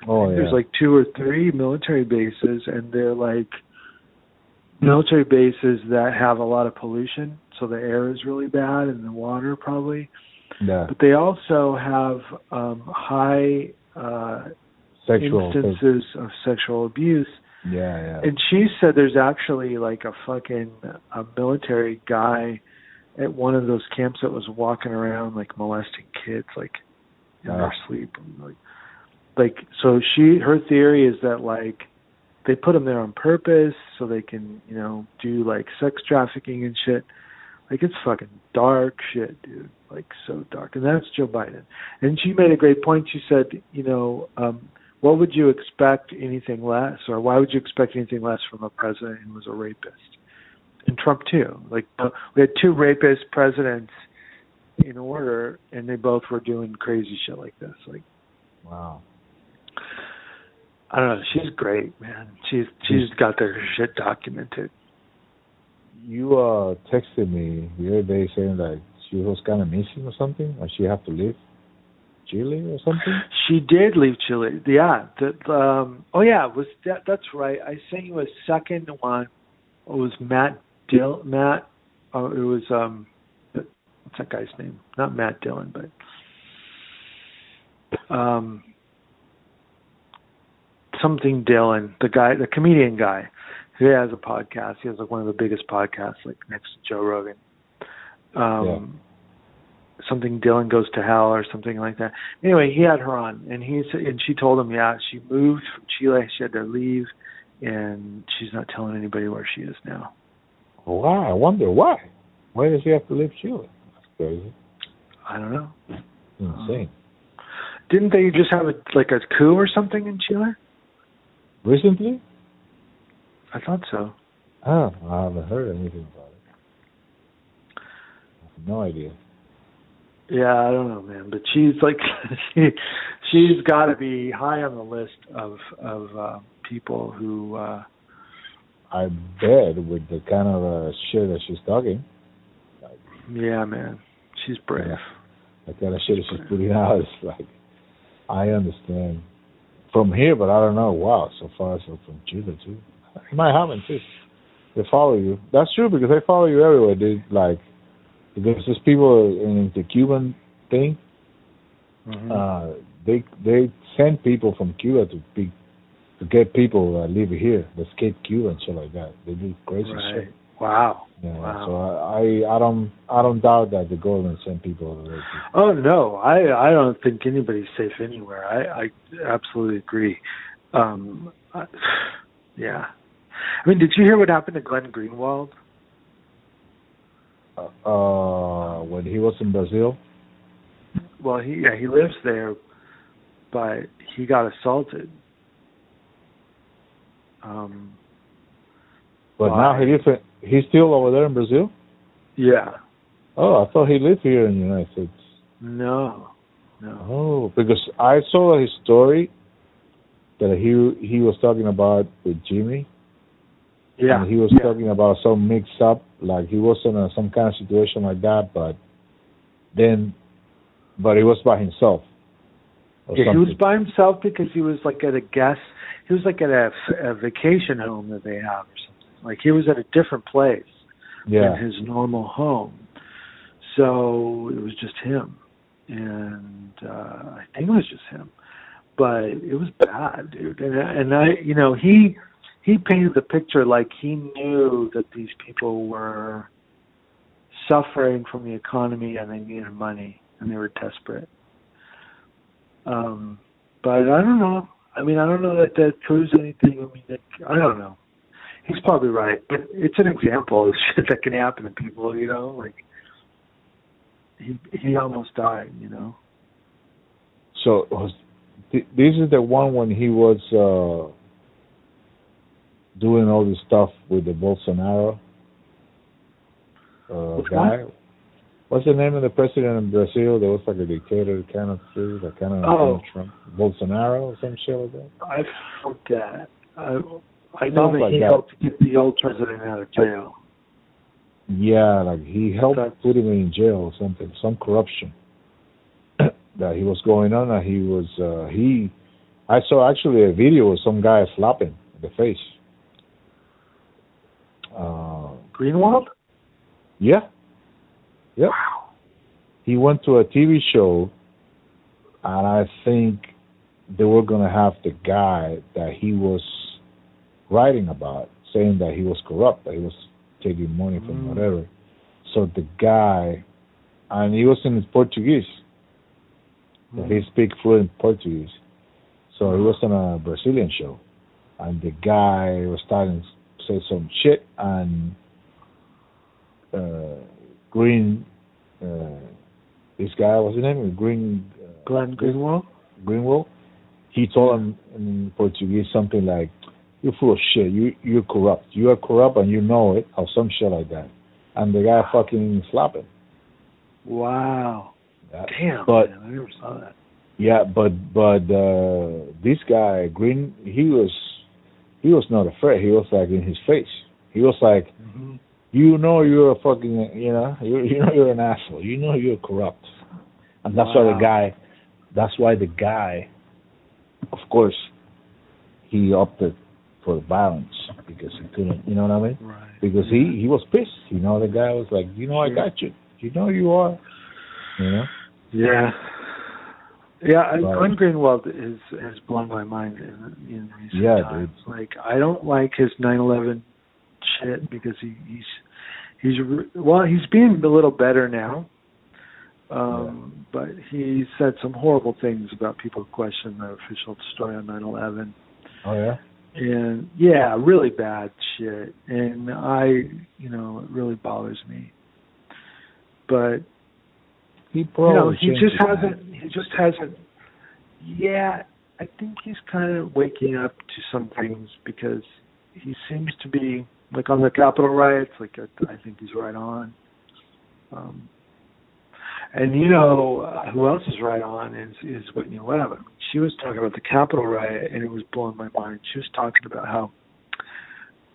Speaker 1: Oh yeah.
Speaker 2: There's like two or three military bases and they're like military bases that have a lot of pollution, so the air is really bad and the water probably.
Speaker 1: yeah.
Speaker 2: But they also have um high uh
Speaker 1: Sexual.
Speaker 2: instances of sexual abuse
Speaker 1: Yeah, yeah.
Speaker 2: and she said there's actually like a fucking a military guy at one of those camps that was walking around like molesting kids like in
Speaker 1: Ah.
Speaker 2: their sleep. Like, like so she her theory is that like they put them there on purpose so they can you know do like sex trafficking and shit. Like it's fucking dark shit, dude. Like so dark. And that's Joe Biden. And she made a great point. She said, you know, um, what would you expect anything less, or why would you expect anything less from a president who was a rapist? And Trump too. Like uh, we had two rapist presidents in order, and they both were doing crazy shit like this. Like,
Speaker 1: wow.
Speaker 2: I don't know. She's great, man. She's she's got their shit documented.
Speaker 1: You uh texted me the other day saying that she was kind of missing or something, or she had to leave Chile or something.
Speaker 2: She did leave Chile. Yeah. The, um. Oh yeah. Was that? That's right. I sent you a second one. It was Matt Dill. Matt. Oh, it was um. What's that guy's name? Not Matt Dillon, but um something Dillon, the guy, the comedian guy, who has a podcast. He has like one of the biggest podcasts, like next to Joe Rogan. Um, yeah. Something Dillon goes to hell or something like that. Anyway, he had her on, and he and she told him, yeah, she moved from Chile. She had to leave, and she's not telling anybody where she is now.
Speaker 1: Why? I wonder why. Why does she have to leave Chile? That's crazy.
Speaker 2: I don't know.
Speaker 1: Insane.
Speaker 2: Didn't they just have a like a coup or something in Chile?
Speaker 1: Recently?
Speaker 2: I thought so.
Speaker 1: Oh, I haven't heard anything about it. I have no idea.
Speaker 2: Yeah, I don't know, man. But she's like, she, she's got to be high on the list of of uh, people who. uh
Speaker 1: I bet with the kind of uh, shit that she's talking.
Speaker 2: Like, yeah, man, she's brave. Yeah,
Speaker 1: the kind of shit that she's putting out is like, I understand from here, but I don't know. Wow, so far so from Chile too. It might happen too. They follow you. That's true because they follow you everywhere. They like there's people in the Cuban thing. Mm-hmm. Uh, they they send people from Cuba to be to get people that live here, that escape Cuba and shit like that. They do crazy
Speaker 2: right.
Speaker 1: shit.
Speaker 2: Wow.
Speaker 1: Yeah,
Speaker 2: wow.
Speaker 1: So I, I don't I don't doubt that the government sent people over there.
Speaker 2: Oh no, I I don't think anybody's safe anywhere. I I absolutely agree. Um, I, yeah. I mean, did you hear what happened to Glenn Greenwald?
Speaker 1: Uh, uh, when he was in Brazil.
Speaker 2: Well, he yeah he lives there, but he got assaulted. Um,
Speaker 1: but now he lives He's still over there in Brazil?
Speaker 2: Yeah.
Speaker 1: Oh, I thought he lived here in the United States.
Speaker 2: No. No.
Speaker 1: Oh, because I saw his story that he he was talking about with Jimmy.
Speaker 2: Yeah.
Speaker 1: And he was
Speaker 2: yeah.
Speaker 1: talking about some mix up, like he was in a, some kind of situation like that, but then, but he was by himself.
Speaker 2: Yeah, something. he was by himself because he was like at a guest. He was like at a, a vacation home that they have or something. Like he was at a different place
Speaker 1: yeah.
Speaker 2: than his normal home. So it was just him. And uh I think it was just him. But it was bad, dude. And and I you know, he he painted the picture like he knew that these people were suffering from the economy and they needed money and they were desperate. Um but I don't know. I mean, I don't know that that proves anything. I mean, that, I don't know he's probably right, but it's an example of shit that can happen to people. You know, like he he almost died. You know.
Speaker 1: So this is the one when he was uh, doing all this stuff with the Bolsonaro uh, guy. What's the name of the president in Brazil? There was like a dictator kind of through, that kind of
Speaker 2: oh.
Speaker 1: Trump, Bolsonaro or some shit like that.
Speaker 2: I forget. I, I know that like he that. helped get the old president out of jail.
Speaker 1: Yeah, like he helped That's, put him in jail or something, some corruption that he was going on. That he was uh he. I saw actually a video of some guy slapping in the face. Uh,
Speaker 2: Greenwald.
Speaker 1: Yeah. Yep.
Speaker 2: Wow.
Speaker 1: He went to a TV show, and I think they were gonna have the guy that he was writing about, saying that he was corrupt, that he was taking money from mm. whatever. So the guy, and he was in Portuguese. Mm. He speaks fluent Portuguese. So he was on a Brazilian show. and the guy was starting to say some shit, and uh, Green, uh, this guy, what's his name? Green. Uh,
Speaker 2: Glenn Greenwald.
Speaker 1: Greenwald. He told him in Portuguese something like, "You're full of shit. You you're corrupt. You are corrupt, and you know it." Or some shit like that. And the guy fucking slapped him.
Speaker 2: Wow.
Speaker 1: Yeah.
Speaker 2: Damn.
Speaker 1: But
Speaker 2: man, I never saw that.
Speaker 1: yeah, but but uh this guy Green, he was he was not afraid. He was like in his face. He was like,
Speaker 2: hmm
Speaker 1: you know, you're a fucking, you know, you you know you're an asshole. You know you're corrupt, and that's why the guy, that's why the guy, of course, he opted for the violence because he couldn't. You know what I mean?
Speaker 2: Right.
Speaker 1: Because he he was pissed. You know, the guy was like, you know, I got you. You know you are. You know.
Speaker 2: Yeah. Yeah,
Speaker 1: Right.
Speaker 2: Glenn Greenwald is has blown my mind in, in recent
Speaker 1: Yeah,
Speaker 2: times. Like I don't like his 9/11 shit because he, he's he's well he's being a little better now. Um but he said some horrible things about people who question the official story on 9/11
Speaker 1: Oh yeah.
Speaker 2: and yeah, really bad shit. And I, you know, it really bothers me. But
Speaker 1: He
Speaker 2: you know, he just hasn't. He just hasn't. Yeah, I think he's kind of waking up to some things because he seems to be like on the Capitol riots. Like I, I think he's right on. Um, and you know uh, who else is right on is is Whitney Webb. She was talking about the Capitol riot, and it was blowing my mind. She was talking about how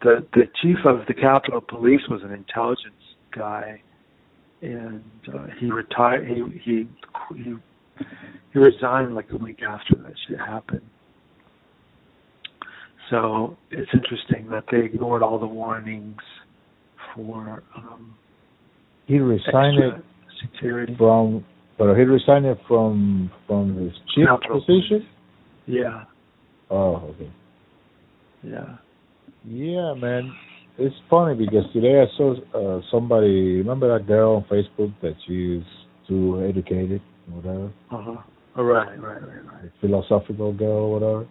Speaker 2: the the chief of the Capitol Police was an intelligence guy, and uh, he retired. He he he he resigned like a week after that shit happened. So it's interesting that they ignored all the warnings for um,
Speaker 1: He resigned it
Speaker 2: security.
Speaker 1: from, but he resigned it from from his chief
Speaker 2: Capitol
Speaker 1: position.
Speaker 2: Yeah,
Speaker 1: Oh, okay.
Speaker 2: yeah.
Speaker 1: Yeah, man. It's funny because today I saw uh, somebody. Remember that girl on Facebook that she's too educated, whatever,
Speaker 2: Uh huh. Oh, right, right, right, right.
Speaker 1: philosophical girl, whatever.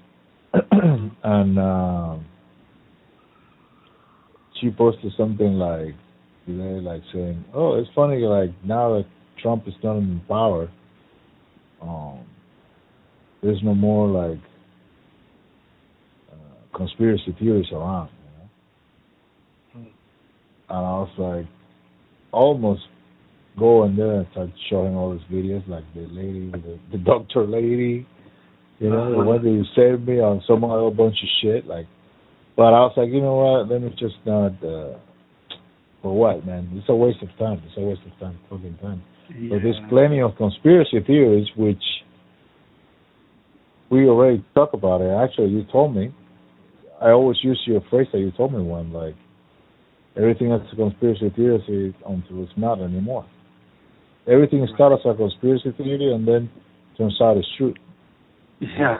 Speaker 1: and um, she posted something like today, like saying, "Oh, it's funny. Like now that Trump is not in power, um, there's no more like uh, conspiracy theories around." And I was like, almost go in there and start showing all these videos, like the lady, the, the doctor lady, you know, the
Speaker 2: Uh-huh.
Speaker 1: one that you saved me on some other bunch of shit, like. But I was like, you know what? Let me just not. Uh, for what, man? It's a waste of time. It's a waste of time, fucking time. But there's plenty of conspiracy theories which we already talked about it. Actually, you told me. I always use your phrase that you told me one, like everything that's a conspiracy theory until it's not anymore. Everything starts as a conspiracy theory and then turns out it's true.
Speaker 2: Yeah.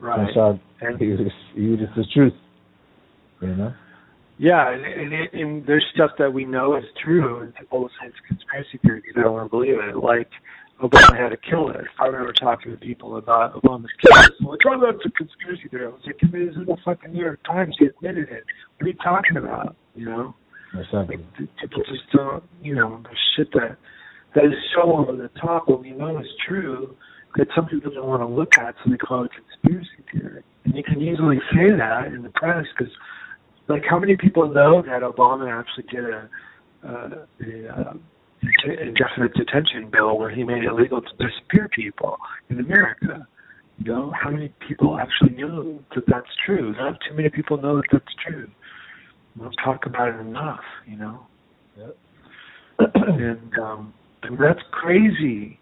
Speaker 2: Right.
Speaker 1: Turns out
Speaker 2: And-
Speaker 1: it is, it is the truth. You know?
Speaker 2: Yeah, and, and, it- and there's stuff that we know is true, and people will say it's a conspiracy theory because they don't want to believe it. Like Obama had a killer. I remember talking to people about Obama's killer, so like, oh, that's a conspiracy theory. I was like, it is in the fucking New York Times. He admitted it. What are you talking about? You know, like people just don't. You know, there's shit that that is so over the top when we know is true that some people don't want to look at, so they call it conspiracy theory. And you can easily say that in the press because like how many people know that Obama actually did a, uh, a uh, indefinite detention bill where he made it illegal to disappear people in America? You know, how many people actually know that that's true? Not too many people know that that's true. We don't talk about it enough, you know. and um, and that's crazy.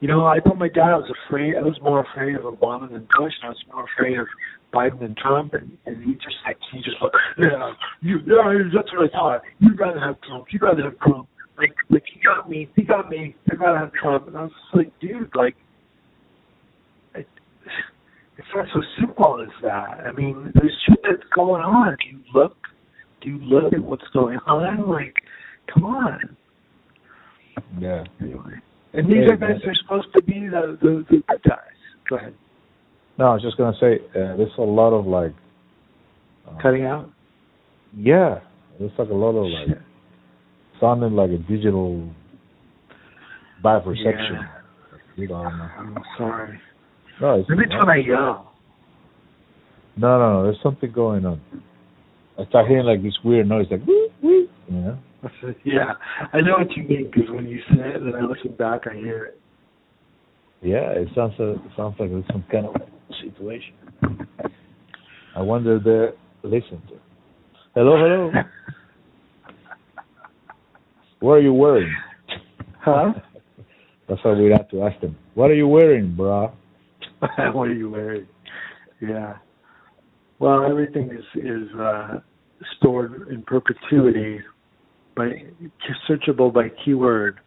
Speaker 2: You know, I thought my dad was afraid. I was more afraid of Obama than Bush. And I was more afraid of Biden than Trump. And, and he just like he just like yeah, you, yeah, that's what I thought. You'd rather have Trump. You'd rather have Trump. Like like he got me. He got me. I'd rather have Trump. And I was just like, dude, like. It, it's not so simple as that. I mean, there's shit that's going on. You look? Do you look at what's going on? Like, come on.
Speaker 1: Yeah.
Speaker 2: Anyway, and these
Speaker 1: Hey,
Speaker 2: events
Speaker 1: man.
Speaker 2: are supposed to be the the, the good guys. Go ahead.
Speaker 1: No, I was just gonna say uh, there's a lot of like
Speaker 2: Cutting out.
Speaker 1: Yeah, it's like a lot of like
Speaker 2: Shit.
Speaker 1: sounding like a digital bifurcation.
Speaker 2: Yeah.
Speaker 1: You know,
Speaker 2: I'm sorry.
Speaker 1: No, it's
Speaker 2: Maybe it's when I yell.
Speaker 1: no, no, no. There's something going on. I start hearing like this weird noise, like woo, woo. You know?
Speaker 2: yeah, I know what you mean because when you say it, then I listen back, I hear it.
Speaker 1: Yeah, it sounds uh, it sounds like it's some kind of situation. I wonder if they listen to. Hello, hello. what are you wearing?
Speaker 2: Huh?
Speaker 1: That's what we'd have to ask them. What are you wearing, brah?
Speaker 2: what are you wearing? Yeah. Well, everything is is uh, stored in perpetuity by searchable by keyword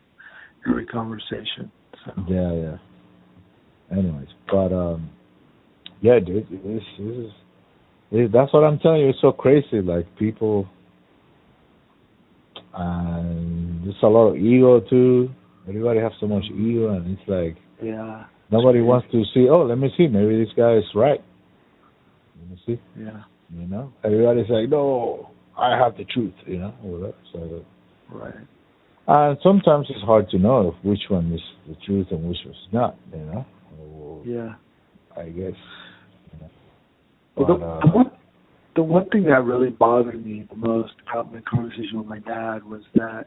Speaker 2: every conversation. So
Speaker 1: Yeah, yeah. Anyways, but um, yeah, dude, this, this is it, that's what I'm telling you. It's so crazy. Like people, and there's a lot of ego too. Everybody has so much ego, and it's like
Speaker 2: yeah,
Speaker 1: nobody
Speaker 2: crazy.
Speaker 1: wants to see. Oh, let me see. Maybe this guy is right. Let me see.
Speaker 2: yeah,
Speaker 1: You know, everybody's like, no, I have the truth. You know, whatever. So,
Speaker 2: right.
Speaker 1: and sometimes it's hard to know which one is the truth and which is not. You know. Or,
Speaker 2: Yeah.
Speaker 1: I guess. You know.
Speaker 2: Well,
Speaker 1: But,
Speaker 2: the,
Speaker 1: uh,
Speaker 2: the one the one thing that really bothered me the most about my conversation with my dad was that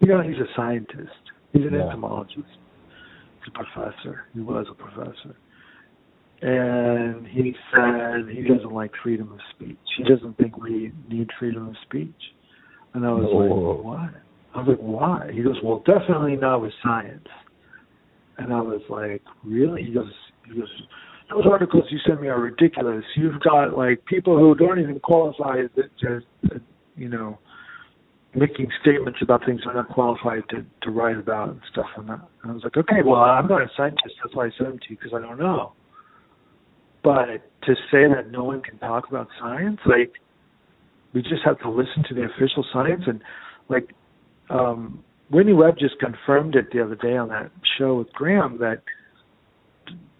Speaker 2: you know he's a scientist. He's an
Speaker 1: Yeah.
Speaker 2: entomologist. He's a professor. He was a professor. And he said he doesn't like freedom of speech. He doesn't think we need freedom of speech. And I was
Speaker 1: Oh.
Speaker 2: like, what? I was like, why? He goes, well, definitely not with science. And I was like, really? He goes, he goes, those articles you send me are ridiculous. You've got like people who don't even qualify as just, you know, making statements about things they're not qualified to to write about and stuff. And that. And I was like, okay, well, I'm not a scientist. That's why I sent them to you because I don't know. But to say that no one can talk about science, like we just have to listen to the official science and like um Whitney Webb just confirmed it the other day on that show with Graham that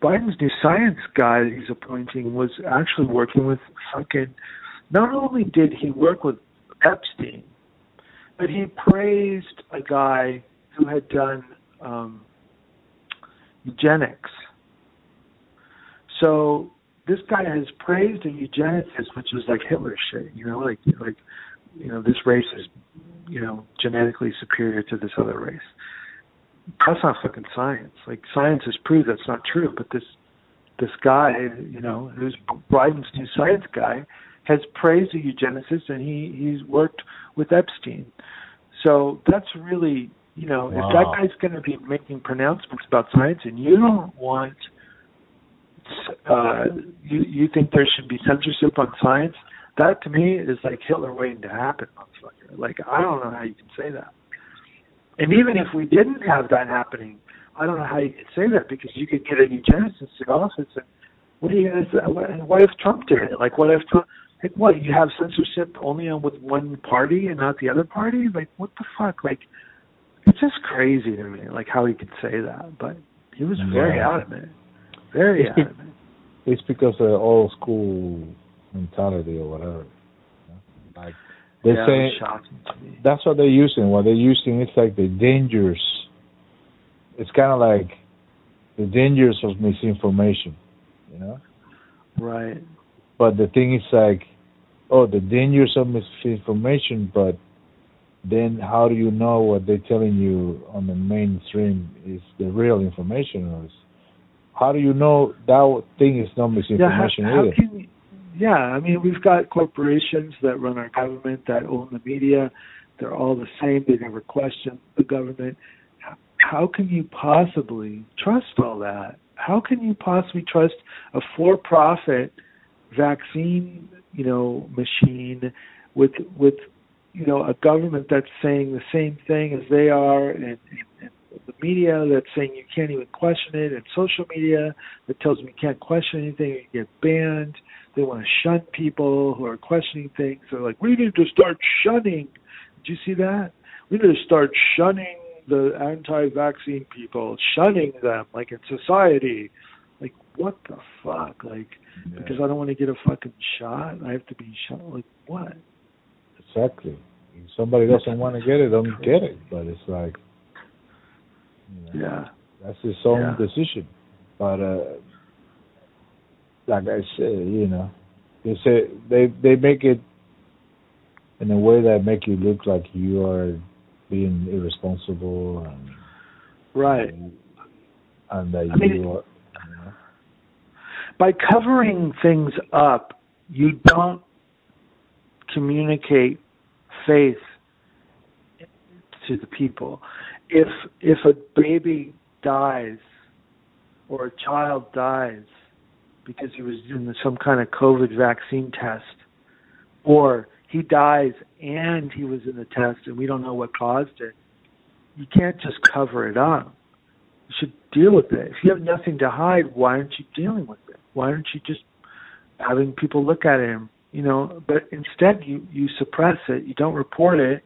Speaker 2: Biden's new science guy that he's appointing was actually working with fucking. Not only did he work with Epstein, but he praised a guy who had done um, eugenics. So this guy has praised a eugenicist, which was like Hitler shit. You know, like like you know this race is you know genetically superior to this other race that's not fucking science. Like science has proved that's not true. But this this guy, you know, who's Biden's new science guy, has praised the eugenicist, and he he's worked with Epstein. So that's really, you know, if that guy's going to be making pronouncements about science, and you don't want, uh, you you think there should be censorship on science, that to me is like Hitler waiting to happen, motherfucker. Like I don't know how you can say that. And even if we didn't have that happening, I don't know how you could say that because you could get a eugenicist in office and what are you gonna say? What, what if Trump did it? Like what if Trump? Like what? You have censorship only on with one party and not the other party? Like what the fuck? Like it's just crazy to me. Like how he could say that, but he was very
Speaker 1: Yeah.
Speaker 2: adamant. Very
Speaker 1: It's be- It's because of the old school mentality or whatever. Like they
Speaker 2: yeah,
Speaker 1: say
Speaker 2: it was shocking to me.
Speaker 1: that's what they're using. What they're using is like the dangers. It's kind of like the dangers of misinformation, you know.
Speaker 2: Right.
Speaker 1: But the thing is like, oh, the dangers of misinformation. But then, how do you know what they're telling you on the mainstream is the real information, or is, how do you know that thing is not misinformation
Speaker 2: yeah, how,
Speaker 1: either?
Speaker 2: how can yeah, I mean we've got corporations that run our government that own the media. They're all the same. They never question the government. How, how can you possibly trust all that? How can you possibly trust a for-profit vaccine, you know, machine with with you know a government that's saying the same thing as they are, and, and, and the media that's saying you can't even question it, and social media that tells them you can't question anything, you get banned. They want to shun people who are questioning things. They're like, we need to start shunning. Did you see that? We need to start shunning the anti-vaccine people, shunning them like in society. Like, what the fuck? Like,
Speaker 1: Yeah.
Speaker 2: because I don't want to get a fucking shot, I have to be shot. Like, what?
Speaker 1: Exactly. If somebody doesn't want to get it, don't get it. But it's like, you know,
Speaker 2: Yeah.
Speaker 1: that's his own
Speaker 2: Yeah.
Speaker 1: decision. But uh, like I said, you know, they say they they make it in a way that make you look like you are being irresponsible and
Speaker 2: Right.
Speaker 1: and that
Speaker 2: I mean,
Speaker 1: are. You know,
Speaker 2: By covering things up, you don't communicate faith to the people. If if a baby dies or a child dies because he was in some kind of COVID vaccine test, or he dies and he was in the test and we don't know what caused it, you can't just cover it up. You should deal with it. If you have nothing to hide, why aren't you dealing with it? Why aren't you just having people look at him? You know, but instead you you suppress it. You don't report it.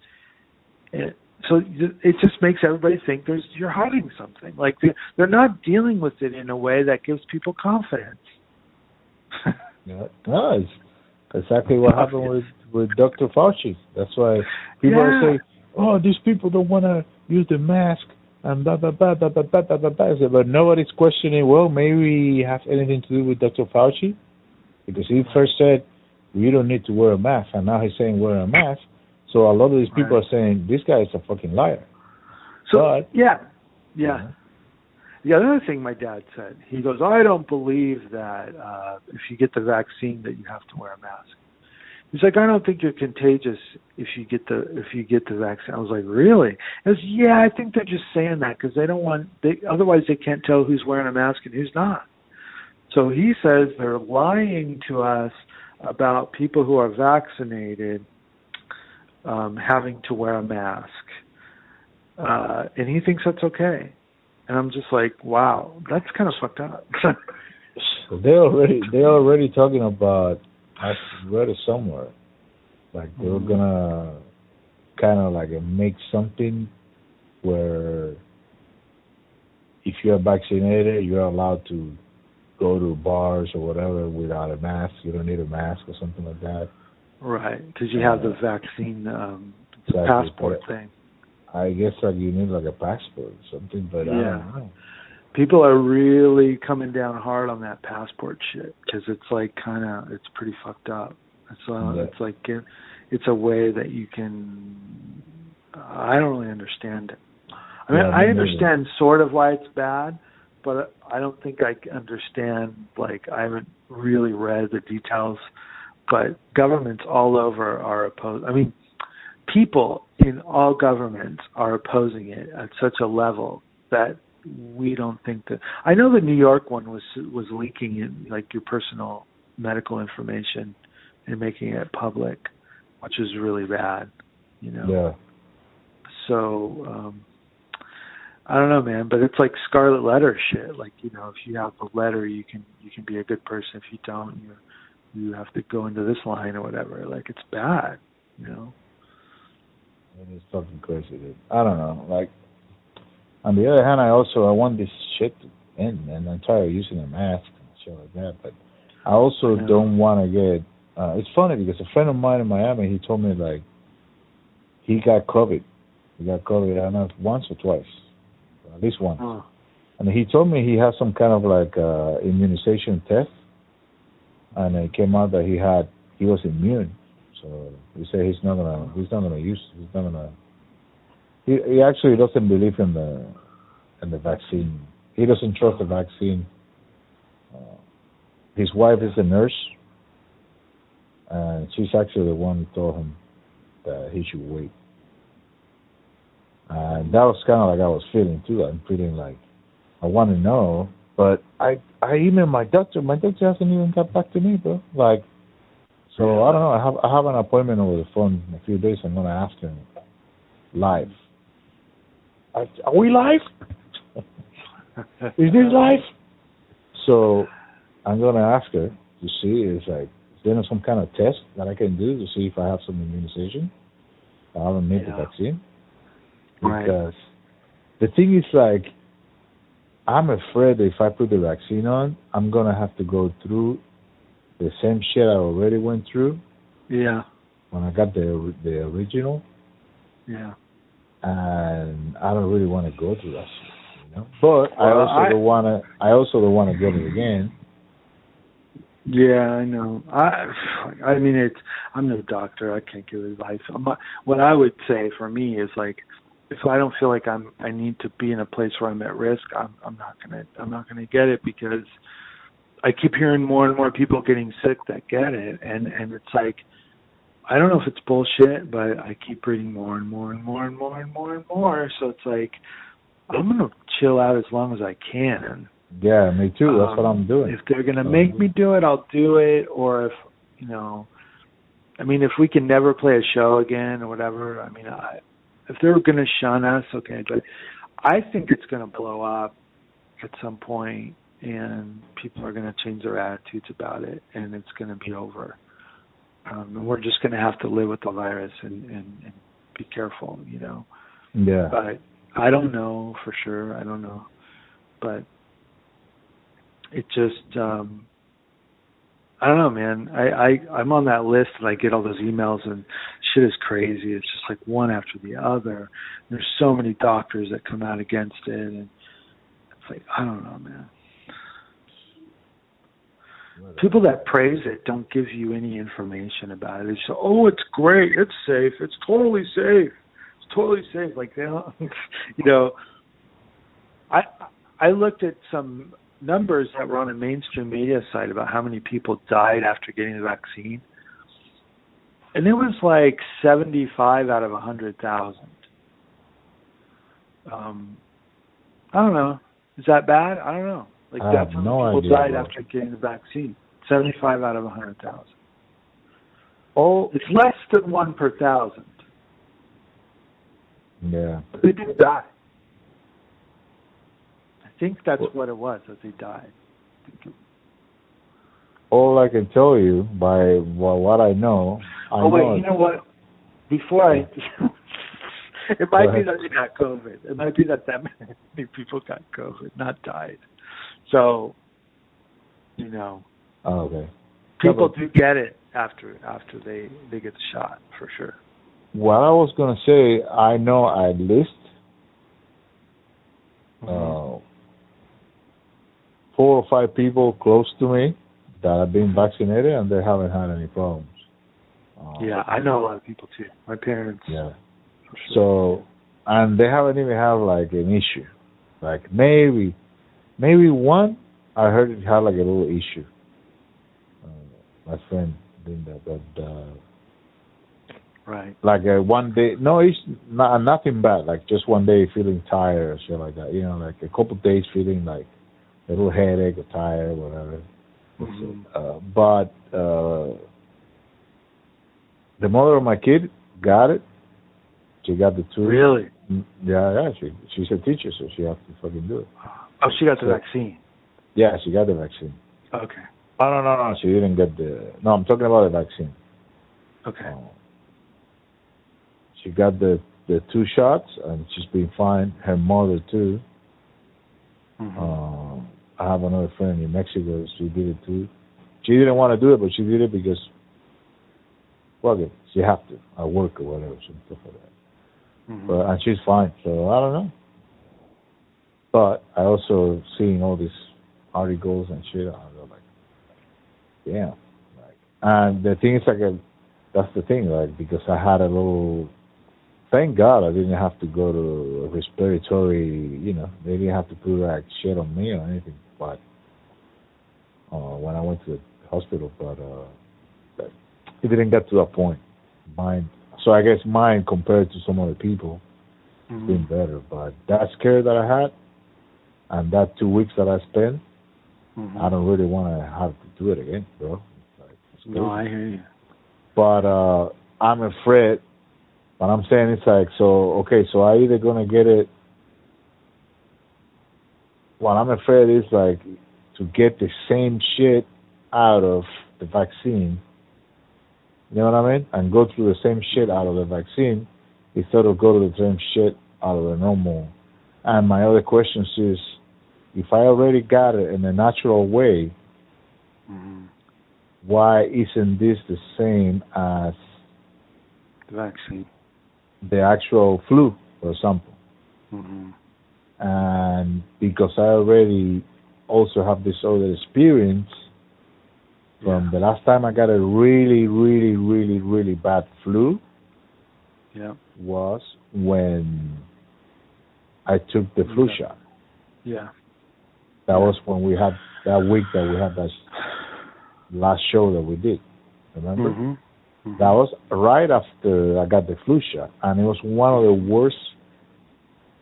Speaker 2: it so it just makes everybody think there's you're hiding something. Like they're, they're not dealing with it in a way that gives people confidence.
Speaker 1: Yeah. No, it's exactly what happened with with Dr. Fauci. That's why people
Speaker 2: Yeah.
Speaker 1: say, "Oh, these people don't want to use the mask," and blah blah blah blah blah blah blah blah. But nobody's questioning. Well, maybe it has anything to do with Dr. Fauci, because he first said we don't need to wear a mask, and now he's saying wear a mask. So a lot of these people
Speaker 2: Right.
Speaker 1: are saying this guy is a fucking liar.
Speaker 2: So
Speaker 1: But-
Speaker 2: yeah, yeah. The other thing my dad said, he goes, I don't believe that uh if you get the vaccine that you have to wear a mask. He's like, I don't think you're contagious if you get the if you get the vaccine. I was like, really? He goes, yeah, I think they're just saying that because they don't want they otherwise they can't tell who's wearing a mask and who's not. So he says they're lying to us about people who are vaccinated um, having to wear a mask, uh, and he thinks that's okay. And I'm just like, wow, that's kind of fucked up.
Speaker 1: They already they're already talking about. I read it somewhere, like they were
Speaker 2: Mhm.
Speaker 1: gonna kind of like make something where if you're vaccinated, you're allowed to go to bars or whatever without a mask. You don't need a mask or something like that.
Speaker 2: Right, because you have the vaccine um,
Speaker 1: Exactly,
Speaker 2: passport thing.
Speaker 1: I guess like you need like a passport or something, but I
Speaker 2: Yeah.
Speaker 1: don't know.
Speaker 2: People are really coming down hard on that passport shit because it's like kind of it's pretty fucked up. It's uh,
Speaker 1: Yeah.
Speaker 2: it's like it, it's a way that you can. I don't really understand it. I mean,
Speaker 1: Yeah,
Speaker 2: I
Speaker 1: neither.
Speaker 2: understand sort of why it's bad, but I don't think I understand. Like, I haven't really read the details, but governments all over are opposed. I mean, people in all governments are opposing it at such a level that we don't think that. I know the New York one was was leaking in like your personal medical information and making it public, which is really bad. You know.
Speaker 1: Yeah.
Speaker 2: So um I don't know, man, but it's like scarlet letter shit. Like you know, if you have the letter, you can you can be a good person. If you don't, you you have to go into this line or whatever. Like it's bad, you know.
Speaker 1: It is fucking crazy, dude. I don't know. Like, on the other hand, I also I want this shit to end, and I'm tired of using a mask and shit like that. But I also
Speaker 2: Yeah.
Speaker 1: don't want to get. Uh, it's funny because a friend of mine in Miami, he told me like he got COVID. He got COVID. I don't know once or twice, at least once.
Speaker 2: Oh,
Speaker 1: And he told me he had some kind of like uh, immunization test, and it came out that he had he was immune. So he said he's not gonna he's not gonna use he's not gonna. He he actually doesn't believe in the in the vaccine. He doesn't trust the vaccine. Uh, his wife is a nurse, and she's actually the one who told him that he should wait. And that was kind of like I was feeling too. I'm feeling like I want to know, but I I emailed my doctor. My doctor hasn't even got back to me, bro. Like, so I don't know. I have I have an appointment over the phone in a few days. I'm gonna ask him live. Are, are we live? Is this live? So I'm gonna ask her to see is like is there some kind of test that I can do to see if I have some immunization. I haven't made
Speaker 2: Yeah.
Speaker 1: the vaccine
Speaker 2: Right.
Speaker 1: because the thing is like I'm afraid if I put the vaccine on, I'm gonna have to go through the same shit I already went through
Speaker 2: Yeah.
Speaker 1: when I got the the original,
Speaker 2: Yeah.
Speaker 1: and I don't really want to go through that shit, you know. But I also
Speaker 2: I-
Speaker 1: don't want to. I also don't want to get it again.
Speaker 2: Yeah, I know. I I mean it's I'm no doctor. I can't give advice. I'm not, what I would say for me is like if I don't feel like I'm I need to be in a place where I'm at risk, I'm I'm not going to I'm not to get it because I keep hearing more and more people getting sick that get it and and it's like I don't know if it's bullshit, but I keep reading more and more and more and more and more and more. So it's like I'm gonna chill out as long as I can.
Speaker 1: Yeah, me too. That's what
Speaker 2: Um,
Speaker 1: I'm doing.
Speaker 2: If they're gonna make me do it, I'll do it. Or if you know, I mean, if we can never play a show again or whatever, I mean, I, if they're gonna shun us, okay. But I think it's gonna blow up at some point, and people are gonna change their attitudes about it, and it's gonna be over. Um, and we're just gonna have to live with the virus and and, and be careful, you know
Speaker 1: Yeah.
Speaker 2: but I don't know for sure. I don't know, but it just um I don't know, man. I I I'm on that list and I get all those emails and shit is crazy. It's just like one after the other. There's so many doctors that come out against it, and it's like I don't know, man. People that praise it don't give you any information about it. They say, "Oh, it's great. It's safe. It's totally safe. It's totally safe." Like they don't, you know. I I looked at some numbers that were on a mainstream media site about how many people died after getting the vaccine, and it was like seventy-five out of a hundred thousand. Um, I don't know. Is that bad? I don't know. Like
Speaker 1: I
Speaker 2: that's
Speaker 1: have
Speaker 2: how
Speaker 1: no
Speaker 2: people died after getting the vaccine. Seventy-five out of a hundred thousand.
Speaker 1: Oh,
Speaker 2: It's less than one per thousand.
Speaker 1: yeah.
Speaker 2: But they did die. I think that's what it was that they died.
Speaker 1: All I can tell you by well, what I know, I
Speaker 2: oh wait,
Speaker 1: know
Speaker 2: you know what? Before I, it might
Speaker 1: Go
Speaker 2: be
Speaker 1: ahead.
Speaker 2: that they got COVID. It might be that that many people got COVID, not died. So, you know,
Speaker 1: Oh, okay.
Speaker 2: people do get it after after they they get the shot for sure.
Speaker 1: What I was gonna say, I know at least uh, four or five people close to me that have been vaccinated and they haven't had any problems. Uh,
Speaker 2: yeah, I know a lot of people too. My parents.
Speaker 1: Yeah.
Speaker 2: Sure.
Speaker 1: So, and they haven't even had like an issue. Like maybe, maybe one. I heard it had like a little issue. Uh, my friend did that, but uh,
Speaker 2: right.
Speaker 1: like uh, one day, no, it's not nothing bad. Like just one day feeling tired or shit like that. You know, like a couple days feeling like a little headache or tired, or whatever.
Speaker 2: Mhm.
Speaker 1: Uh, but uh, the mother of my kid got it. She got the two.
Speaker 2: Really?
Speaker 1: Mm, Yeah, yeah. She she's a teacher, so she has to fucking do it.
Speaker 2: Oh, she got the
Speaker 1: So-
Speaker 2: vaccine.
Speaker 1: Yeah, she got the vaccine.
Speaker 2: Okay.
Speaker 1: Oh no, no, no. She didn't get the. No, I'm talking about the vaccine.
Speaker 2: Okay.
Speaker 1: Uh, she got the the two shots, and she's been fine. Her mother too.
Speaker 2: Mhm.
Speaker 1: Uh, I have another friend in Mexico. She did it too. She didn't want to do it, but she did it because, well, okay, she have to at work or whatever, some stuff like that.
Speaker 2: Mhm.
Speaker 1: But and she's fine. So I don't know. But I also seeing all these articles and shit. I was like, damn. Like, and the thing is like, a, that's the thing, like because I had a little. Thank God I didn't have to go to a respiratory. You know, they didn't have to put like shit on me or anything. But uh, when I went to the hospital, but uh, it didn't get to that point. Mine. So I guess mine compared to some other people
Speaker 2: Mhm.
Speaker 1: been better. But that scare that I had and that two weeks that I spent,
Speaker 2: Mhm.
Speaker 1: I don't really want to have to do it again, bro. It's like, it's
Speaker 2: No. I hear you.
Speaker 1: But uh I'm afraid. What I'm saying it's like, so okay, so I either gonna get it. What I'm afraid is like to get the same shit out of the vaccine. You know what I mean? And go through the same shit out of the vaccine instead of go to the same shit out of the normal. And my other question is, if I already got it in a natural way,
Speaker 2: hmm
Speaker 1: why isn't this the same as
Speaker 2: The vaccine.
Speaker 1: The actual flu, for example?
Speaker 2: hmm
Speaker 1: And because I already also have this other experience from the last time I got a really, really, really, really bad flu
Speaker 2: Yeah.
Speaker 1: was when I took the flu
Speaker 2: Okay.
Speaker 1: shot.
Speaker 2: Yeah.
Speaker 1: That was when we had that week that we had that last show that we did. Remember?
Speaker 2: Hmm
Speaker 1: That was right after I got the flu shot, and it was one of the worst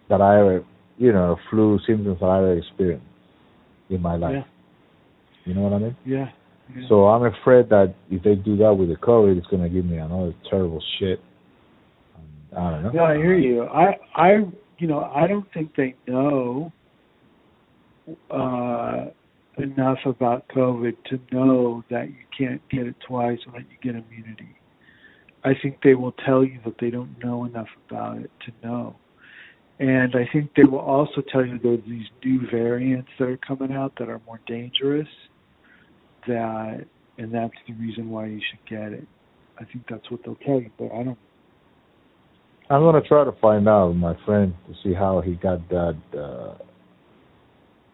Speaker 1: that I ever, you know, flu symptoms that I ever experienced in my life.
Speaker 2: Yeah.
Speaker 1: You know what I mean?
Speaker 2: Yeah. yeah.
Speaker 1: So I'm afraid that if they do that with the COVID, it's going to give me another terrible shit. I don't know.
Speaker 2: Yeah, I hear you. I, I, you know, I don't think they know uh, enough about COVID to know that you can't get it twice and that you get immunity. I think they will tell you that they don't know enough about it to know. And I think they will also tell you there's these new variants that are coming out that are more dangerous. That and that's the reason why you should get it. I think that's what they'll tell you, but I don't
Speaker 1: I'm to try to find out with my friend to see how he got that, uh,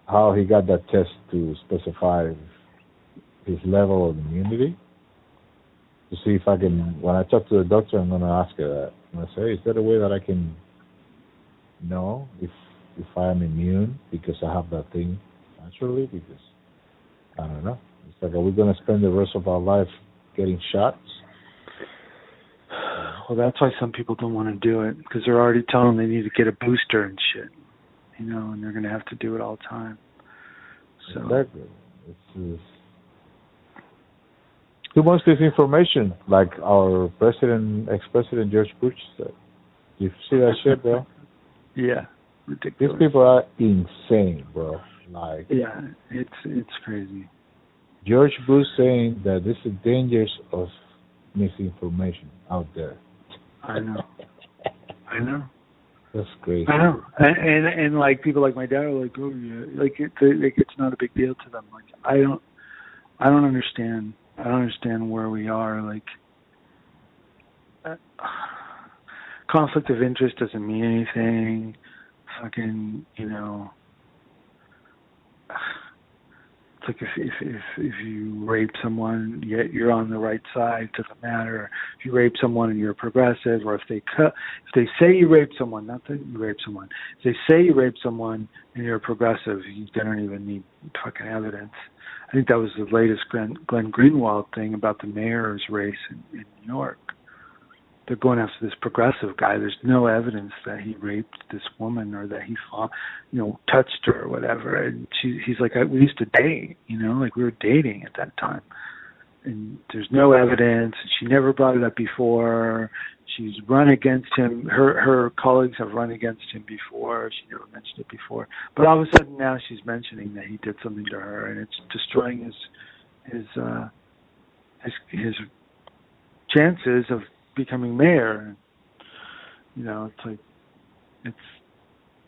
Speaker 1: how he got that test to specify his level of immunity. To see if I can, when I talk to the doctor, I'm going to ask her that. I'm going to say, is there a way that I can know if if I am immune because I have that thing naturally? Because I don't know. It's like, are we going to spend the rest of our life getting shots?
Speaker 2: Well, that's why some people don't want to do it because they're already telling them they need to get a booster and shit, you know, and they're going to have to do it all the time. So
Speaker 1: Exactly. It's, it's too much disinformation, like our president, ex-president George Bush said. You see that shit, bro?
Speaker 2: yeah, ridiculous.
Speaker 1: These people are insane, bro. Like
Speaker 2: Yeah, it's it's crazy.
Speaker 1: George Bush saying that this is dangers of misinformation out there.
Speaker 2: I know. I know.
Speaker 1: That's great.
Speaker 2: I know. And, and and like people like my dad are like, oh yeah, like it, like it's not a big deal to them. Like I don't, I don't understand. I don't understand where we are. Like, uh, conflict of interest doesn't mean anything. Fucking, you know. Like if if if if you rape someone, yet you're on the right side, doesn't matter. If you rape someone and you're progressive, or if they cut, if they say you raped someone, not that you raped someone, if they say you raped someone and you're progressive, you don't even need fucking evidence. I think that was the latest Glenn, Glenn Greenwald thing about the mayor's race in, in New York. They're going after this progressive guy. There's no evidence that he raped this woman or that he, you know, touched her or whatever. And she, he's like, I, we used to date, you know, like we were dating at that time. And there's no evidence. She never brought it up before. She's run against him. Her her colleagues have run against him before. She never mentioned it before. But all of a sudden now she's mentioning that he did something to her, and it's destroying his his uh, his his chances of becoming mayor. You know, it's like it's.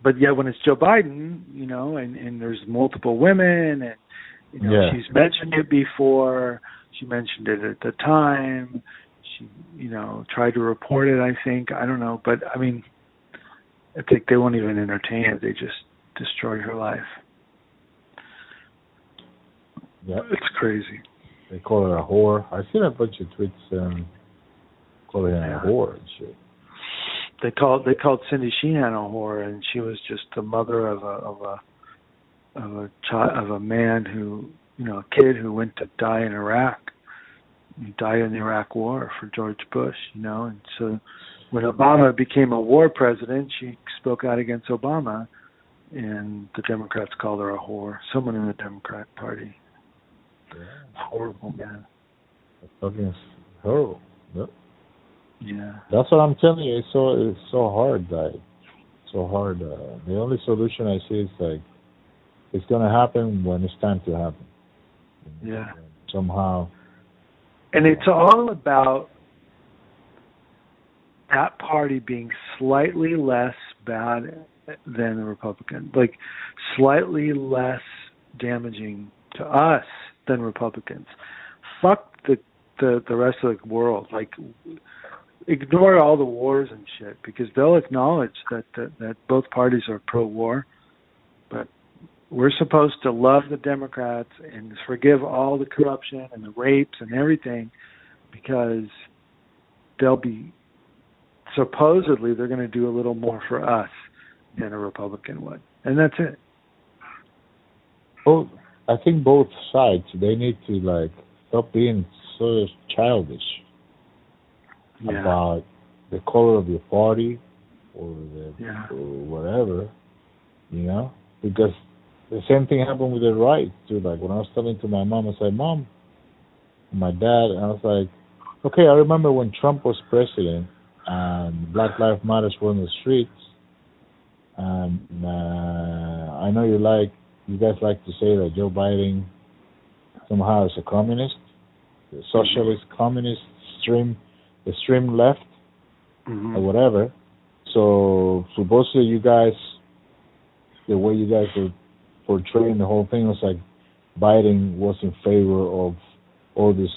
Speaker 2: But yet when it's Joe Biden, you know, and and there's multiple women, and you know
Speaker 1: Yeah.
Speaker 2: she's mentioned it before. She mentioned it at the time. She, you know, tried to report it. I think I don't know, but I mean, I think they won't even entertain it. They just destroy her life.
Speaker 1: Yeah,
Speaker 2: It's crazy.
Speaker 1: they call her a whore. I've seen a bunch of tweets um, calling her
Speaker 2: Yeah.
Speaker 1: a whore and shit.
Speaker 2: They called they called Cindy Sheehan a whore, and she was just the mother of a of a of a child of a man who you know a kid who went to die in Iraq. He died in the Iraq War for George Bush, you know, and so when Obama became a war president, she spoke out against Obama, and the Democrats called her a whore. Someone in the Democrat Party,
Speaker 1: Yeah.
Speaker 2: horrible man.
Speaker 1: That's fucking horrible. Yep.
Speaker 2: Yeah,
Speaker 1: That's what I'm telling you. It's so it's so hard, like so hard. Uh, the only solution I see is like it's gonna happen when it's time to happen.
Speaker 2: Yeah.
Speaker 1: Somehow.
Speaker 2: and it's all about that party being slightly less bad than the Republican. Like slightly less damaging to us than Republicans. Fuck the the the rest of the world. Like ignore all the wars and shit because they'll acknowledge that that, that both parties are pro-war, but we're supposed to love the Democrats and forgive all the corruption and the rapes and everything because they'll be supposedly they're going to do a little more for us than a Republican would, and that's it.
Speaker 1: Well, I think both sides they need to like stop being so childish
Speaker 2: yeah.
Speaker 1: about the color of your party or the
Speaker 2: yeah.
Speaker 1: or whatever, you know, because the same thing happened with the right too. Like when I was talking to my mom, I said, "Mom," my dad, and I was like, "Okay, I remember when Trump was president and Black Lives Matters were in the streets, and uh, I know you like you guys like to say that Joe Biden somehow is a communist, the socialist communist stream, stream left
Speaker 2: mm-hmm.
Speaker 1: or whatever. So supposedly you guys, the way you guys are portraying the whole thing was like Biden was in favor of all this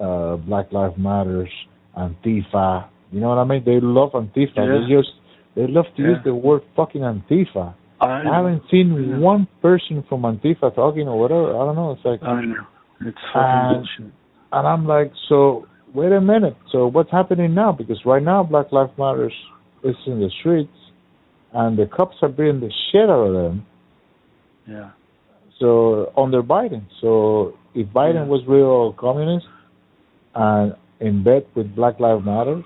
Speaker 1: uh, Black Lives Matters, Antifa. You know what I mean? They love Antifa.
Speaker 2: Yeah.
Speaker 1: They just they love to
Speaker 2: Yeah.
Speaker 1: use the word fucking Antifa.
Speaker 2: I,
Speaker 1: I haven't seen
Speaker 2: Yeah.
Speaker 1: one person from Antifa talking or whatever. I don't know. It's like,
Speaker 2: I know it's fucking
Speaker 1: And-
Speaker 2: bullshit.
Speaker 1: and I'm like, so wait a minute. So what's happening now? Because right now Black Lives Matters is in the streets, and the cops are beating the shit out of them.
Speaker 2: Yeah.
Speaker 1: So under Biden. So if Biden
Speaker 2: Yeah.
Speaker 1: was real communist and in bed with Black Lives Matter,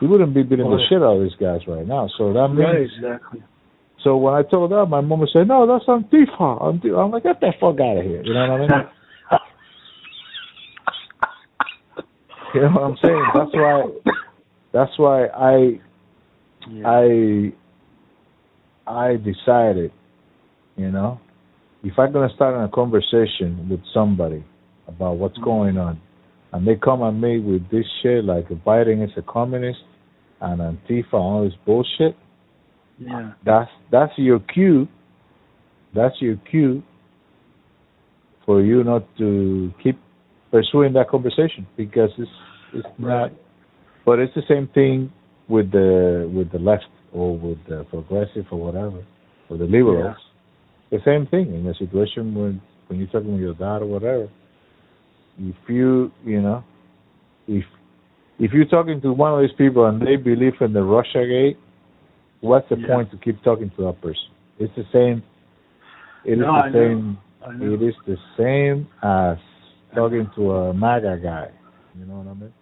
Speaker 1: he wouldn't be beating the shit out of these guys right now. So that means.
Speaker 2: Right. Exactly.
Speaker 1: So when I told that, my mom said, "No, that's Antifa." Antifa. I'm like, "Get the fuck out of here!" You know what I mean? you know what I'm saying? That's why. That's why I
Speaker 2: yeah.
Speaker 1: I I decided, you know, if I'm gonna start a conversation with somebody about what's
Speaker 2: Mhm.
Speaker 1: going on, and they come at me with this shit like Biden is a communist and Antifa and all this bullshit,
Speaker 2: yeah.
Speaker 1: that's that's your cue. That's your cue for you not to keep pursuing that conversation because it's it's not. But it's the same thing with the with the left or with the progressive or whatever or the liberals. The same thing in a situation when when you're talking with your dad or whatever. If you you know if if you're talking to one of these people and they believe in the Russia gate, what's the
Speaker 2: Yeah.
Speaker 1: point to keep talking to that person? It's the same. It is
Speaker 2: No,
Speaker 1: the
Speaker 2: I know.
Speaker 1: same.
Speaker 2: I know.
Speaker 1: It is the same as talking to a MAGA guy. You know what I mean?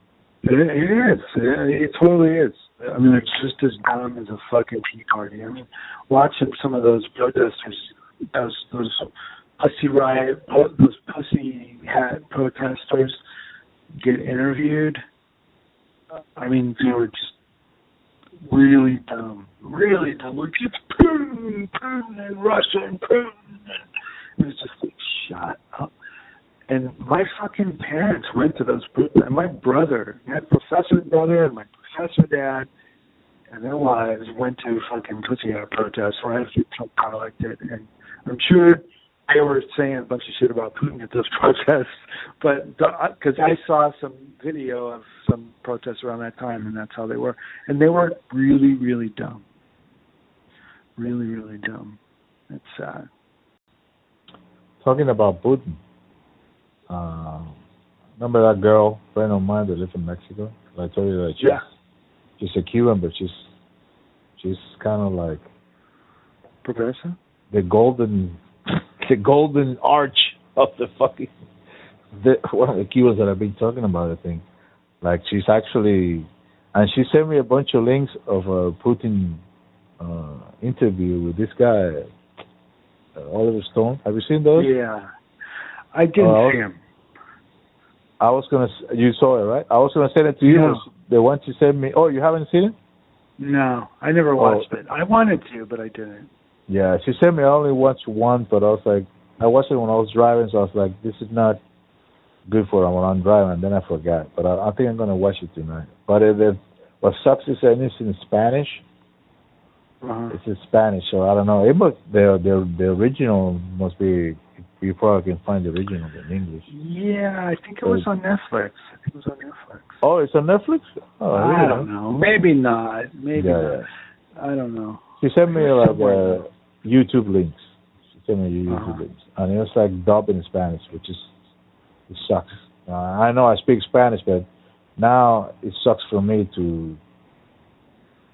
Speaker 2: It, is. It, totally is. I mean, it's just as dumb as a fucking Tea Party. I mean, watching some of those protesters, those those pussy riot, those pussy hat protesters get interviewed. I mean, they were just really dumb, really dumb. We keep Putin, Putin, and Russia, and Putin. And it just like, shut up. And my fucking parents went to those protests, and my brother, my professor brother, and my professor dad, and their wives went to fucking pussy out protests right after Trump got elected. And I'm sure they were saying a bunch of shit about Putin at those protests, but because I saw some video of some protests around that time, and that's how they were, and they were really, really dumb, really, really dumb. It's sad.
Speaker 1: Talking about Putin. Uh, remember that girl, friend of mine that lives in Mexico? I told you that she's,
Speaker 2: Yeah.
Speaker 1: she's a Cuban, but she's she's kind of like
Speaker 2: Progressive.
Speaker 1: the golden the golden arch of the fucking the one of the Cubans that I've been talking about. I think like she's actually and she sent me a bunch of links of a Putin uh, interview with this guy uh, Oliver Stone. Have you seen those?
Speaker 2: Yeah. I didn't
Speaker 1: Oh,
Speaker 2: see him.
Speaker 1: I was gonna. s- You saw it, right? I was gonna send it to you.
Speaker 2: No.
Speaker 1: The one you sent me. Oh, you haven't seen it?
Speaker 2: No, I never watched it. I wanted to, but I didn't.
Speaker 1: Yeah, she sent me. I only watched one, but I was like, I watched it when I was driving, so I was like, this is not good for when I'm driving. And then I forgot, but I, I think I'm gonna watch it tonight. But it, it, what sucks is that it's in Spanish,
Speaker 2: Uh-huh.
Speaker 1: It's in Spanish, so I don't know. It must the the the original must be. You probably can find the original in English.
Speaker 2: Yeah, I think it was on Netflix. It was on Netflix.
Speaker 1: Oh, it's on Netflix. Oh,
Speaker 2: I don't know. Maybe not. Maybe
Speaker 1: Yeah,
Speaker 2: not. I don't know.
Speaker 1: She sent me like uh, YouTube links. She sent me YouTube
Speaker 2: Uh-huh.
Speaker 1: links, and it was like dubbed in Spanish, which is it sucks. Uh, I know I speak Spanish, but now it sucks for me to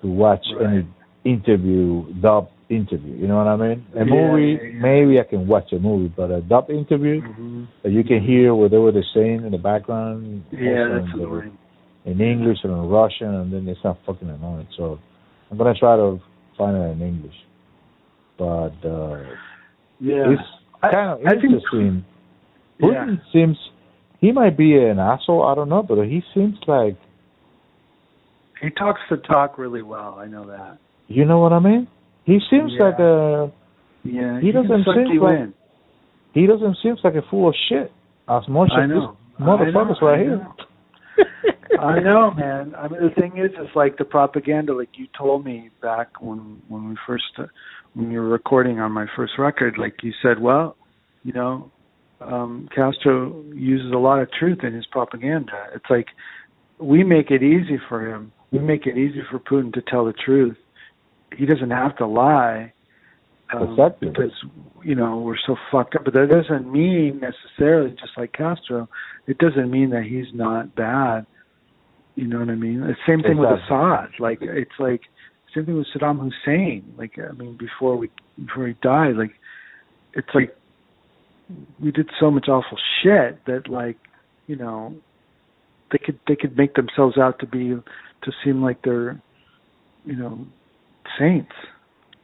Speaker 1: to watch
Speaker 2: Right.
Speaker 1: any interview dub interview. You know what I mean? A
Speaker 2: Yeah,
Speaker 1: movie,
Speaker 2: yeah, yeah.
Speaker 1: maybe I can watch a movie, but a dub interview
Speaker 2: hmm
Speaker 1: that you can hear whatever they're saying in the background.
Speaker 2: Yeah, that's annoying.
Speaker 1: in English or in Russian, and then it's not fucking annoying. So I'm gonna try to find it in English, but uh,
Speaker 2: Yeah.
Speaker 1: it's kind of
Speaker 2: I think-
Speaker 1: interesting.
Speaker 2: yeah.
Speaker 1: Putin seems he might be an asshole. I don't know, but he seems like
Speaker 2: He talks the talk really well. I know that.
Speaker 1: you know what I mean. He seems
Speaker 2: Yeah.
Speaker 1: like a
Speaker 2: Yeah.
Speaker 1: He
Speaker 2: can
Speaker 1: doesn't seem like-
Speaker 2: in.
Speaker 1: he doesn't seem like a fool of shit as much
Speaker 2: I
Speaker 1: as
Speaker 2: know.
Speaker 1: this motherfuckers right here.
Speaker 2: I know, man. I mean, the thing is, it's like the propaganda. Like you told me back when when we first uh, when you were recording on my first record. Like you said, well, you know, um, Castro uses a lot of truth in his propaganda. It's like we make it easy for him. We make it easy for Putin to tell the truth. He doesn't have to lie. Um, Because you know we're so fucked up, but that doesn't mean necessarily, just like Castro, it doesn't mean that he's not bad. You know what I mean? The same thing with
Speaker 1: Exactly.
Speaker 2: Assad. Like it's like same thing with Saddam Hussein. Like I mean, before we before he died, like it's like we did so much awful shit that like you know they could they could make themselves out to be to seem like they're you know saints.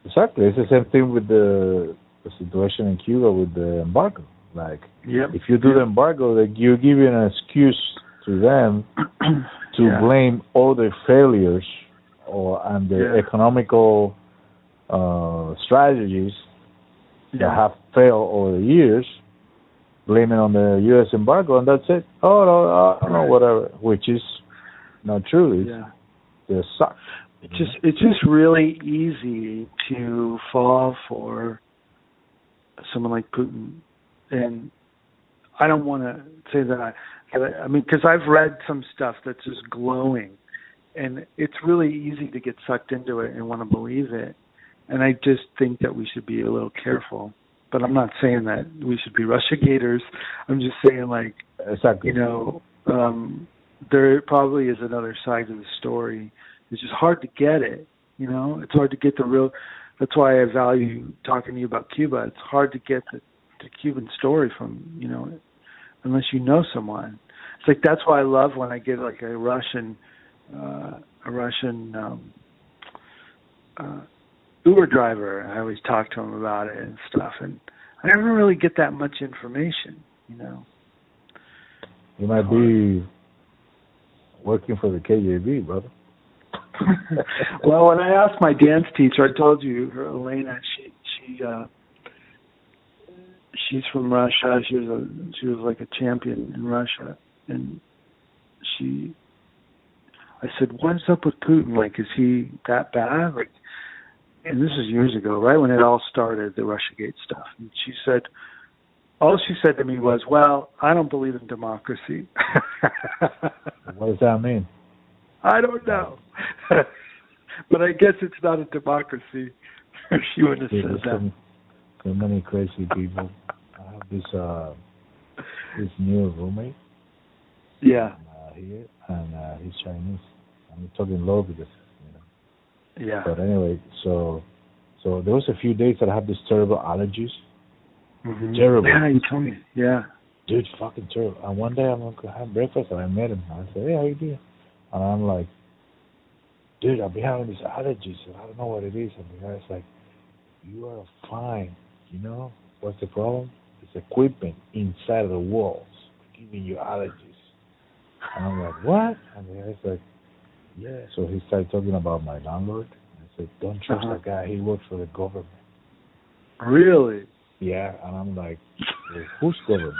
Speaker 1: Exactly. It's the same thing with the the situation in Cuba with the embargo. Like
Speaker 2: Yep.
Speaker 1: if you do the embargo, like you're giving an excuse to them to
Speaker 2: Yeah.
Speaker 1: blame all their failures or and their
Speaker 2: Yeah.
Speaker 1: economical uh, strategies that have failed over the years, blaming on the U.S. embargo, and that's it. Oh no, I don't know,
Speaker 2: Right.
Speaker 1: whatever. Which is not true. It's,
Speaker 2: yeah.
Speaker 1: They suck.
Speaker 2: It's just it's just really easy to fall for someone like Putin, and I don't want to say that I. I mean, because I've read some stuff that's just glowing, and it's really easy to get sucked into it and want to believe it. And I just think that we should be a little careful. But I'm not saying that we should be Russia gators. I'm just saying like
Speaker 1: Exactly.
Speaker 2: you know, um, there probably is another side to the story. It's just hard to get it. You know, it's hard to get the real. That's why I value talking to you about Cuba. It's hard to get the, the Cuban story from you know, unless you know someone. It's like that's why I love when I get like a Russian, uh, a Russian um, uh, Uber driver. I always talk to him about it and stuff, and I never really get that much information. You know.
Speaker 1: You might be working for the KGB, brother.
Speaker 2: Well, when I asked my dance teacher, I told you, her Elena, she she uh she's from Russia. She was a she was like a champion in Russia, and she. I said, "What's up with Putin? Like, is he that bad?" Like, and this is years ago, right when it all started, the RussiaGate stuff. And she said, all she said to me was, "Well, I don't believe in democracy."
Speaker 1: What does that mean?
Speaker 2: I don't know. but I guess it's not a democracy. she would have
Speaker 1: Dude,
Speaker 2: said that.
Speaker 1: so, many crazy people. I have this uh this new roommate
Speaker 2: Yeah,
Speaker 1: uh, here, and uh, he's Chinese. I'm talking low because you know.
Speaker 2: yeah.
Speaker 1: But anyway, so so there was a few days that I had these terrible allergies.
Speaker 2: Mhm.
Speaker 1: terrible.
Speaker 2: Yeah, you told me. Yeah.
Speaker 1: Dude, fucking terrible. And one day I'm gonna have breakfast and I met him. I said, Hey, how you doing? And I'm like, Dude, I've been having these allergies and I don't know what it is. And the guy's like, You are fine. You know? What's the problem? It's equipment inside of the walls giving you allergies. And I'm like, What? And the guy's like, Yeah. So he started talking about my landlord. I said, Don't trust
Speaker 2: Uh-huh.
Speaker 1: that guy, he works for the government.
Speaker 2: Really?
Speaker 1: Yeah, and I'm like, well, whose government?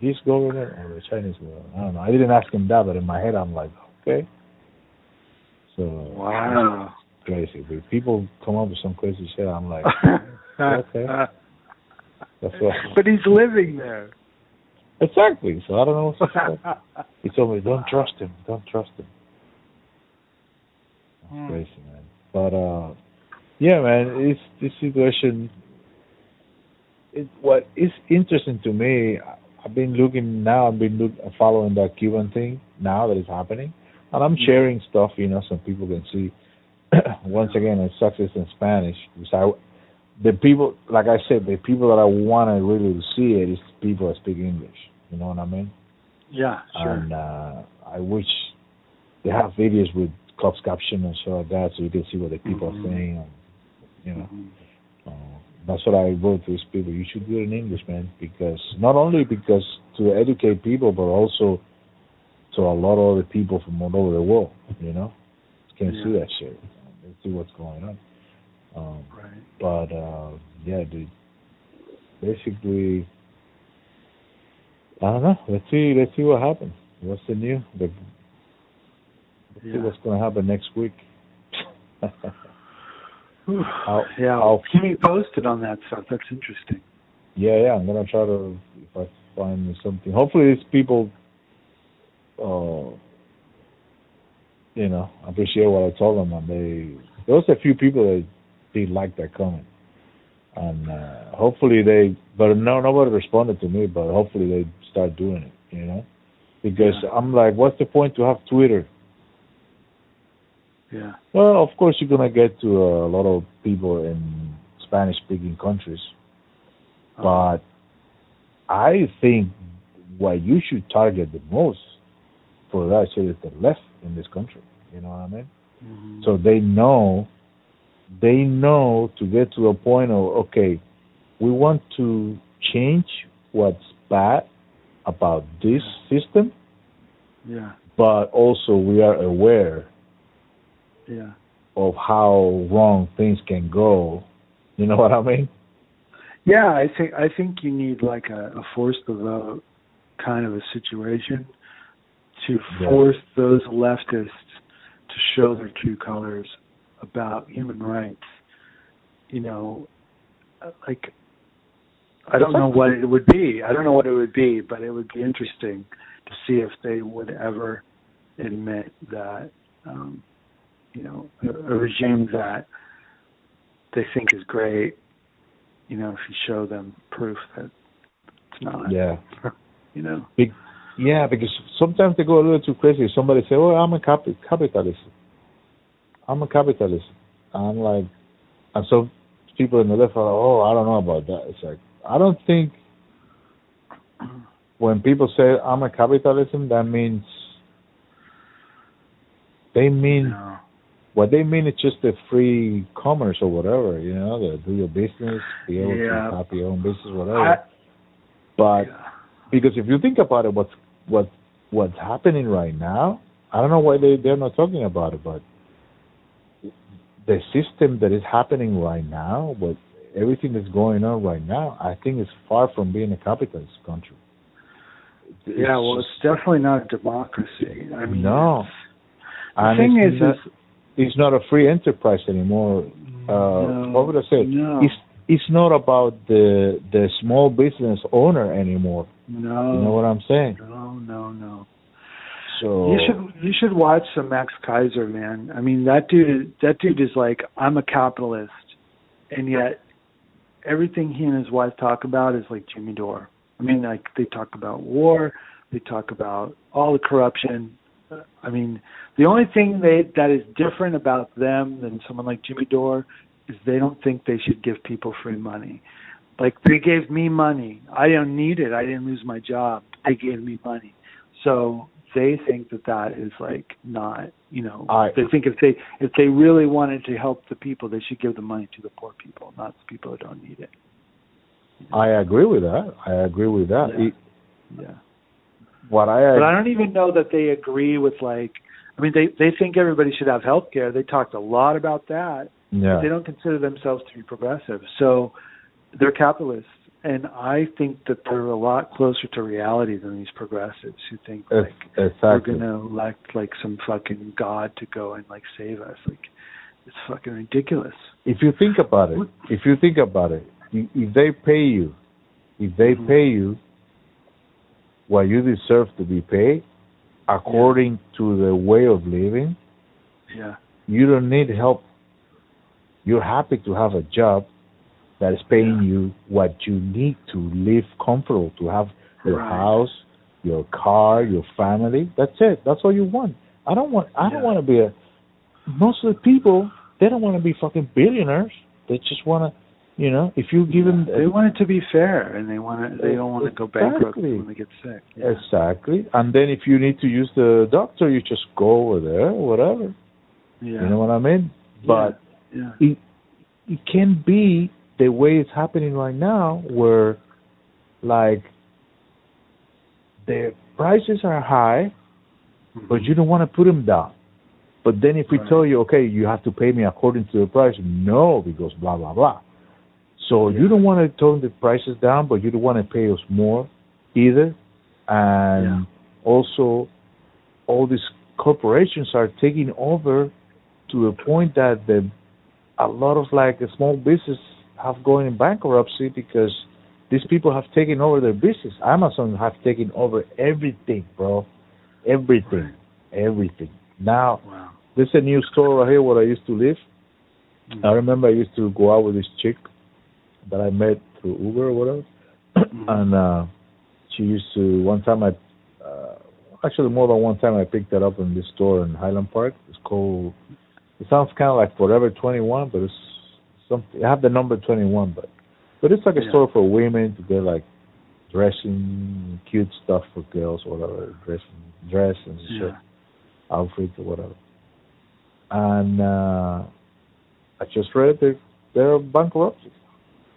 Speaker 1: This government or the Chinese government? I don't know. I didn't ask him that, but in my head, I'm like, okay. So
Speaker 2: Wow.
Speaker 1: crazy. But people come up with some crazy shit. I'm like, okay. That's what.
Speaker 2: But he's living there.
Speaker 1: Exactly. So I don't know. What to say. he told me, "Don't trust him. Don't trust him." That's
Speaker 2: Hmm.
Speaker 1: crazy, man. But uh, yeah, man. It's this situation. It what is interesting to me. I've been looking now. I've been look, following that Cuban thing now that is happening, and I'm
Speaker 2: Mhm.
Speaker 1: sharing stuff. You know, so people can see. Once again, it sucks it's in Spanish because I, the people, like I said, the people that I want to really see it is people that speak English. You know what I mean?
Speaker 2: Yeah, sure.
Speaker 1: And uh, I wish they have videos with closed caption and stuff like that, so you can see what the people
Speaker 2: Mhm.
Speaker 1: are saying. And, you know,
Speaker 2: Mhm.
Speaker 1: uh, that's what I wrote to these people. You should do it in English, man, because not only because to educate people, but also to a lot of other people from all over the world. You know, can see
Speaker 2: Yeah.
Speaker 1: that shit. They see what's going on. Um,
Speaker 2: Right.
Speaker 1: but uh, yeah, dude. Basically, I don't know. Let's see. Let's see what happens. What's the new? The, let's see what's going to happen next week. I'll-
Speaker 2: yeah,
Speaker 1: I'll-
Speaker 2: keep me posted on that stuff. That's interesting.
Speaker 1: yeah, yeah. I'm gonna try to if I find something. Hopefully, these people, uh, you know, I appreciate what I told them, and they. There was a few people that did like that comment, and uh, hopefully they. But no, nobody responded to me. But hopefully they start doing it. You know, because
Speaker 2: Yeah.
Speaker 1: I'm like, what's the point to have Twitter?
Speaker 2: Yeah.
Speaker 1: Well, of course you're gonna get to a lot of people in Spanish-speaking countries,
Speaker 2: Uh,
Speaker 1: but I think what you should target the most for that shit is the left in this country. You know what I mean?
Speaker 2: mhm.
Speaker 1: So they know, they know to get to a point of okay, we want to change what's bad about this system,
Speaker 2: yeah.
Speaker 1: but also we are aware
Speaker 2: Yeah.
Speaker 1: of how wrong things can go. You know what I mean?
Speaker 2: Yeah, I think I think you need like a, a force the vote kind of a situation to
Speaker 1: Yeah.
Speaker 2: force those leftists to show their true colors about human rights. You know, like I don't know what it would be. I don't know what it would be, but it would be interesting to see if they would ever admit that um, you know a, a regime that they think is great. You know, if you show them proof that it's not.
Speaker 1: Yeah.
Speaker 2: You know.
Speaker 1: Yeah, because sometimes they go a little too crazy. Somebody say, "Oh, I'm a capi- capitalist. I'm a capitalist." I'm like, and some people in the left are like, "Oh, I don't know about that." It's like I don't think when people say I'm a capitalism, that means they mean
Speaker 2: No.
Speaker 1: what they mean is just the free commerce or whatever. You know, the do your business, be able
Speaker 2: Yeah.
Speaker 1: to have your own business, whatever.
Speaker 2: I,
Speaker 1: but
Speaker 2: yeah.
Speaker 1: because if you think about it, what's what what's happening right now, I don't know why they they're not talking about it, but the system that is happening right now, what everything that's going on right now, I think is far from being a capitalist country. It's
Speaker 2: Yeah, well, it's definitely not a democracy. I mean,
Speaker 1: No.
Speaker 2: it's-
Speaker 1: and
Speaker 2: the thing
Speaker 1: it's
Speaker 2: is,
Speaker 1: not,
Speaker 2: is
Speaker 1: it's not a free enterprise anymore. Uh,
Speaker 2: no,
Speaker 1: what would I say?
Speaker 2: No,
Speaker 1: It's it's not about the the small business owner anymore.
Speaker 2: No,
Speaker 1: You know what I'm saying?
Speaker 2: no, no, no.
Speaker 1: So
Speaker 2: You should you should watch some Max Keiser, man. I mean, that dude that dude is like, I'm a capitalist, and yet everything he and his wife talk about is like Jimmy Dore. I mean, like they talk about war, they talk about all the corruption. I mean, the only thing they that is different about them than someone like Jimmy Dore is they don't think they should give people free money. Like they gave me money. I don't need it. I didn't lose my job. They gave me money. So they think that that is like not, you know,
Speaker 1: I-
Speaker 2: they think if they if they really wanted to help the people, they should give the money to the poor people, not the people that don't need it.
Speaker 1: I agree with that. I agree with that.
Speaker 2: Yeah.
Speaker 1: It-
Speaker 2: Yeah.
Speaker 1: what I,
Speaker 2: But I don't even know that they agree with like I mean they they think everybody should have health care. They talked a lot about that.
Speaker 1: yeah.
Speaker 2: They don't consider themselves to be progressive. So they're capitalists. And I think that they're a lot closer to reality than these progressives who think like we're gonna elect like some fucking god to go and like save us. Like It's fucking ridiculous.
Speaker 1: If you think about it, if you think about it, if they pay you, if they
Speaker 2: Mhm.
Speaker 1: pay you what you deserve to be paid, according to the way of living,
Speaker 2: Yeah.
Speaker 1: you don't need help. You're happy to have a job that is paying
Speaker 2: Yeah.
Speaker 1: you what you need to live comfortable, to have your
Speaker 2: Right.
Speaker 1: house, your car, your family. That's it. That's all you want. I don't want. I don't want to be a. Most of the people they don't want to be fucking billionaires. They just want to, you know, if you give them
Speaker 2: They want it to be fair, and they want to. They don't want to go bankrupt when they get sick. Yeah.
Speaker 1: exactly, and then if you need to use the doctor, you just go over there, whatever.
Speaker 2: Yeah.
Speaker 1: You know what I mean? But
Speaker 2: yeah.
Speaker 1: it it can be the way it's happening right now where like the prices are high but mm-hmm. you don't want to put them down. But then if we
Speaker 2: Right.
Speaker 1: tell you okay you have to pay me according to the price no because blah blah blah. So you don't want to tone the prices down but you don't want to pay us more either. And
Speaker 2: Yeah.
Speaker 1: also all these corporations are taking over to the point that the a lot of like small business have gone in bankruptcy because these people have taken over their business. Amazon have taken over everything, bro. Everything. Everything. Now
Speaker 2: Wow.
Speaker 1: there's a new store right here where I used to live.
Speaker 2: Mm.
Speaker 1: I remember I used to go out with this chick that I met through Uber or whatever.
Speaker 2: Mhm.
Speaker 1: and uh she used to one time I uh actually more than one time I picked that up in this store in Highland Park. It's called it sounds kinda like Forever twenty one, but it's something I have the number twenty one but but it's like a
Speaker 2: Yeah.
Speaker 1: store for women to get like dressing cute stuff for girls or whatever, dressing dress and shit
Speaker 2: Yeah.
Speaker 1: outfits or whatever. And uh I just read they they're bankruptcy.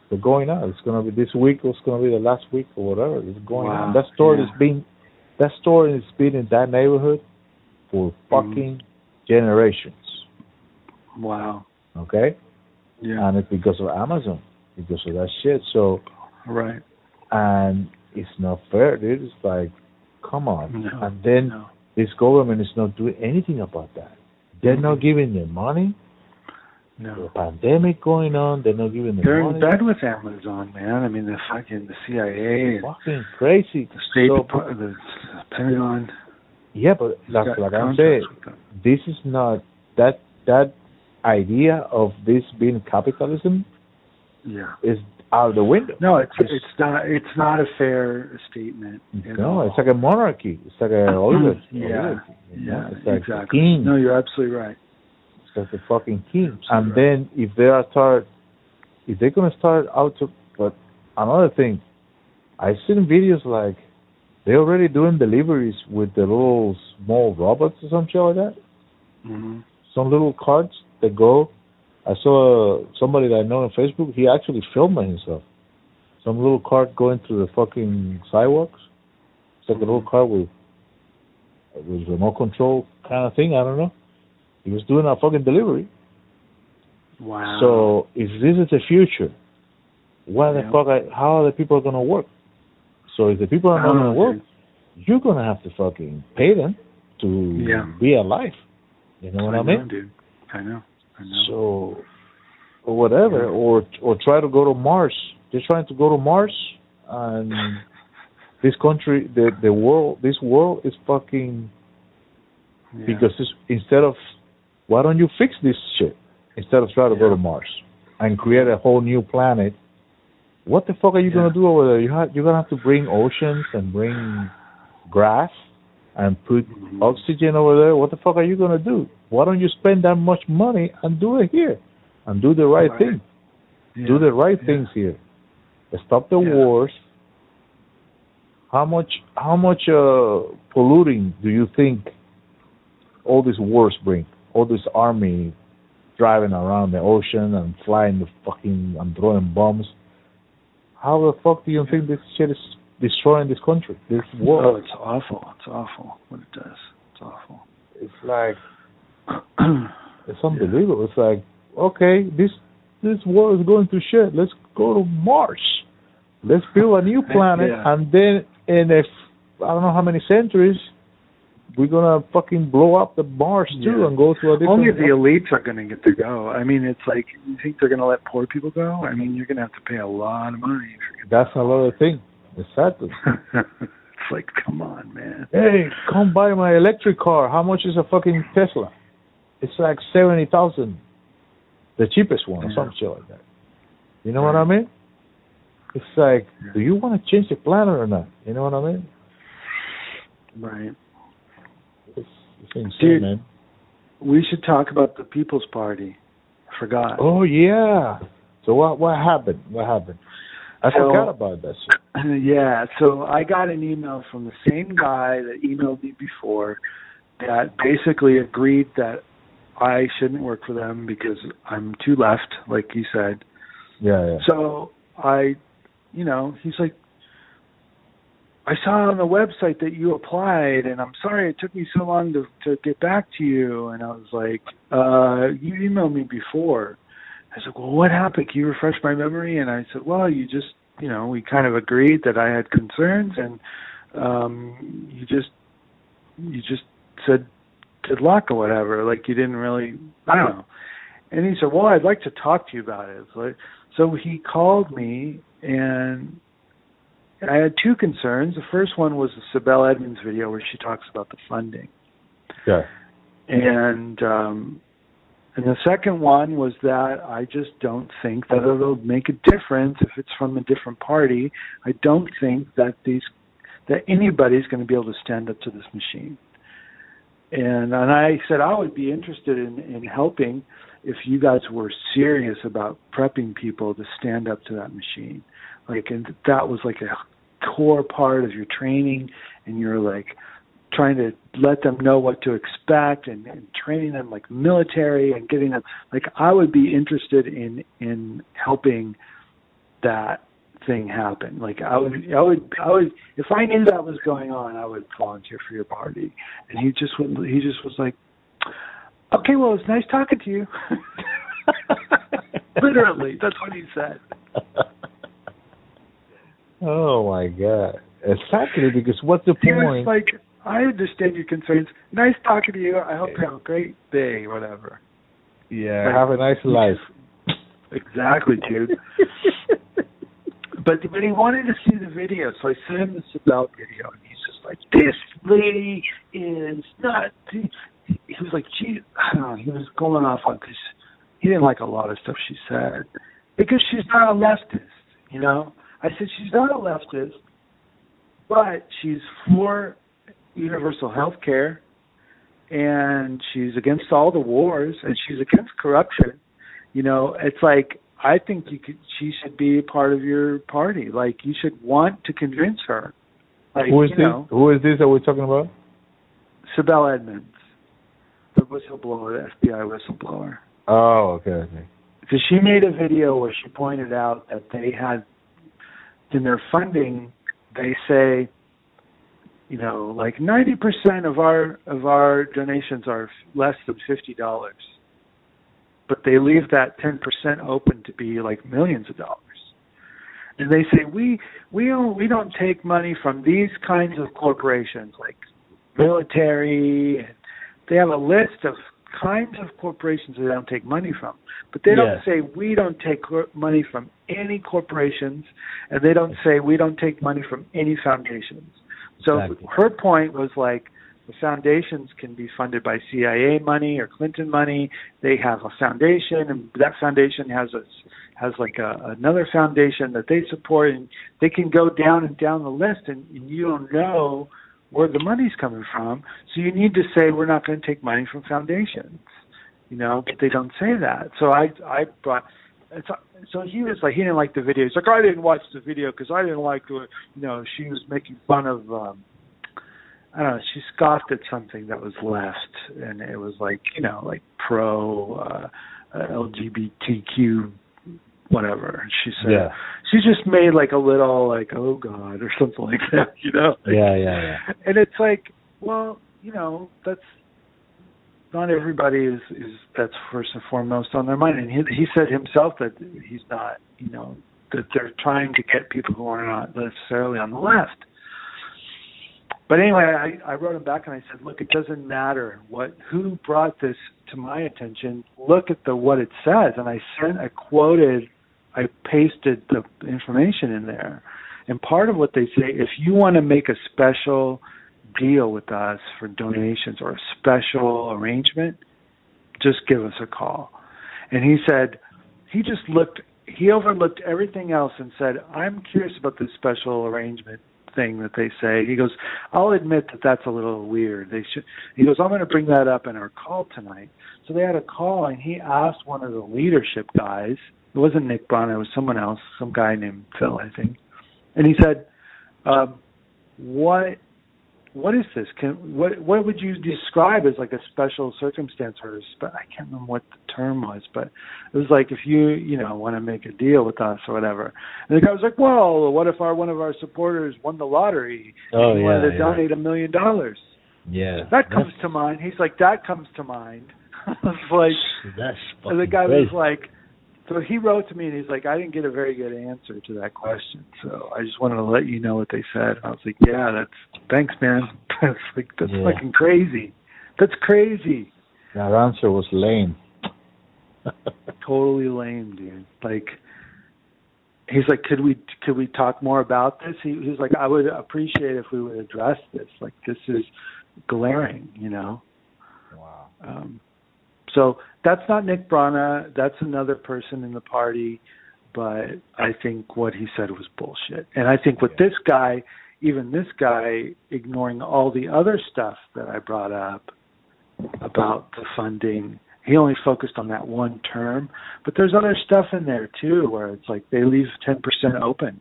Speaker 1: They're going out. It's gonna be this week or it's gonna be the last week or whatever. It's going
Speaker 2: Wow.
Speaker 1: out. That store
Speaker 2: Yeah.
Speaker 1: has been that store has been in that neighborhood for
Speaker 2: Mm-hmm.
Speaker 1: fucking generations.
Speaker 2: Wow.
Speaker 1: Okay?
Speaker 2: Yeah.
Speaker 1: And it's because of Amazon. Because of that shit. So
Speaker 2: right.
Speaker 1: and it's not fair, dude. It's like come on.
Speaker 2: No.
Speaker 1: And then
Speaker 2: No.
Speaker 1: this government is not doing anything about that. They're not
Speaker 2: Mhm.
Speaker 1: giving them money.
Speaker 2: No.
Speaker 1: The pandemic going on, they're not giving them
Speaker 2: They're
Speaker 1: money.
Speaker 2: in bed with Amazon, man. I mean, the fucking the CIA,
Speaker 1: Fucking crazy.
Speaker 2: the State
Speaker 1: So-
Speaker 2: Department, the Pentagon.
Speaker 1: Yeah, but like, like I'm saying, this is not that that idea of this being capitalism
Speaker 2: Yeah.
Speaker 1: is out of the window.
Speaker 2: No, it's it's not it's not a fair statement.
Speaker 1: No,
Speaker 2: all.
Speaker 1: it's like a monarchy. It's like a oligarchy.
Speaker 2: Yeah,
Speaker 1: oligarchy, you know?
Speaker 2: Yeah,
Speaker 1: it's like
Speaker 2: exactly.
Speaker 1: king.
Speaker 2: No, you're absolutely right.
Speaker 1: It's like the fucking king. And
Speaker 2: right.
Speaker 1: then if they are start, if they're gonna start out to, but another thing, I've seen videos like they're already doing deliveries with the little small robots or some shit like that.
Speaker 2: hmm
Speaker 1: Some little carts that go. I saw somebody that I know on Facebook. He actually filmed himself. Some little cart going through the fucking sidewalks. It's like a little car with with remote control kind of thing. I don't know. He was doing a fucking delivery.
Speaker 2: Wow.
Speaker 1: So if this is the future, what the fuck? Are, how are the people gonna work? So if the people are not gonna work,
Speaker 2: dude.
Speaker 1: you're gonna have to fucking pay them to
Speaker 2: Yeah.
Speaker 1: be alive. You know what I,
Speaker 2: I
Speaker 1: mean?
Speaker 2: know, dude. I know.
Speaker 1: So, or whatever,
Speaker 2: Yeah.
Speaker 1: or or try to go to Mars. They're trying to go to Mars, and this country, the the world, this world is fucking
Speaker 2: Yeah.
Speaker 1: because instead of why don't you fix this shit instead of try to go to Mars and create a whole new planet? What the fuck are you
Speaker 2: Yeah.
Speaker 1: gonna do over there? You have you're gonna have to bring oceans and bring grass and put oxygen over there. What the fuck are you gonna do? Why don't you spend that much money and do it here and do the right,
Speaker 2: Right.
Speaker 1: thing?
Speaker 2: Yeah.
Speaker 1: Do the right
Speaker 2: Yeah.
Speaker 1: things here. Stop the
Speaker 2: Yeah.
Speaker 1: wars. How much how much uh, polluting do you think all these wars bring? All this army driving around the ocean and flying the fucking and throwing bombs. How the fuck do you think this shit is destroying this country? This
Speaker 2: Oh, it's awful. It's awful what it does. It's awful.
Speaker 1: It's like it's unbelievable. It's like okay, this this world is going to shit. Let's go to Mars. Let's build a new planet,
Speaker 2: Yeah.
Speaker 1: and then in a f- I don't know how many centuries, we're gonna fucking blow up the Mars too
Speaker 2: Yeah.
Speaker 1: and go to a different.
Speaker 2: Only the elites are going to get to go. I mean, it's like you think they're going to let poor people go? I mean, you're going to have to pay a lot of money.
Speaker 1: That's another thing. Exactly.
Speaker 2: it's like, come on, man.
Speaker 1: hey, come buy my electric car. How much is a fucking Tesla? It's like seventy thousand, the cheapest one, or
Speaker 2: Yeah.
Speaker 1: some shit like that. You know what I mean? It's like, do you want to change the planet or not? You know what I mean?
Speaker 2: Right.
Speaker 1: It's, it's insane,
Speaker 2: Dude.
Speaker 1: man.
Speaker 2: We should talk about the People's Party. I forgot.
Speaker 1: Oh yeah. So what what happened? What happened? I
Speaker 2: So-
Speaker 1: forgot about that shit.
Speaker 2: yeah, so I got an email from the same guy that emailed me before that basically agreed that I shouldn't work for them because I'm too left, like you said.
Speaker 1: Yeah, yeah.
Speaker 2: So I, you know, he's like, I saw on the website that you applied, and I'm sorry it took me so long to to get back to you. And I was like, uh, you emailed me before. I was like, well, what happened? Can you refresh my memory? And I said, well, you just, you know, we kind of agreed that I had concerns, and um, you just, you just said good luck or whatever. Like you didn't really, I don't know. And he said, well, I'd like to talk to you about it. So, so he called me, and I had two concerns. The first one was the Sibel Edmonds video where she talks about the funding.
Speaker 1: Yeah.
Speaker 2: And um and the second one was that I just don't think that it'll make a difference if it's from a different party. I don't think that these that anybody's going to be able to stand up to this machine. And and I said I would be interested in in helping if you guys were serious about prepping people to stand up to that machine. Like and that was like a core part of your training and you're like trying to let them know what to expect and, and training them like military and getting them like I would be interested in in helping that thing happen. Like I would I would I would if I knew that was going on I would volunteer for your party. And he just would he just was like Okay, well it's nice talking to you. Literally, that's what he said.
Speaker 1: oh my god. it's Exactly because what's the
Speaker 2: He was
Speaker 1: point?
Speaker 2: like, I understand your concerns. Nice talking to you. I hope you have a great day, whatever.
Speaker 1: yeah,
Speaker 2: like-
Speaker 1: have a nice life.
Speaker 2: Exactly, dude. but but he wanted to see the video, so I sent him the Sibel video, and he's just like, "This lady is not." He, he was like, "Gee," I don't know. He was going off on because he didn't like a lot of stuff she said because she's not a leftist, you know. I said she's not a leftist, but she's for universal health care, and she's against all the wars, and she's against corruption you know it's like i think you could she should be a part of your party like you should want to convince her like
Speaker 1: Who is this?
Speaker 2: know
Speaker 1: Who is this that we're talking about?
Speaker 2: Sibel Edmonds the whistleblower the FBI whistleblower
Speaker 1: Oh, okay, okay.
Speaker 2: because she made a video where she pointed out that they had in their funding they say you know like 90% of our of our donations are less than $50 but they leave that 10% open to be like millions of dollars. And they say we we don't we don't take money from these kinds of corporations like military and they have a list of kinds of corporations they don't take money from. But they don't say we don't take cor- money from any corporations and they don't say we don't take money from any foundations so
Speaker 1: Exactly.
Speaker 2: her point was like the foundations can be funded by CIA money or Clinton money. They have a foundation, and that foundation has a has like a, another foundation that they support, and they can go down and down the list, and, and you don't know where the money's coming from. So you need to say we're not going to take money from foundations, you know. But they don't say that. So I I brought. So he was like he didn't like the video. He's like I didn't watch the video because I didn't like the you know she was making fun of um I don't know, she scoffed at something that was left and it was like, you know, like pro uh, uh LGBTQ whatever. And She said
Speaker 1: Yeah.
Speaker 2: she just made like a little like oh god or something like that, you know.
Speaker 1: Yeah, yeah, yeah.
Speaker 2: And it's like, well, you know, that's not everybody is is that's first and foremost on their mind. And he he said himself that he's not, you know, that they're trying to get people who are not necessarily on the left. But anyway, I, I wrote him back and I said, look, it doesn't matter what who brought this to my attention. Look at the what it says, and I sent, I quoted, I pasted the information in there, and part of what they say, if you want to make a special deal with us for donations or a special arrangement, just give us a call. And he said, he just looked, he overlooked everything else and said, I'm curious about this special arrangement thing that they say. He goes, I'll admit that that's a little weird. They should. He goes, I'm going to bring that up in our call tonight. So they had a call, and he asked one of the leadership guys. It wasn't Nick Brana. It was someone else, some guy named Phil, I think. And he said, um, "What what is this? Can what what would you describe as like a special circumstance or spe- I can't remember what the term was, but it was like if you you know want to make a deal with us or whatever. And the guy was like, well, what if our one of our supporters won the lottery?
Speaker 1: Oh,
Speaker 2: and
Speaker 1: yeah,
Speaker 2: wanted to
Speaker 1: yeah.
Speaker 2: donate a million dollars.
Speaker 1: Yeah.
Speaker 2: That comes to mind. He's like, that comes to mind. I was like,
Speaker 1: That's
Speaker 2: and the guy
Speaker 1: crazy.
Speaker 2: was like, so he wrote to me and he's like, I didn't get a very good answer to that question, so I just wanted to let you know what they said. And I was like, yeah, that's thanks, man. that's like that's
Speaker 1: Yeah.
Speaker 2: fucking crazy. That's crazy.
Speaker 1: That answer was lame.
Speaker 2: Totally lame, dude. Like, he's like, could we could we talk more about this? He, he was like, I would appreciate if we would address this. Like, this is glaring, you know.
Speaker 1: wow.
Speaker 2: Um, so that's not Nick Brana. That's another person in the party. But I think what he said was bullshit. And I think with
Speaker 1: Yeah.
Speaker 2: this guy, even this guy, ignoring all the other stuff that I brought up about the funding, he only focused on that one term. But there's other stuff in there too, where it's like they leave 10% open,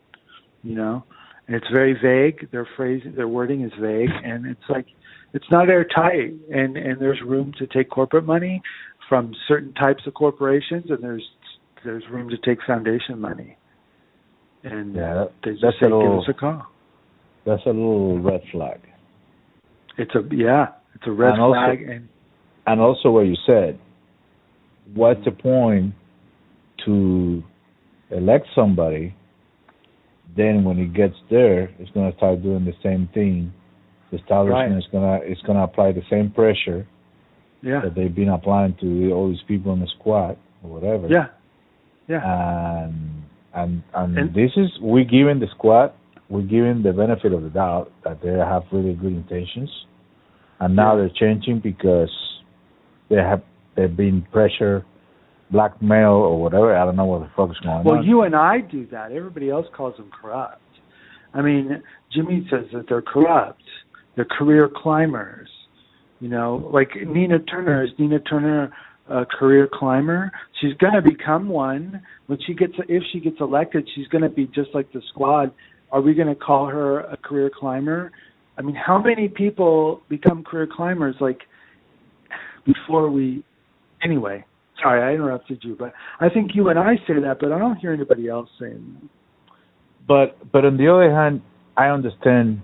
Speaker 2: you know, and it's very vague. Their phrasing, their wording is vague, and it's like it's not airtight and and there's room to take corporate money from certain types of corporations and there's there's room to take foundation money and
Speaker 1: Yeah, that-
Speaker 2: they just
Speaker 1: that's
Speaker 2: say
Speaker 1: a little-
Speaker 2: give us a call
Speaker 1: That's a little red flag.
Speaker 2: it's a yeah it's a red
Speaker 1: And also-
Speaker 2: flag and
Speaker 1: And also what you said, what's the point to elect somebody, then when he gets there, he's going to start doing the same thing. The establishment
Speaker 2: Right.
Speaker 1: is going to is to apply the same pressure
Speaker 2: yeah
Speaker 1: that they've been applying to all these people in the squad or whatever.
Speaker 2: yeah yeah
Speaker 1: And and and,
Speaker 2: And-
Speaker 1: this is we giving the squad we're giving the benefit of the doubt that they have really good intentions, and now
Speaker 2: Yeah.
Speaker 1: they're changing because they have they've been pressure, blackmail or whatever. I don't know what the fuck is going
Speaker 2: well
Speaker 1: on.
Speaker 2: Well, you and I do that everybody else calls them corrupt I mean Jimmy says that they're corrupt they're career climbers you know like Nina Turner is Nina Turner a career climber. She's going to become one when she gets if she gets elected. She's going to be just like the squad. Are we going to call her a career climber? I mean, how many people become career climbers like before we? Anyway, sorry, I interrupted you, but I think you and I say that, but I don't hear anybody else saying that.
Speaker 1: But but on the other hand, I understand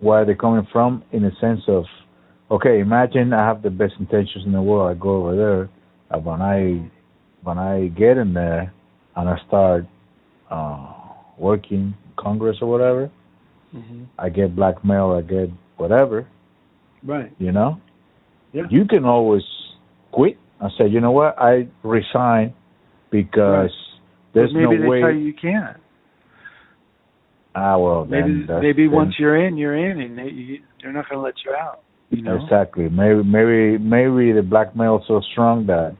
Speaker 1: where they're coming from in a sense of, okay, imagine I have the best intentions in the world. I go over there, and when I when I get in there and I start uh, working Congress or whatever,
Speaker 2: Mm-hmm.
Speaker 1: I get blackmail, I get whatever,
Speaker 2: Right.
Speaker 1: you know.
Speaker 2: Yeah.
Speaker 1: You can always quit and say, you know what, I resign because there's
Speaker 2: maybe
Speaker 1: no
Speaker 2: they
Speaker 1: way.
Speaker 2: tell you you can't.
Speaker 1: Ah, well,
Speaker 2: Maybe
Speaker 1: then that's,
Speaker 2: maybe
Speaker 1: then-
Speaker 2: once you're in, you're in, and they, you, they're not going to let you out. You know.
Speaker 1: Exactly. Maybe maybe maybe the blackmail is so strong that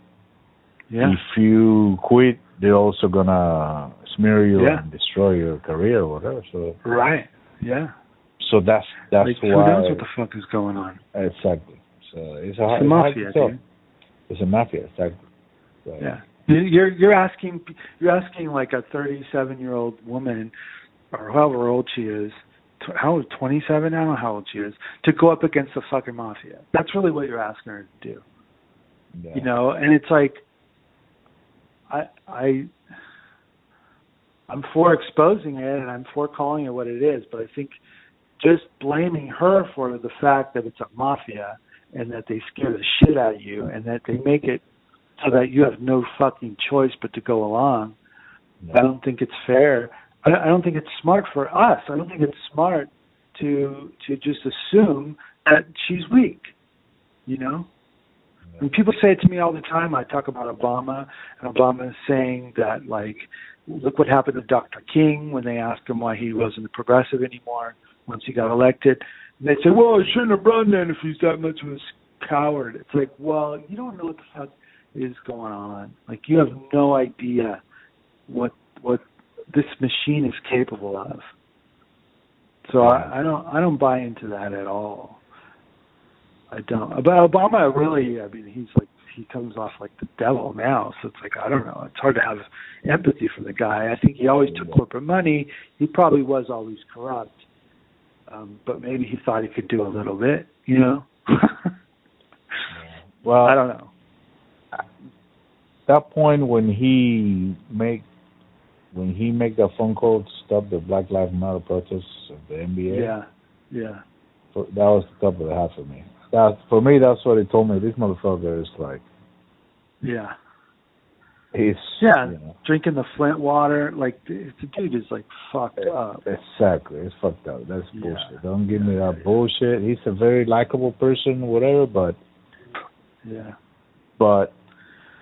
Speaker 2: Yeah.
Speaker 1: if you quit, they're also gonna smear you
Speaker 2: Yeah.
Speaker 1: and destroy your career or whatever. So
Speaker 2: Right. Yeah.
Speaker 1: so that's that's
Speaker 2: like,
Speaker 1: why
Speaker 2: who knows what the fuck is going on?
Speaker 1: exactly. So it's a
Speaker 2: It's
Speaker 1: it's hard
Speaker 2: mafia, dude.
Speaker 1: It's a mafia, exactly. So,
Speaker 2: Yeah. You're you're asking you're asking like a 37 year old woman, or however old she is, tw- how old 27? I don't know how old she is, to go up against the fucking mafia. That's really what you're asking her to do.
Speaker 1: yeah.
Speaker 2: You know, and it's like, I I. I'm for exposing it and I'm for calling it what it is, but I think just blaming her for the fact that it's a mafia and that they scare the shit out of you and that they make it so that you have no fucking choice but to go along. I don't think it's fair. I, I don't think it's smart for us. I don't think it's smart to to just assume that she's weak. You know, and people say it to me all the time. I talk about Obama, and Obama saying that like, look what happened to Dr. King when they asked him why he wasn't a progressive anymore once he got elected. And they say, well, he shouldn't have run then if he's that much of a coward. It's like, well, you don't know what the fuck is going on. Like, you have no idea what what this machine is capable of. So I, I don't I don't buy into that at all. I don't. But Obama really, I mean, he's like he comes off like the devil now. So it's like I don't know. It's hard to have empathy for the guy. I think he always took corporate money. He probably was always corrupt, um, but maybe he thought he could do a little bit. You know.
Speaker 1: well,
Speaker 2: I don't know.
Speaker 1: That point when he make when he make that phone call to stop the Black Lives Matter protests of the NBA.
Speaker 2: Yeah, yeah.
Speaker 1: that was the top of the hat for me. That for me, that's what he told me. This motherfucker is like.
Speaker 2: Yeah.
Speaker 1: He's
Speaker 2: yeah
Speaker 1: you know,
Speaker 2: drinking the Flint water. Like the dude is like fucked eh, up.
Speaker 1: Exactly, it's fucked up. That's
Speaker 2: Yeah.
Speaker 1: bullshit. Don't give
Speaker 2: Yeah,
Speaker 1: me that
Speaker 2: yeah.
Speaker 1: bullshit. He's a very likable person, whatever. But
Speaker 2: Yeah.
Speaker 1: but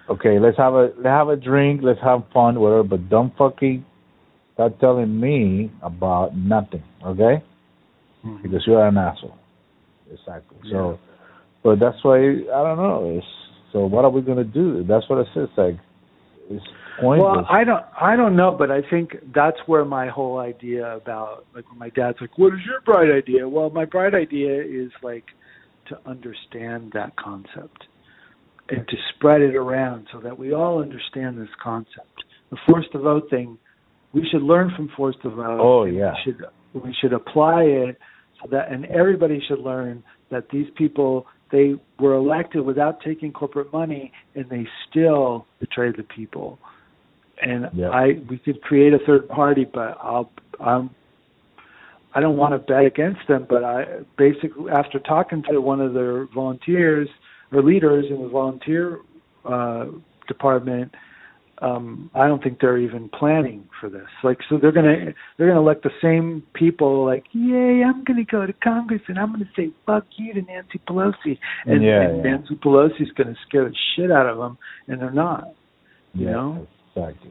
Speaker 1: okay, let's have a let's have a drink, let's have fun, whatever. But don't fucking start telling me about nothing, okay?
Speaker 2: Mhm.
Speaker 1: Because you're an asshole. Exactly. So, but that's why I don't know. It's so. What are we gonna do? That's what it says. Like, it's pointless.
Speaker 2: Well, I don't, I don't know, but I think that's where my whole idea about, like, when my dad's like, "What is your bright idea?" Well, my bright idea is like to understand that concept and to spread it around so that we all understand this concept. The Force the Vote thing, we should learn from Force the Vote.
Speaker 1: Oh, yeah.
Speaker 2: we should we should apply it so that, and everybody should learn that these people they were elected without taking corporate money and they still betrayed the people and
Speaker 1: Yeah.
Speaker 2: i we could create a third party but i'll i'm i don't want to bet against them but i basically after talking to one of their volunteers or leaders in the volunteer uh department um i don't think they're even planning for this like so they're going to they're going to elect the same people like yay i'm going to go to congress and i'm going to say fuck you to nancy pelosi and,
Speaker 1: Yeah,
Speaker 2: and
Speaker 1: yeah.
Speaker 2: nancy pelosi's going to scare the shit out of them and they're not you
Speaker 1: yeah,
Speaker 2: know?
Speaker 1: exactly.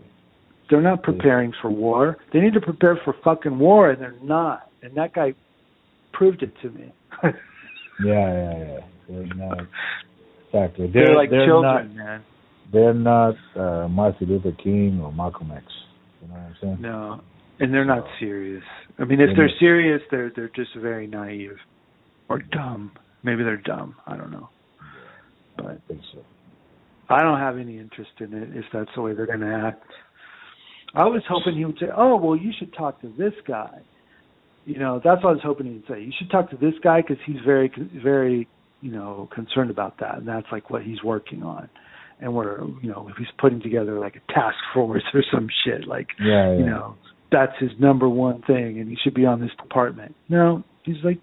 Speaker 2: they're not preparing for war they need to prepare for fucking war and they're not and that guy proved it to me
Speaker 1: Yeah, yeah, yeah. They're not exactly.
Speaker 2: they're,
Speaker 1: They're
Speaker 2: like
Speaker 1: they're
Speaker 2: children
Speaker 1: Not,
Speaker 2: man
Speaker 1: they're not uh, Martin Luther King or Malcolm X. You know what I'm saying?
Speaker 2: no and they're not serious i mean if
Speaker 1: They're
Speaker 2: they're serious they're they're just very naive or dumb maybe they're dumb i don't know but
Speaker 1: I think so.
Speaker 2: I don't have any interest in it if that's the way they're going to act. I was hoping he would say, "Oh, well, you should talk to this guy." You know, that's what I was hoping he'd say. You should talk to this guy because he's very, very, you know, concerned about that, and that's like what he's working on. And we're, you know, if he's putting together like a task force or some shit, like,
Speaker 1: Yeah, yeah.
Speaker 2: you know, that's his number one thing, and he should be on this department. No, he's like,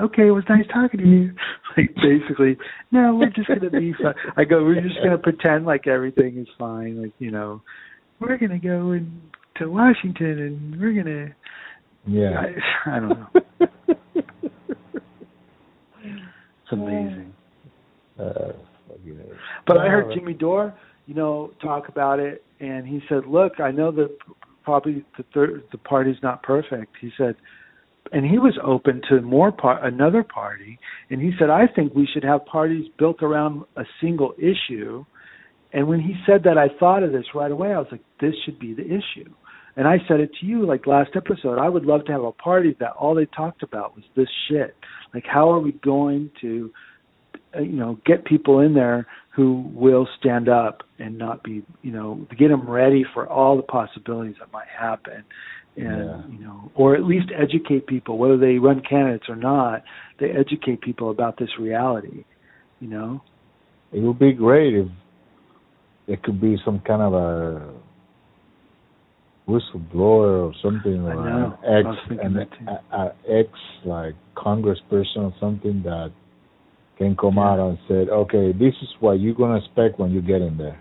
Speaker 2: okay, it was nice talking to you. Like basically, no, we're just gonna be fine. I go, we're just gonna pretend like everything is fine. Like you know, we're gonna go in to Washington and we're gonna.
Speaker 1: yeah.
Speaker 2: I, I don't know. It's amazing.
Speaker 1: uh,
Speaker 2: But I heard Jimmy Dore, you know, talk about it, and he said, "Look, I know that probably the third, the party's not perfect." He said, and he was open to more part another party, and he said, "I think we should have parties built around a single issue." And when he said that, I thought of this right away. I was like, "This should be the issue." And I said it to you like last episode. I would love to have a party that all they talked about was this shit. Like, how are we going to uh, you know get people in there who will stand up and not be you know to get them ready for all the possibilities that might happen and
Speaker 1: Yeah.
Speaker 2: you know or at least educate people whether they run candidates or not they educate people about this reality you know
Speaker 1: It would be great if it could be some kind of a whistleblower or something, or an ex,
Speaker 2: I was thinking
Speaker 1: an a, a ex like congressperson or something that can come
Speaker 2: Yeah.
Speaker 1: out and said, okay, this is what you're gonna expect when you get in there.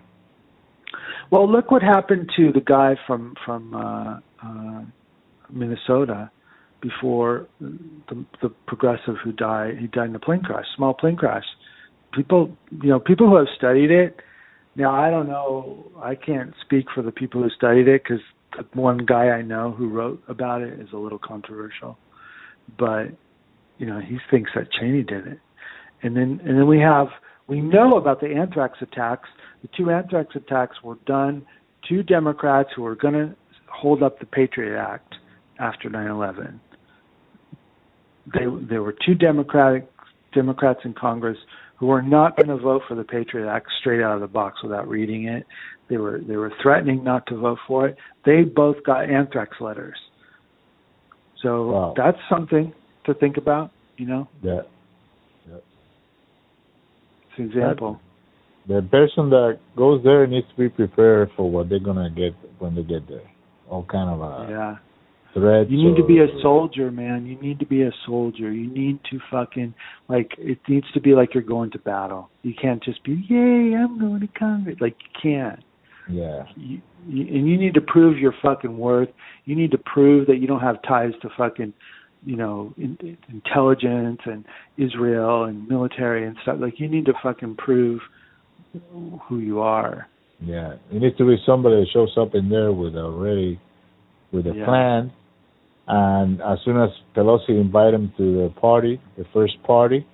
Speaker 2: well look what happened to the guy from from uh uh minnesota before the the progressive who died he died in a plane crash, small plane crash. People, you know, people who have studied it. Now I don't know. I can't speak for the people who studied it because the one guy I know who wrote about it is a little controversial, but you know he thinks that Cheney did it, and then and then we have we know about the anthrax attacks. The two anthrax attacks were done to Democrats who were going to hold up the Patriot Act after 9/11. They there were two Democratic Democrats in Congress who were not going to vote for the Patriot Act straight out of the box without reading it. They were they were threatening not to vote for it. They both got anthrax letters. So
Speaker 1: Wow.
Speaker 2: that's something to think about. You know,
Speaker 1: Yeah. yeah.
Speaker 2: it's an example.
Speaker 1: The person that goes there needs to be prepared for what they're gonna get when they get there. All kind of uh,
Speaker 2: yeah.
Speaker 1: threats.
Speaker 2: You need to be a soldier, man. You need to be a soldier. You need to fucking like it needs to be like you're going to battle. You can't just be, "Yay, I'm going to Congress." Like you can't.
Speaker 1: Yeah.
Speaker 2: You, you, and you need to prove your fucking worth. You need to prove that you don't have ties to fucking, you know, in, in- intelligence and Israel and military and stuff. Like you need to fucking prove who you are.
Speaker 1: Yeah, you need to be somebody that shows up in there with already with a
Speaker 2: Yeah.
Speaker 1: plan, and as soon as Pelosi invite him to the party, the first party,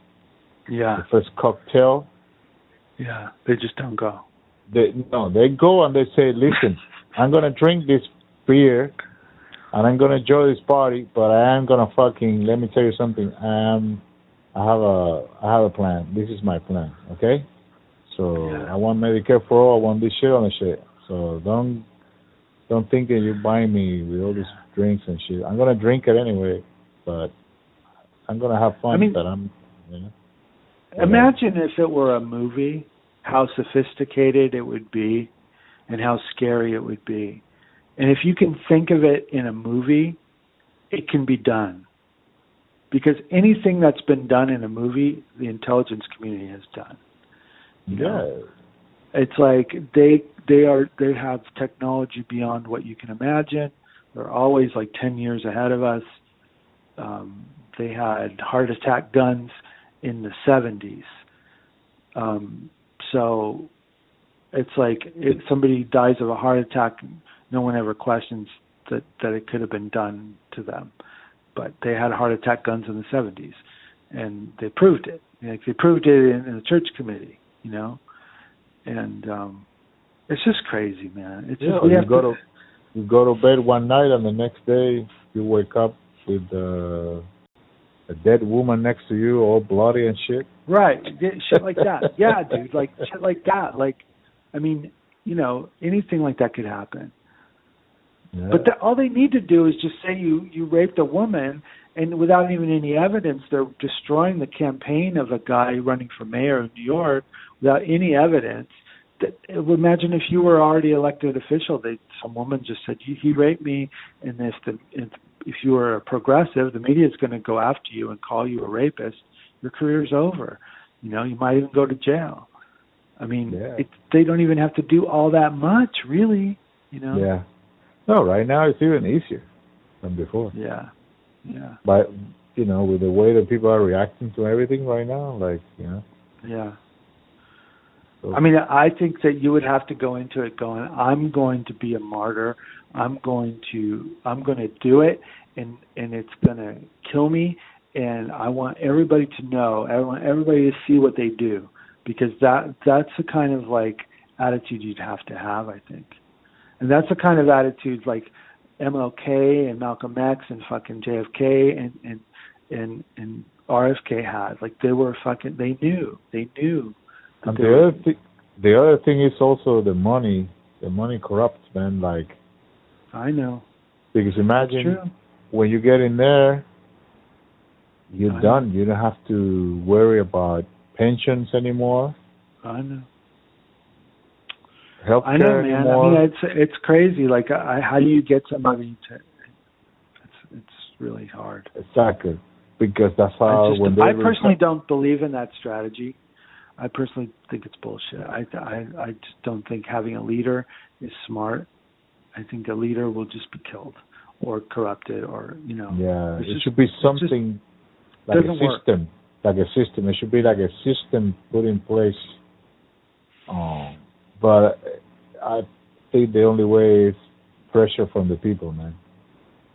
Speaker 2: Yeah,
Speaker 1: the first cocktail,
Speaker 2: yeah. They just don't go.
Speaker 1: They no, they go and they say, "Listen, I'm gonna drink this beer, and I'm gonna enjoy this party, but I am gonna fucking let me tell you something. Um, I have a I have a plan. This is my plan, okay? So
Speaker 2: Yeah.
Speaker 1: I want Medicare for all. I want this shit on the shit. So don't don't think that you're buying me with all these drinks and shit. I'm gonna drink it anyway, but I'm gonna have fun.
Speaker 2: I mean-
Speaker 1: but I'm, you know.
Speaker 2: Imagine if it were a movie, how sophisticated it would be and how scary it would be. And if you can think of it in a movie, it can be done. Because anything that's been done in a movie, the intelligence community has done. You know? It's like they they are they have technology beyond what you can imagine. They're always like 10 years ahead of us. Um, they had heart attack guns in the 70s. Um, so it's like if somebody dies of a heart attack, no one ever questions that that it could have been done to them. But they had heart attack guns in the 70s, and they proved it. Like they proved it in, in the church committee, you know. And um, it's just crazy, man. It's
Speaker 1: Yeah,
Speaker 2: just
Speaker 1: you go
Speaker 2: to,
Speaker 1: to you go to bed one night and the next day you wake up with uh, a dead woman next to you, all bloody and shit.
Speaker 2: Right, shit like that. Yeah, dude, like shit like that. Like, I mean, you know, anything like that could happen.
Speaker 1: Yeah.
Speaker 2: But the, all they need to do is just say you you raped a woman, and without even any evidence, they're destroying the campaign of a guy running for mayor of New York without any evidence. That, imagine if you were already elected official, they some woman just said he, he raped me, and if the if, if you were a progressive, the media is going to go after you and call you a rapist. Your career's over. You know, you might even go to jail. I mean,
Speaker 1: Yeah.
Speaker 2: it, they don't even have to do all that much, really. You know.
Speaker 1: Yeah. No, right now it's even easier than before.
Speaker 2: Yeah. Yeah.
Speaker 1: But you know, with the way that people are reacting to everything right now, like you know.
Speaker 2: Yeah.
Speaker 1: So,
Speaker 2: I mean, I think that you would have to go into it going, I'm going to be a martyr. I'm going to, I'm going to do it, and and it's going to kill me. And I want everybody to know. I want everybody to see what they do, because that that's the kind of like attitude you'd have to have, I think. And that's the kind of attitude like MLK and Malcolm X and fucking JFK and and and and RFK had. Like they were fucking. They knew. They knew.
Speaker 1: and the
Speaker 2: were-
Speaker 1: other thing, the other thing is also the money. The money corrupts, man. Like
Speaker 2: I know.
Speaker 1: because imagine when you get in there, you're
Speaker 2: I
Speaker 1: done. You don't have to worry about pensions anymore,
Speaker 2: I know.
Speaker 1: health
Speaker 2: I know, man.
Speaker 1: anymore.
Speaker 2: I mean, it's it's crazy. Like, I, how do you get somebody to? It's it's really hard.
Speaker 1: exactly, because that's how
Speaker 2: I, just, I personally don't believe in that strategy. I personally think it's bullshit. I I I just don't think having a leader is smart. I think a leader will just be killed, or corrupted or you know.
Speaker 1: Yeah, it
Speaker 2: just-
Speaker 1: should be something like a
Speaker 2: doesn't work.
Speaker 1: system, like a system. It should be like a system put in place. Um, but I think the only way is pressure from the people, man.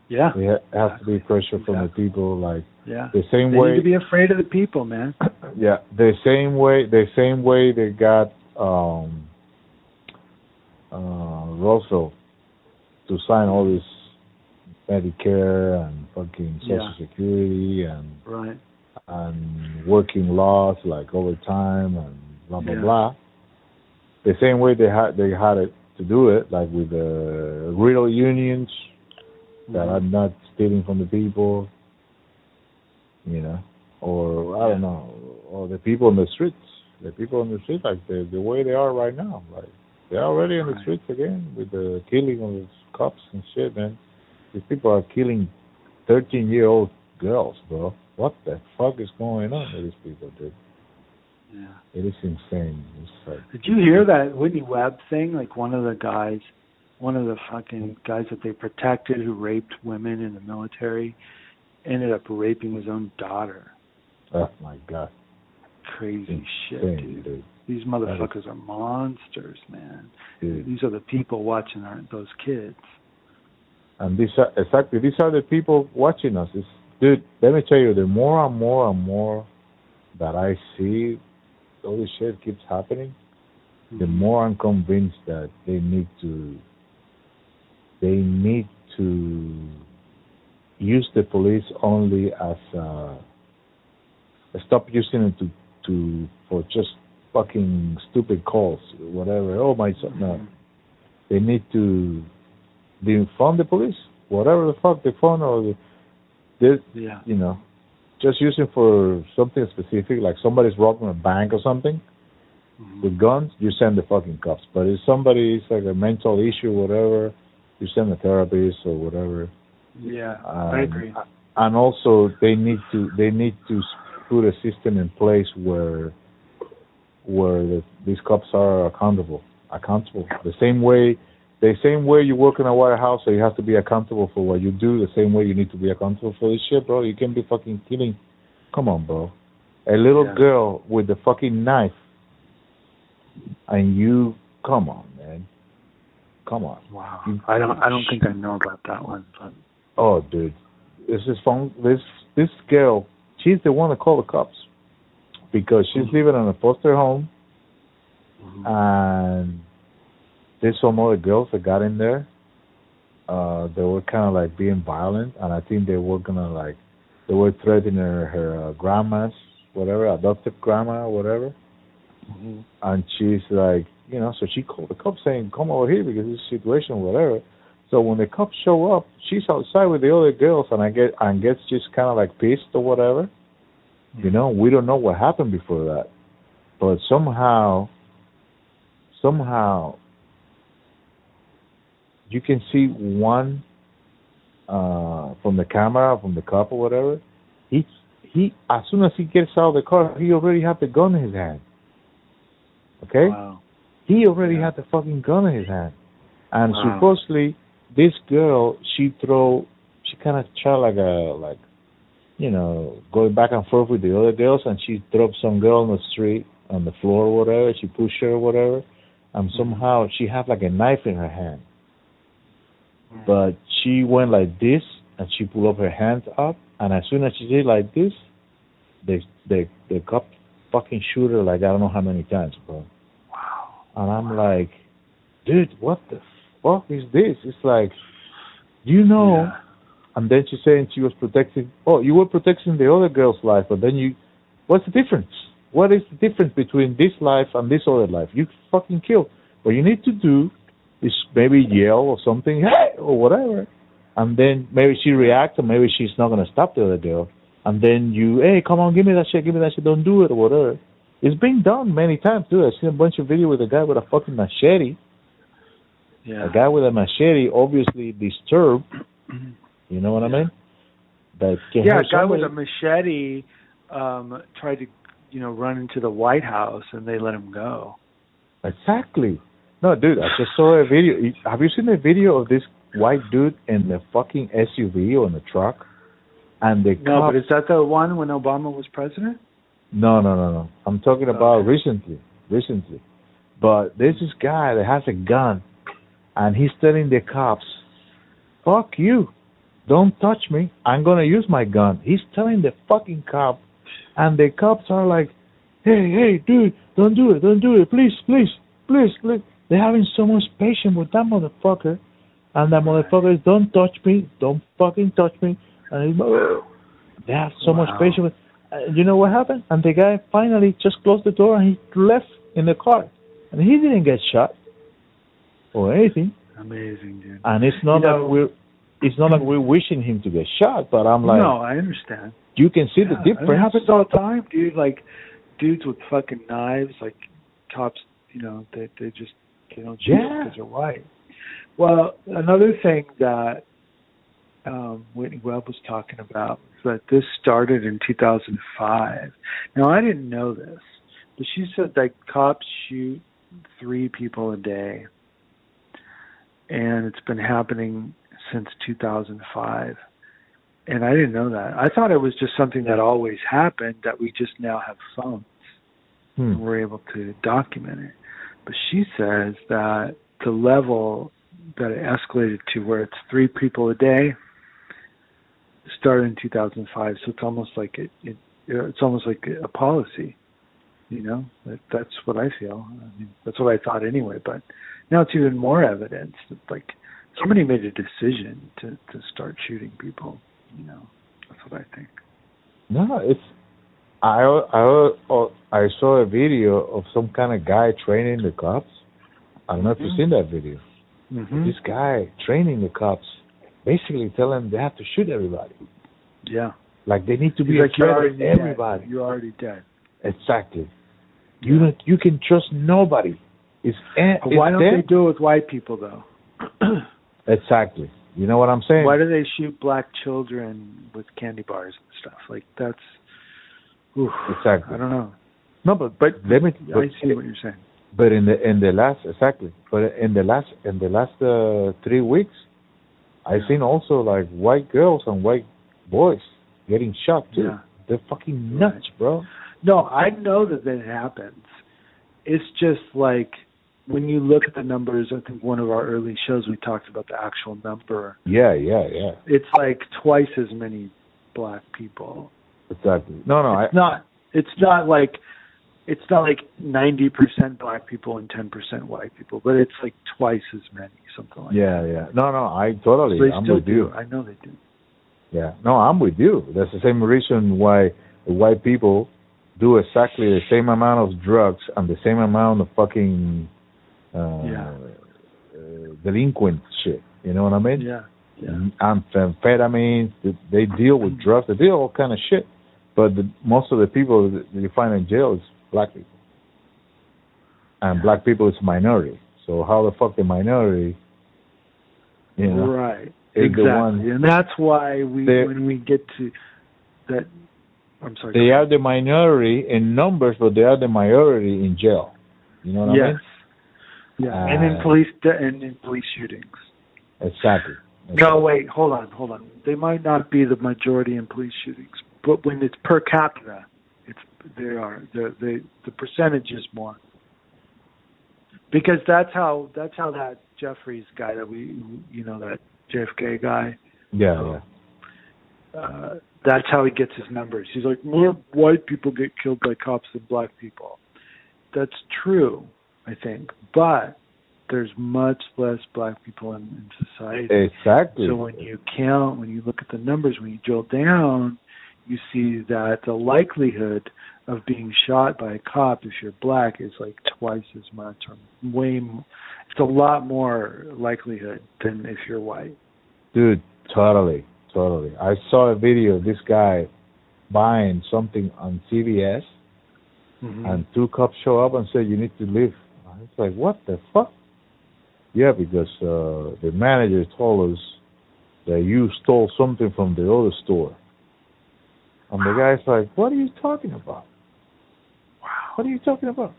Speaker 2: Yeah,
Speaker 1: It ha- has to be pressure from the people, like
Speaker 2: yeah.
Speaker 1: the same
Speaker 2: They
Speaker 1: way.
Speaker 2: need to be afraid of the people, man.
Speaker 1: yeah, the same way, the same way they got um uh Russell to sign all this Medicare and fucking Social
Speaker 2: Yeah.
Speaker 1: Security and
Speaker 2: Right.
Speaker 1: and working laws like overtime and blah blah
Speaker 2: Yeah.
Speaker 1: blah. The same way they had they had it to do it, like with the real unions that are
Speaker 2: Mhm.
Speaker 1: not stealing from the people, you know, or I don't know, or the people in the streets, the people in the streets, like the the way they are right now, like they're already in the
Speaker 2: Right.
Speaker 1: streets again with the killing of the cops and shit, man. These people are killing thirteen year old girls, bro. What the fuck is going on with these people, dude?
Speaker 2: Yeah.
Speaker 1: It is insane. It's like
Speaker 2: Did you hear that Whitney Webb thing? Like one of the guys, one of the fucking guys that they protected who raped women in the military, ended up raping his own daughter.
Speaker 1: oh my god,
Speaker 2: Crazy shit, dude.
Speaker 1: dude.
Speaker 2: These motherfuckers are monsters, man.
Speaker 1: dude.
Speaker 2: These are the people watching our, those kids.
Speaker 1: And these are exactly these are the people watching us. It's, dude, let me tell you, the more and more and more that I see all this shit keeps happening, the more I'm convinced that they need to they need to use the police only as uh stop using it to to for just fucking stupid calls, whatever. Oh my son, no. They need to defund the police, whatever the fuck they phone or the, they,
Speaker 2: Yeah.
Speaker 1: you know, just using for something specific, like somebody's robbing a bank or something
Speaker 2: Mhm.
Speaker 1: with guns, you send the fucking cops. But if somebody's like a mental issue, whatever, you send a therapist or whatever.
Speaker 2: Yeah,
Speaker 1: Um,
Speaker 2: I agree.
Speaker 1: And also, they need to they need to put a system in place where where the, these cops are accountable, accountable. The same way, the same way you work in a warehouse, so you have to be accountable for what you do. The same way you need to be accountable for this shit, bro. You can't be fucking killing. Come on, bro. A little
Speaker 2: Yeah.
Speaker 1: girl with the fucking knife, and you, come on, man. Come on.
Speaker 2: Wow.
Speaker 1: you-
Speaker 2: I don't. I don't think I know about that one. But
Speaker 1: Oh, dude, this is phone. This this girl, she's the one that called the cops because she's mm-hmm. living in a foster home, mm-hmm. and there's some other girls that got in there. Uh, they were kind of like being violent, and I think they were gonna like they were threatening her, her uh, grandma's whatever, adoptive grandma or whatever. And she's like, you know, so she called the cops saying, "Come over here because this situation, whatever." So when the cops show up, she's outside with the other girls, and I get and gets just kind of like pissed or whatever. You know, we don't know what happened before that, but somehow, somehow, you can see one uh from the camera, from the cop or whatever. He he, as soon as he gets out of the car, he already had the gun in his hand. Okay.
Speaker 2: wow.
Speaker 1: He already
Speaker 2: Yeah.
Speaker 1: had the fucking gun in his hand. And
Speaker 2: Wow.
Speaker 1: supposedly this girl she throw she kinda tried like a like you know, going back and forth with the other girls and she dropped some girl on the street on the floor or whatever, she pushed her or whatever and somehow she had like a knife in her hand. But she went like this and she pulled up her hands up and as soon as she did like this the the the cop fucking shoot her like I don't know how many times, bro.
Speaker 2: Wow.
Speaker 1: And I'm like, dude, what the fuck is this? It's like, you know.
Speaker 2: Yeah.
Speaker 1: And then she's saying she was protecting. Oh, you were protecting the other girl's life, but then you, what's the difference? What is the difference between this life and this other life? You fucking killed. What you need to do is maybe yell or something, hey, or whatever, and then maybe she reacts, or maybe she's not gonna stop the other girl. And then you, hey, come on, give me that shit, give me that shit, don't do it or whatever. It's been done many times, too. I've seen a bunch of video with a guy with a fucking machete.
Speaker 2: Yeah.
Speaker 1: A guy with a machete, obviously disturbed. You know what I mean? That
Speaker 2: yeah, a guy with a machete um tried to, you know, run into the White House and they let him go.
Speaker 1: Exactly. No, dude, I just saw a video. Have you seen a video of this white dude in the fucking SUV or in the truck, and the
Speaker 2: No,
Speaker 1: cops.
Speaker 2: but is that the one when Obama was president?
Speaker 1: No, no, no, no. I'm talking about
Speaker 2: Okay.
Speaker 1: recently, recently. But there's this guy that has a gun, and he's telling the cops, "Fuck you, don't touch me. I'm gonna use my gun." He's telling the fucking cop, and the cops are like, "Hey, hey, dude, don't do it, don't do it, please, please, please, please." They're having so much patience with that motherfucker, and that motherfucker is, "Don't touch me, don't fucking touch me," and he's, they have so much patience with. Uh, you know what happened? And the guy finally just closed the door and he left in the car, and he didn't get shot or anything.
Speaker 2: Amazing, dude.
Speaker 1: And it's not
Speaker 2: You
Speaker 1: like
Speaker 2: know-
Speaker 1: we're it's not like we're wishing him to get shot, but I'm like,
Speaker 2: no, I understand.
Speaker 1: you can see
Speaker 2: Yeah,
Speaker 1: the difference.
Speaker 2: It happens all the time, dude. Like dudes with fucking knives, like cops. You know, they they just they don't shoot
Speaker 1: Yeah.
Speaker 2: because they're white. Well, another thing that um, Whitney Webb was talking about was that this started in 2005. Now, I didn't know this, but she said that cops shoot three people a day, and it's been happening since 2005 and I didn't know that. I thought it was just something that always happened that we just now have phones and
Speaker 1: Hmm.
Speaker 2: we're able to document it. But she says that the level that it escalated to where it's three people a day started in 2005. So it's almost like it, it it's almost like a policy. You know, that, that's what I feel. I mean, that's what I thought anyway. But now it's even more evidence that like somebody made a decision to to start shooting people. You know, that's what I think.
Speaker 1: No, it's I I I saw a video of some kind of guy training the cops. I don't know if you've
Speaker 2: Mhm.
Speaker 1: seen that video.
Speaker 2: Mm-hmm.
Speaker 1: This guy training the cops, basically telling them they have to shoot everybody.
Speaker 2: Yeah.
Speaker 1: Like they need to be
Speaker 2: He's like, you're
Speaker 1: afraid
Speaker 2: already
Speaker 1: of
Speaker 2: dead. You're already dead.
Speaker 1: Exactly. You don't, you can trust nobody. It's,
Speaker 2: But why don't they do it with white people though?
Speaker 1: Exactly. You know what I'm saying?
Speaker 2: why do they shoot black children with candy bars and stuff? Like that's. Oof,
Speaker 1: Exactly.
Speaker 2: I don't know.
Speaker 1: No, but but let me. But,
Speaker 2: I see what you're saying.
Speaker 1: but in the in the last exactly, but in the last in the last uh, three weeks, I've
Speaker 2: Yeah.
Speaker 1: seen also like white girls and white boys getting shot too.
Speaker 2: Yeah.
Speaker 1: They're fucking nuts, bro.
Speaker 2: No, I know that that happens. It's just like when you look at the numbers. I think one of our early shows we talked about the actual number.
Speaker 1: Yeah, yeah, yeah.
Speaker 2: It's like twice as many black people.
Speaker 1: Exactly. No, no, I,
Speaker 2: it's not. It's not like. It's not like ninety percent black people and ten percent white people, but it's like twice as many, something like
Speaker 1: yeah,
Speaker 2: that.
Speaker 1: yeah. No, no, I totally.
Speaker 2: So they
Speaker 1: I'm
Speaker 2: still
Speaker 1: with
Speaker 2: do.
Speaker 1: you.
Speaker 2: I know they do.
Speaker 1: Yeah. No, I'm with you. That's the same reason why white people do exactly the same amount of drugs and the same amount of fucking uh,
Speaker 2: Yeah.
Speaker 1: uh, delinquent shit. You know what I mean?
Speaker 2: Yeah. Yeah.
Speaker 1: Amphetamines. They, they deal with drugs. They deal with all kind of shit. But the, most of the people that you find in jail is black people, and black people is minority. So how the fuck the minority? You know,
Speaker 2: Right. exactly. and that's why we when we get to that I'm sorry.
Speaker 1: they are the minority in numbers, but they are the majority in jail. You know what
Speaker 2: yes.
Speaker 1: I mean? Yes.
Speaker 2: Yeah. and in
Speaker 1: Uh,
Speaker 2: police de- and in police shootings.
Speaker 1: Exactly.
Speaker 2: No, wait, hold on, hold on. They might not be the majority in police shootings, but when it's per capita, it's they are. The the the percentage is more. Because that's how that's how that Jeffries guy that we you know that JFK guy.
Speaker 1: Yeah, yeah.
Speaker 2: Uh, that's how he gets his numbers. He's like more white people get killed by cops than black people. That's true, I think, but there's much less black people in, in society.
Speaker 1: Exactly.
Speaker 2: So when you count, when you look at the numbers, when you drill down, you see that the likelihood of being shot by a cop if you're black is like twice as much, or way. m- It's a lot more likelihood than if you're white.
Speaker 1: Dude, totally, totally. I saw a video of this guy buying something on CVS,
Speaker 2: Mm-hmm.
Speaker 1: and two cops show up and say, "You need to leave." I was like, "What the fuck?" Yeah, because uh, the manager told us that you stole something from the other store. And the guy's like, "What are you talking about?
Speaker 2: wow.
Speaker 1: What are you talking about?"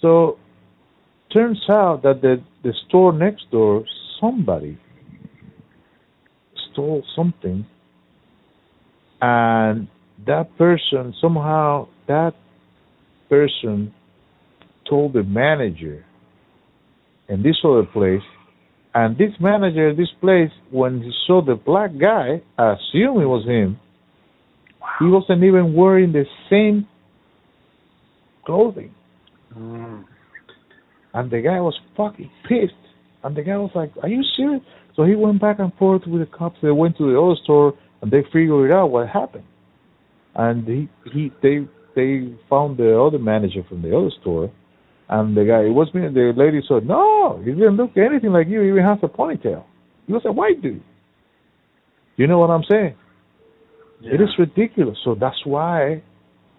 Speaker 1: So, turns out that the the store next door, somebody stole something, and that person somehow that person told the manager in this other place, and this manager this place, when he saw the black guy, assumed it was him. He wasn't even wearing the same clothing.
Speaker 2: Mm.
Speaker 1: And the guy was fucking pissed. And the guy was like, Are you serious? So he went back and forth with the cops. They went to the other store and they figured out what happened. And he, he they they found the other manager from the other store and the guy it was me the lady said, No, he didn't look anything like you, he even has a ponytail. He was a white dude. You know what I'm saying?
Speaker 2: Yeah.
Speaker 1: It is ridiculous. So that's why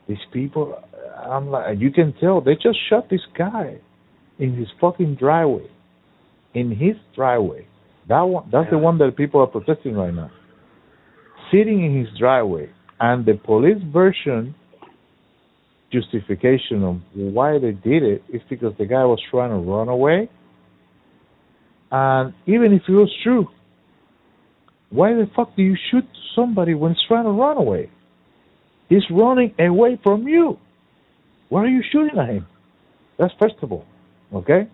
Speaker 1: these people, I'm like, you can tell they just shot this guy in his fucking driveway, in his driveway. That one, that's the one that people are protesting right now. Sitting in his driveway, and the police version justification of why they did it is because the guy was trying to run away. And even if it was true, why the fuck do you shoot somebody when he's trying to run away? He's running away from you. Why are you shooting at him? That's first of all, okay?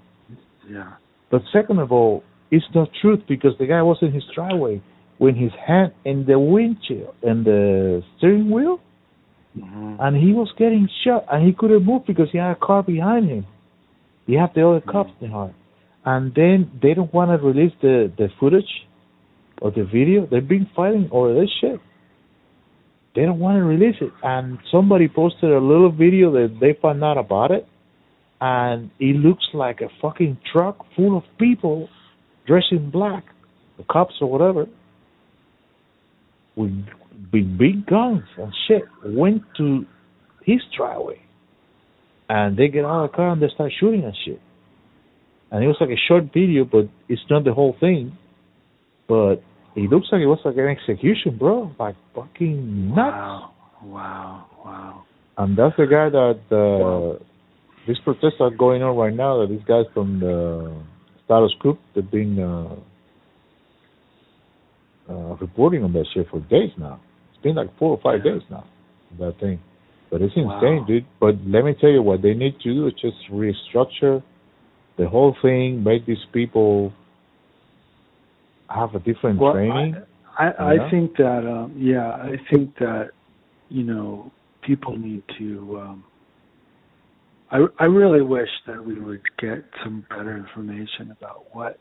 Speaker 2: Yeah.
Speaker 1: But second of all, it's not truth because the guy was in his driveway with his hand in the windshield and the steering wheel,
Speaker 2: hmm
Speaker 1: and he was getting shot, and he couldn't move because he had a car behind him. He had the other cops behind, him. and then they don't want to release the the footage or the video. They've been fighting over this shit. They don't want to release it, and somebody posted a little video that they found out about it, and it looks like a fucking truck full of people dressed in black, the cops or whatever, with big big guns and shit, went to his driveway, and they get out of the car and they start shooting and shit. And it was like a short video, but it's not the whole thing. But it looks like it was like an execution, bro. Like fucking nuts.
Speaker 2: Wow. Wow. Wow.
Speaker 1: And that's the guy that uh,
Speaker 2: Wow.
Speaker 1: these protests are going on right now. That these guys from the Status Coup they've been uh, uh, reporting on that shit for days now. It's been like four or five
Speaker 2: Yeah.
Speaker 1: days now. That thing, but it's
Speaker 2: Wow.
Speaker 1: insane, dude. But let me tell you, what they need to do is just restructure the whole thing, make these people have a different
Speaker 2: Well,
Speaker 1: training.
Speaker 2: I, I,
Speaker 1: Yeah.
Speaker 2: I think that um yeah, I think that you know people need to um I I really wish that we would get some better information about what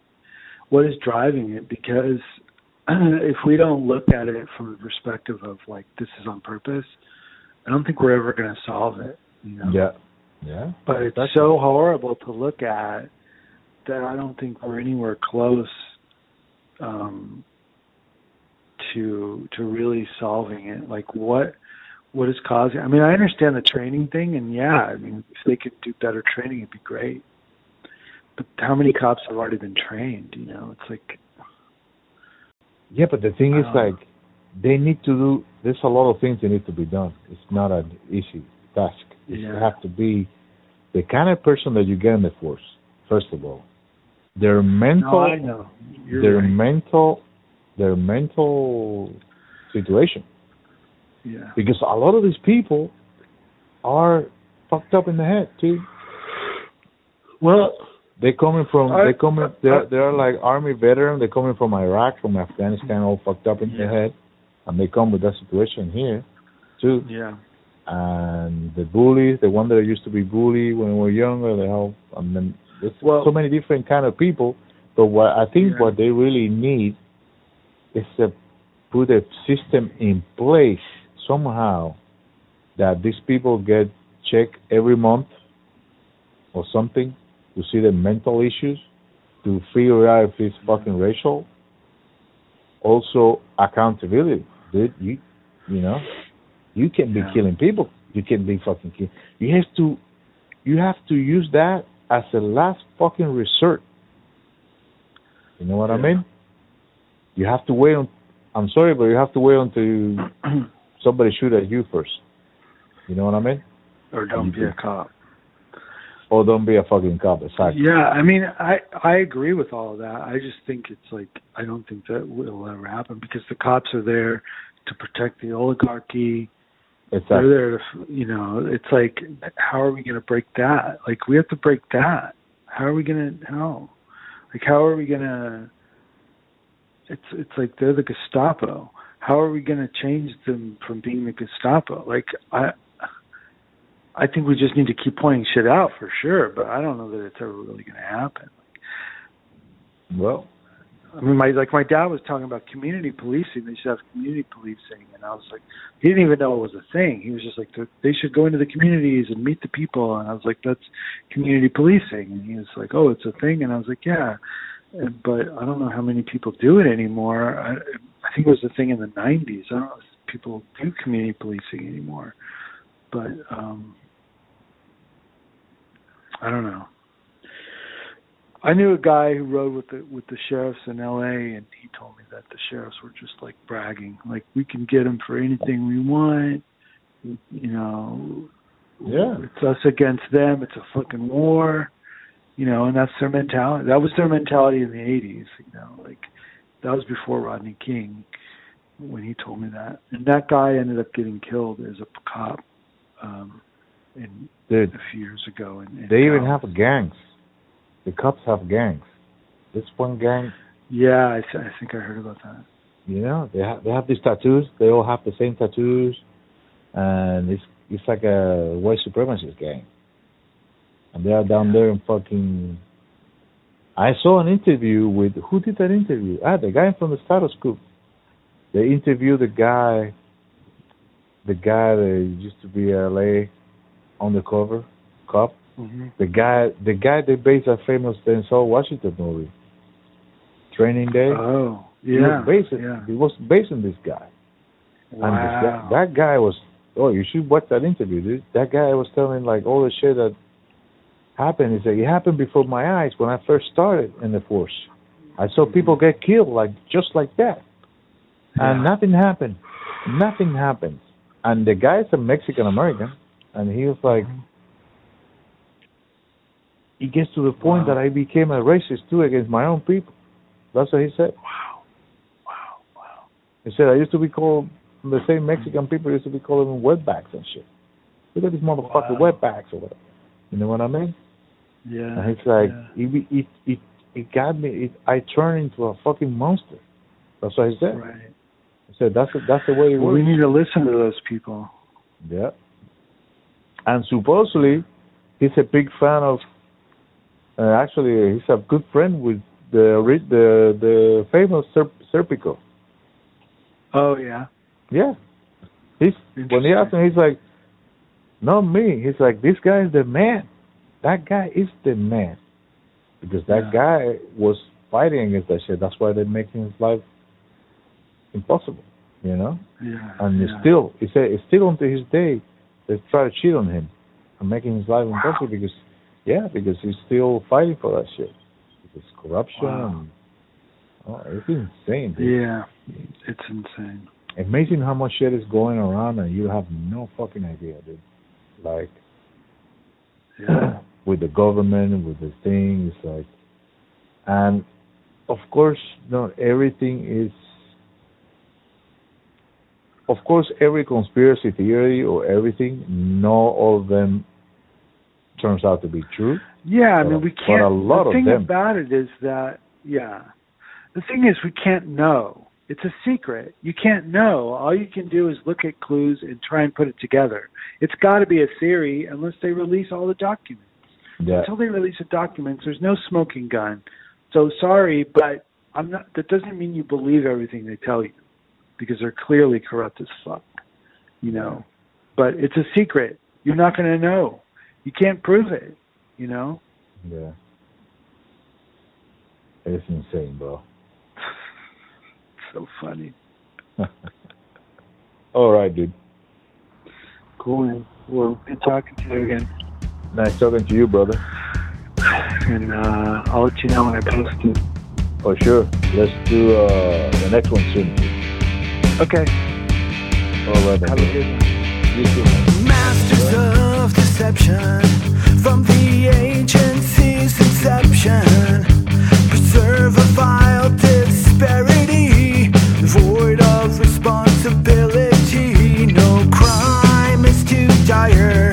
Speaker 2: what is driving it because if we don't look at it from the perspective of like this is on purpose, I don't think we're ever going to solve it, you know.
Speaker 1: yeah, yeah.
Speaker 2: But it's
Speaker 1: Exactly.
Speaker 2: so horrible to look at that I don't think we're anywhere close um, to to really solving it. Like what what is causing? I mean, I understand the training thing, and yeah, I mean, if they could do better training, it'd be great. But how many cops have already been trained? You know, it's like
Speaker 1: Yeah, but the thing is, like, they need to do. There's a lot of things that need to be done. It's not an easy task. You
Speaker 2: Yeah.
Speaker 1: have to be the kind of person that you get in the force. First of all, their mental,
Speaker 2: no,
Speaker 1: their
Speaker 2: right.
Speaker 1: mental, their mental situation.
Speaker 2: yeah,
Speaker 1: Because a lot of these people are fucked up in the head too.
Speaker 2: well,
Speaker 1: They coming from
Speaker 2: I-
Speaker 1: they coming they're they're like army veteran. They're coming from Iraq, from Afghanistan, all fucked up in
Speaker 2: Yeah.
Speaker 1: their head, and they come with that situation here, too.
Speaker 2: yeah,
Speaker 1: And the bullies, the one that used to be bullied when we were younger, they all and then there's
Speaker 2: Well-
Speaker 1: so many different kind of people. But what I think
Speaker 2: Yeah.
Speaker 1: what they really need is to put a system in place somehow that these people get checked every month or something to see the mental issues, to figure out if it's fucking racial. Also accountability. Dude, you you know, you can be
Speaker 2: Yeah.
Speaker 1: killing people. You can be fucking killing. You have to you have to use that as a last fucking resort. You know what I mean? You have to wait on I'm sorry, but you have to wait until somebody shoot at you first. You know what I mean?
Speaker 2: or don't be a cop.
Speaker 1: or don't be a fucking cop. Exactly.
Speaker 2: Yeah, I mean, I I agree with all of that. I just think it's like I don't think that will ever happen because the cops are there to protect the oligarchy.
Speaker 1: Exactly.
Speaker 2: They're there to, you know, it's like, how are we going to break that? Like, we have to break that. How are we going to? How? Like, how are we going to? It's it's like they're the Gestapo. How are we going to change them from being the Gestapo? Like, I I think we just need to keep pointing shit out for sure, but I don't know that it's ever really going to happen.
Speaker 1: Well,
Speaker 2: I mean, my like my dad was talking about community policing. They should have community policing, and I was like, he didn't even know it was a thing. He was just like, they should go into the communities and meet the people. And I was like, that's community policing. And he was like, oh, it's a thing. And I was like, yeah, and, but I don't know how many people do it anymore. I, I think it was a thing in the '90s. I don't know if people do community policing anymore, but um I don't know. I knew a guy who rode with the with the sheriffs in L.A. and he told me that the sheriffs were just like bragging, like we can get them for anything we want. You know,
Speaker 1: yeah,
Speaker 2: it's us against them. It's a fucking war. You know, and that's their mentality. That was their mentality in the '80s. You know, like that was before Rodney King when he told me that. And that guy ended up getting killed as a cop. Um, in
Speaker 1: Dude,
Speaker 2: a few years ago. And, and
Speaker 1: they even have gangs. The cops have gangs. This one gang.
Speaker 2: Yeah, I, th- I think I heard about that.
Speaker 1: You know, they have they have these tattoos. They all have the same tattoos, and it's it's like a white supremacist gang. And they are down there in fucking. I saw an interview with who did that interview? Ah, the guy from the Status Coup. They interviewed the guy, the guy that used to be a LA undercover cop.
Speaker 2: Mm-hmm.
Speaker 1: The guy, the guy that based that famous Denzel Washington movie, Training Day.
Speaker 2: Oh,
Speaker 1: he
Speaker 2: yeah.
Speaker 1: Was based,
Speaker 2: yeah.
Speaker 1: He was based on this guy.
Speaker 2: Wow.
Speaker 1: And this guy, that guy was. Oh, you should watch that interview, dude. That guy was telling like all the shit that happened. He said it happened before my eyes when I first started in the force. I saw
Speaker 2: Mm-hmm.
Speaker 1: people get killed like just like that, and
Speaker 2: Yeah.
Speaker 1: nothing happened. Nothing happened. And the guy's a Mexican American, and he was like,
Speaker 2: Mhm.
Speaker 1: He gets to the point
Speaker 2: Wow.
Speaker 1: that I became a racist too against my own people. That's what he said.
Speaker 2: Wow. Wow. Wow.
Speaker 1: He said I used to be called the same Mexican people used to be calling them wetbacks and shit. Look at these motherfucking
Speaker 2: Wow.
Speaker 1: wetbacks or whatever. You know what I mean?
Speaker 2: Yeah.
Speaker 1: And he's like,
Speaker 2: yeah.
Speaker 1: it, it, it, it got me. It, I turned into a fucking monster. That's what he said.
Speaker 2: Right.
Speaker 1: He said that's that's the way it
Speaker 2: Well,
Speaker 1: works.
Speaker 2: we need to listen to those people.
Speaker 1: Yeah. And supposedly, he's a big fan of. Uh, actually, he's a good friend with the the the famous Serp- Serpico.
Speaker 2: Oh yeah.
Speaker 1: Yeah. He's when he asked him, he's like, "Not me." He's like, "This guy is the man. That guy is the man." Because that
Speaker 2: Yeah.
Speaker 1: guy was fighting against that shit. That's why they're making his life impossible. You know.
Speaker 2: Yeah.
Speaker 1: And
Speaker 2: yeah.
Speaker 1: it's still, he said, it's still until his day, they try to cheat on him and making his life
Speaker 2: Wow.
Speaker 1: impossible because, yeah, because he's still fighting for that shit. Because corruption.
Speaker 2: Wow.
Speaker 1: Oh, it's insane. Dude.
Speaker 2: Yeah. It's insane.
Speaker 1: Amazing how much shit is going around and you have no fucking idea, dude. Like,
Speaker 2: Yeah.
Speaker 1: with the government, with the things, like, and of course, not everything is. Of course, every conspiracy theory or everything, not all of them turns out to be true.
Speaker 2: Yeah, I mean we can't.
Speaker 1: But a lot
Speaker 2: the
Speaker 1: of
Speaker 2: thing
Speaker 1: them-
Speaker 2: about it is that yeah, the thing is we can't know. It's a secret. You can't know. All you can do is look at clues and try and put it together. It's got to be a theory unless they release all the documents.
Speaker 1: Yeah,
Speaker 2: Until they release the documents, there's no smoking gun. So sorry, but I'm not. That doesn't mean you believe everything they tell you, because they're clearly corrupt as fuck. You know, but it's a secret. You're not going to know. You can't prove it. You know.
Speaker 1: yeah. It's insane, bro.
Speaker 2: so funny.
Speaker 1: all right, dude.
Speaker 2: Cool. Man. Well, good talking to you again.
Speaker 1: Nice talking to you, brother.
Speaker 2: And uh, I'll let you know when I post it.
Speaker 1: For sure. Let's do uh, the next one soon.
Speaker 2: Okay.
Speaker 1: All right,
Speaker 2: Have a good one.
Speaker 1: You too,
Speaker 3: deception from the agency's inception. Preserve a vile disparity, void of responsibility. No crime is too dire.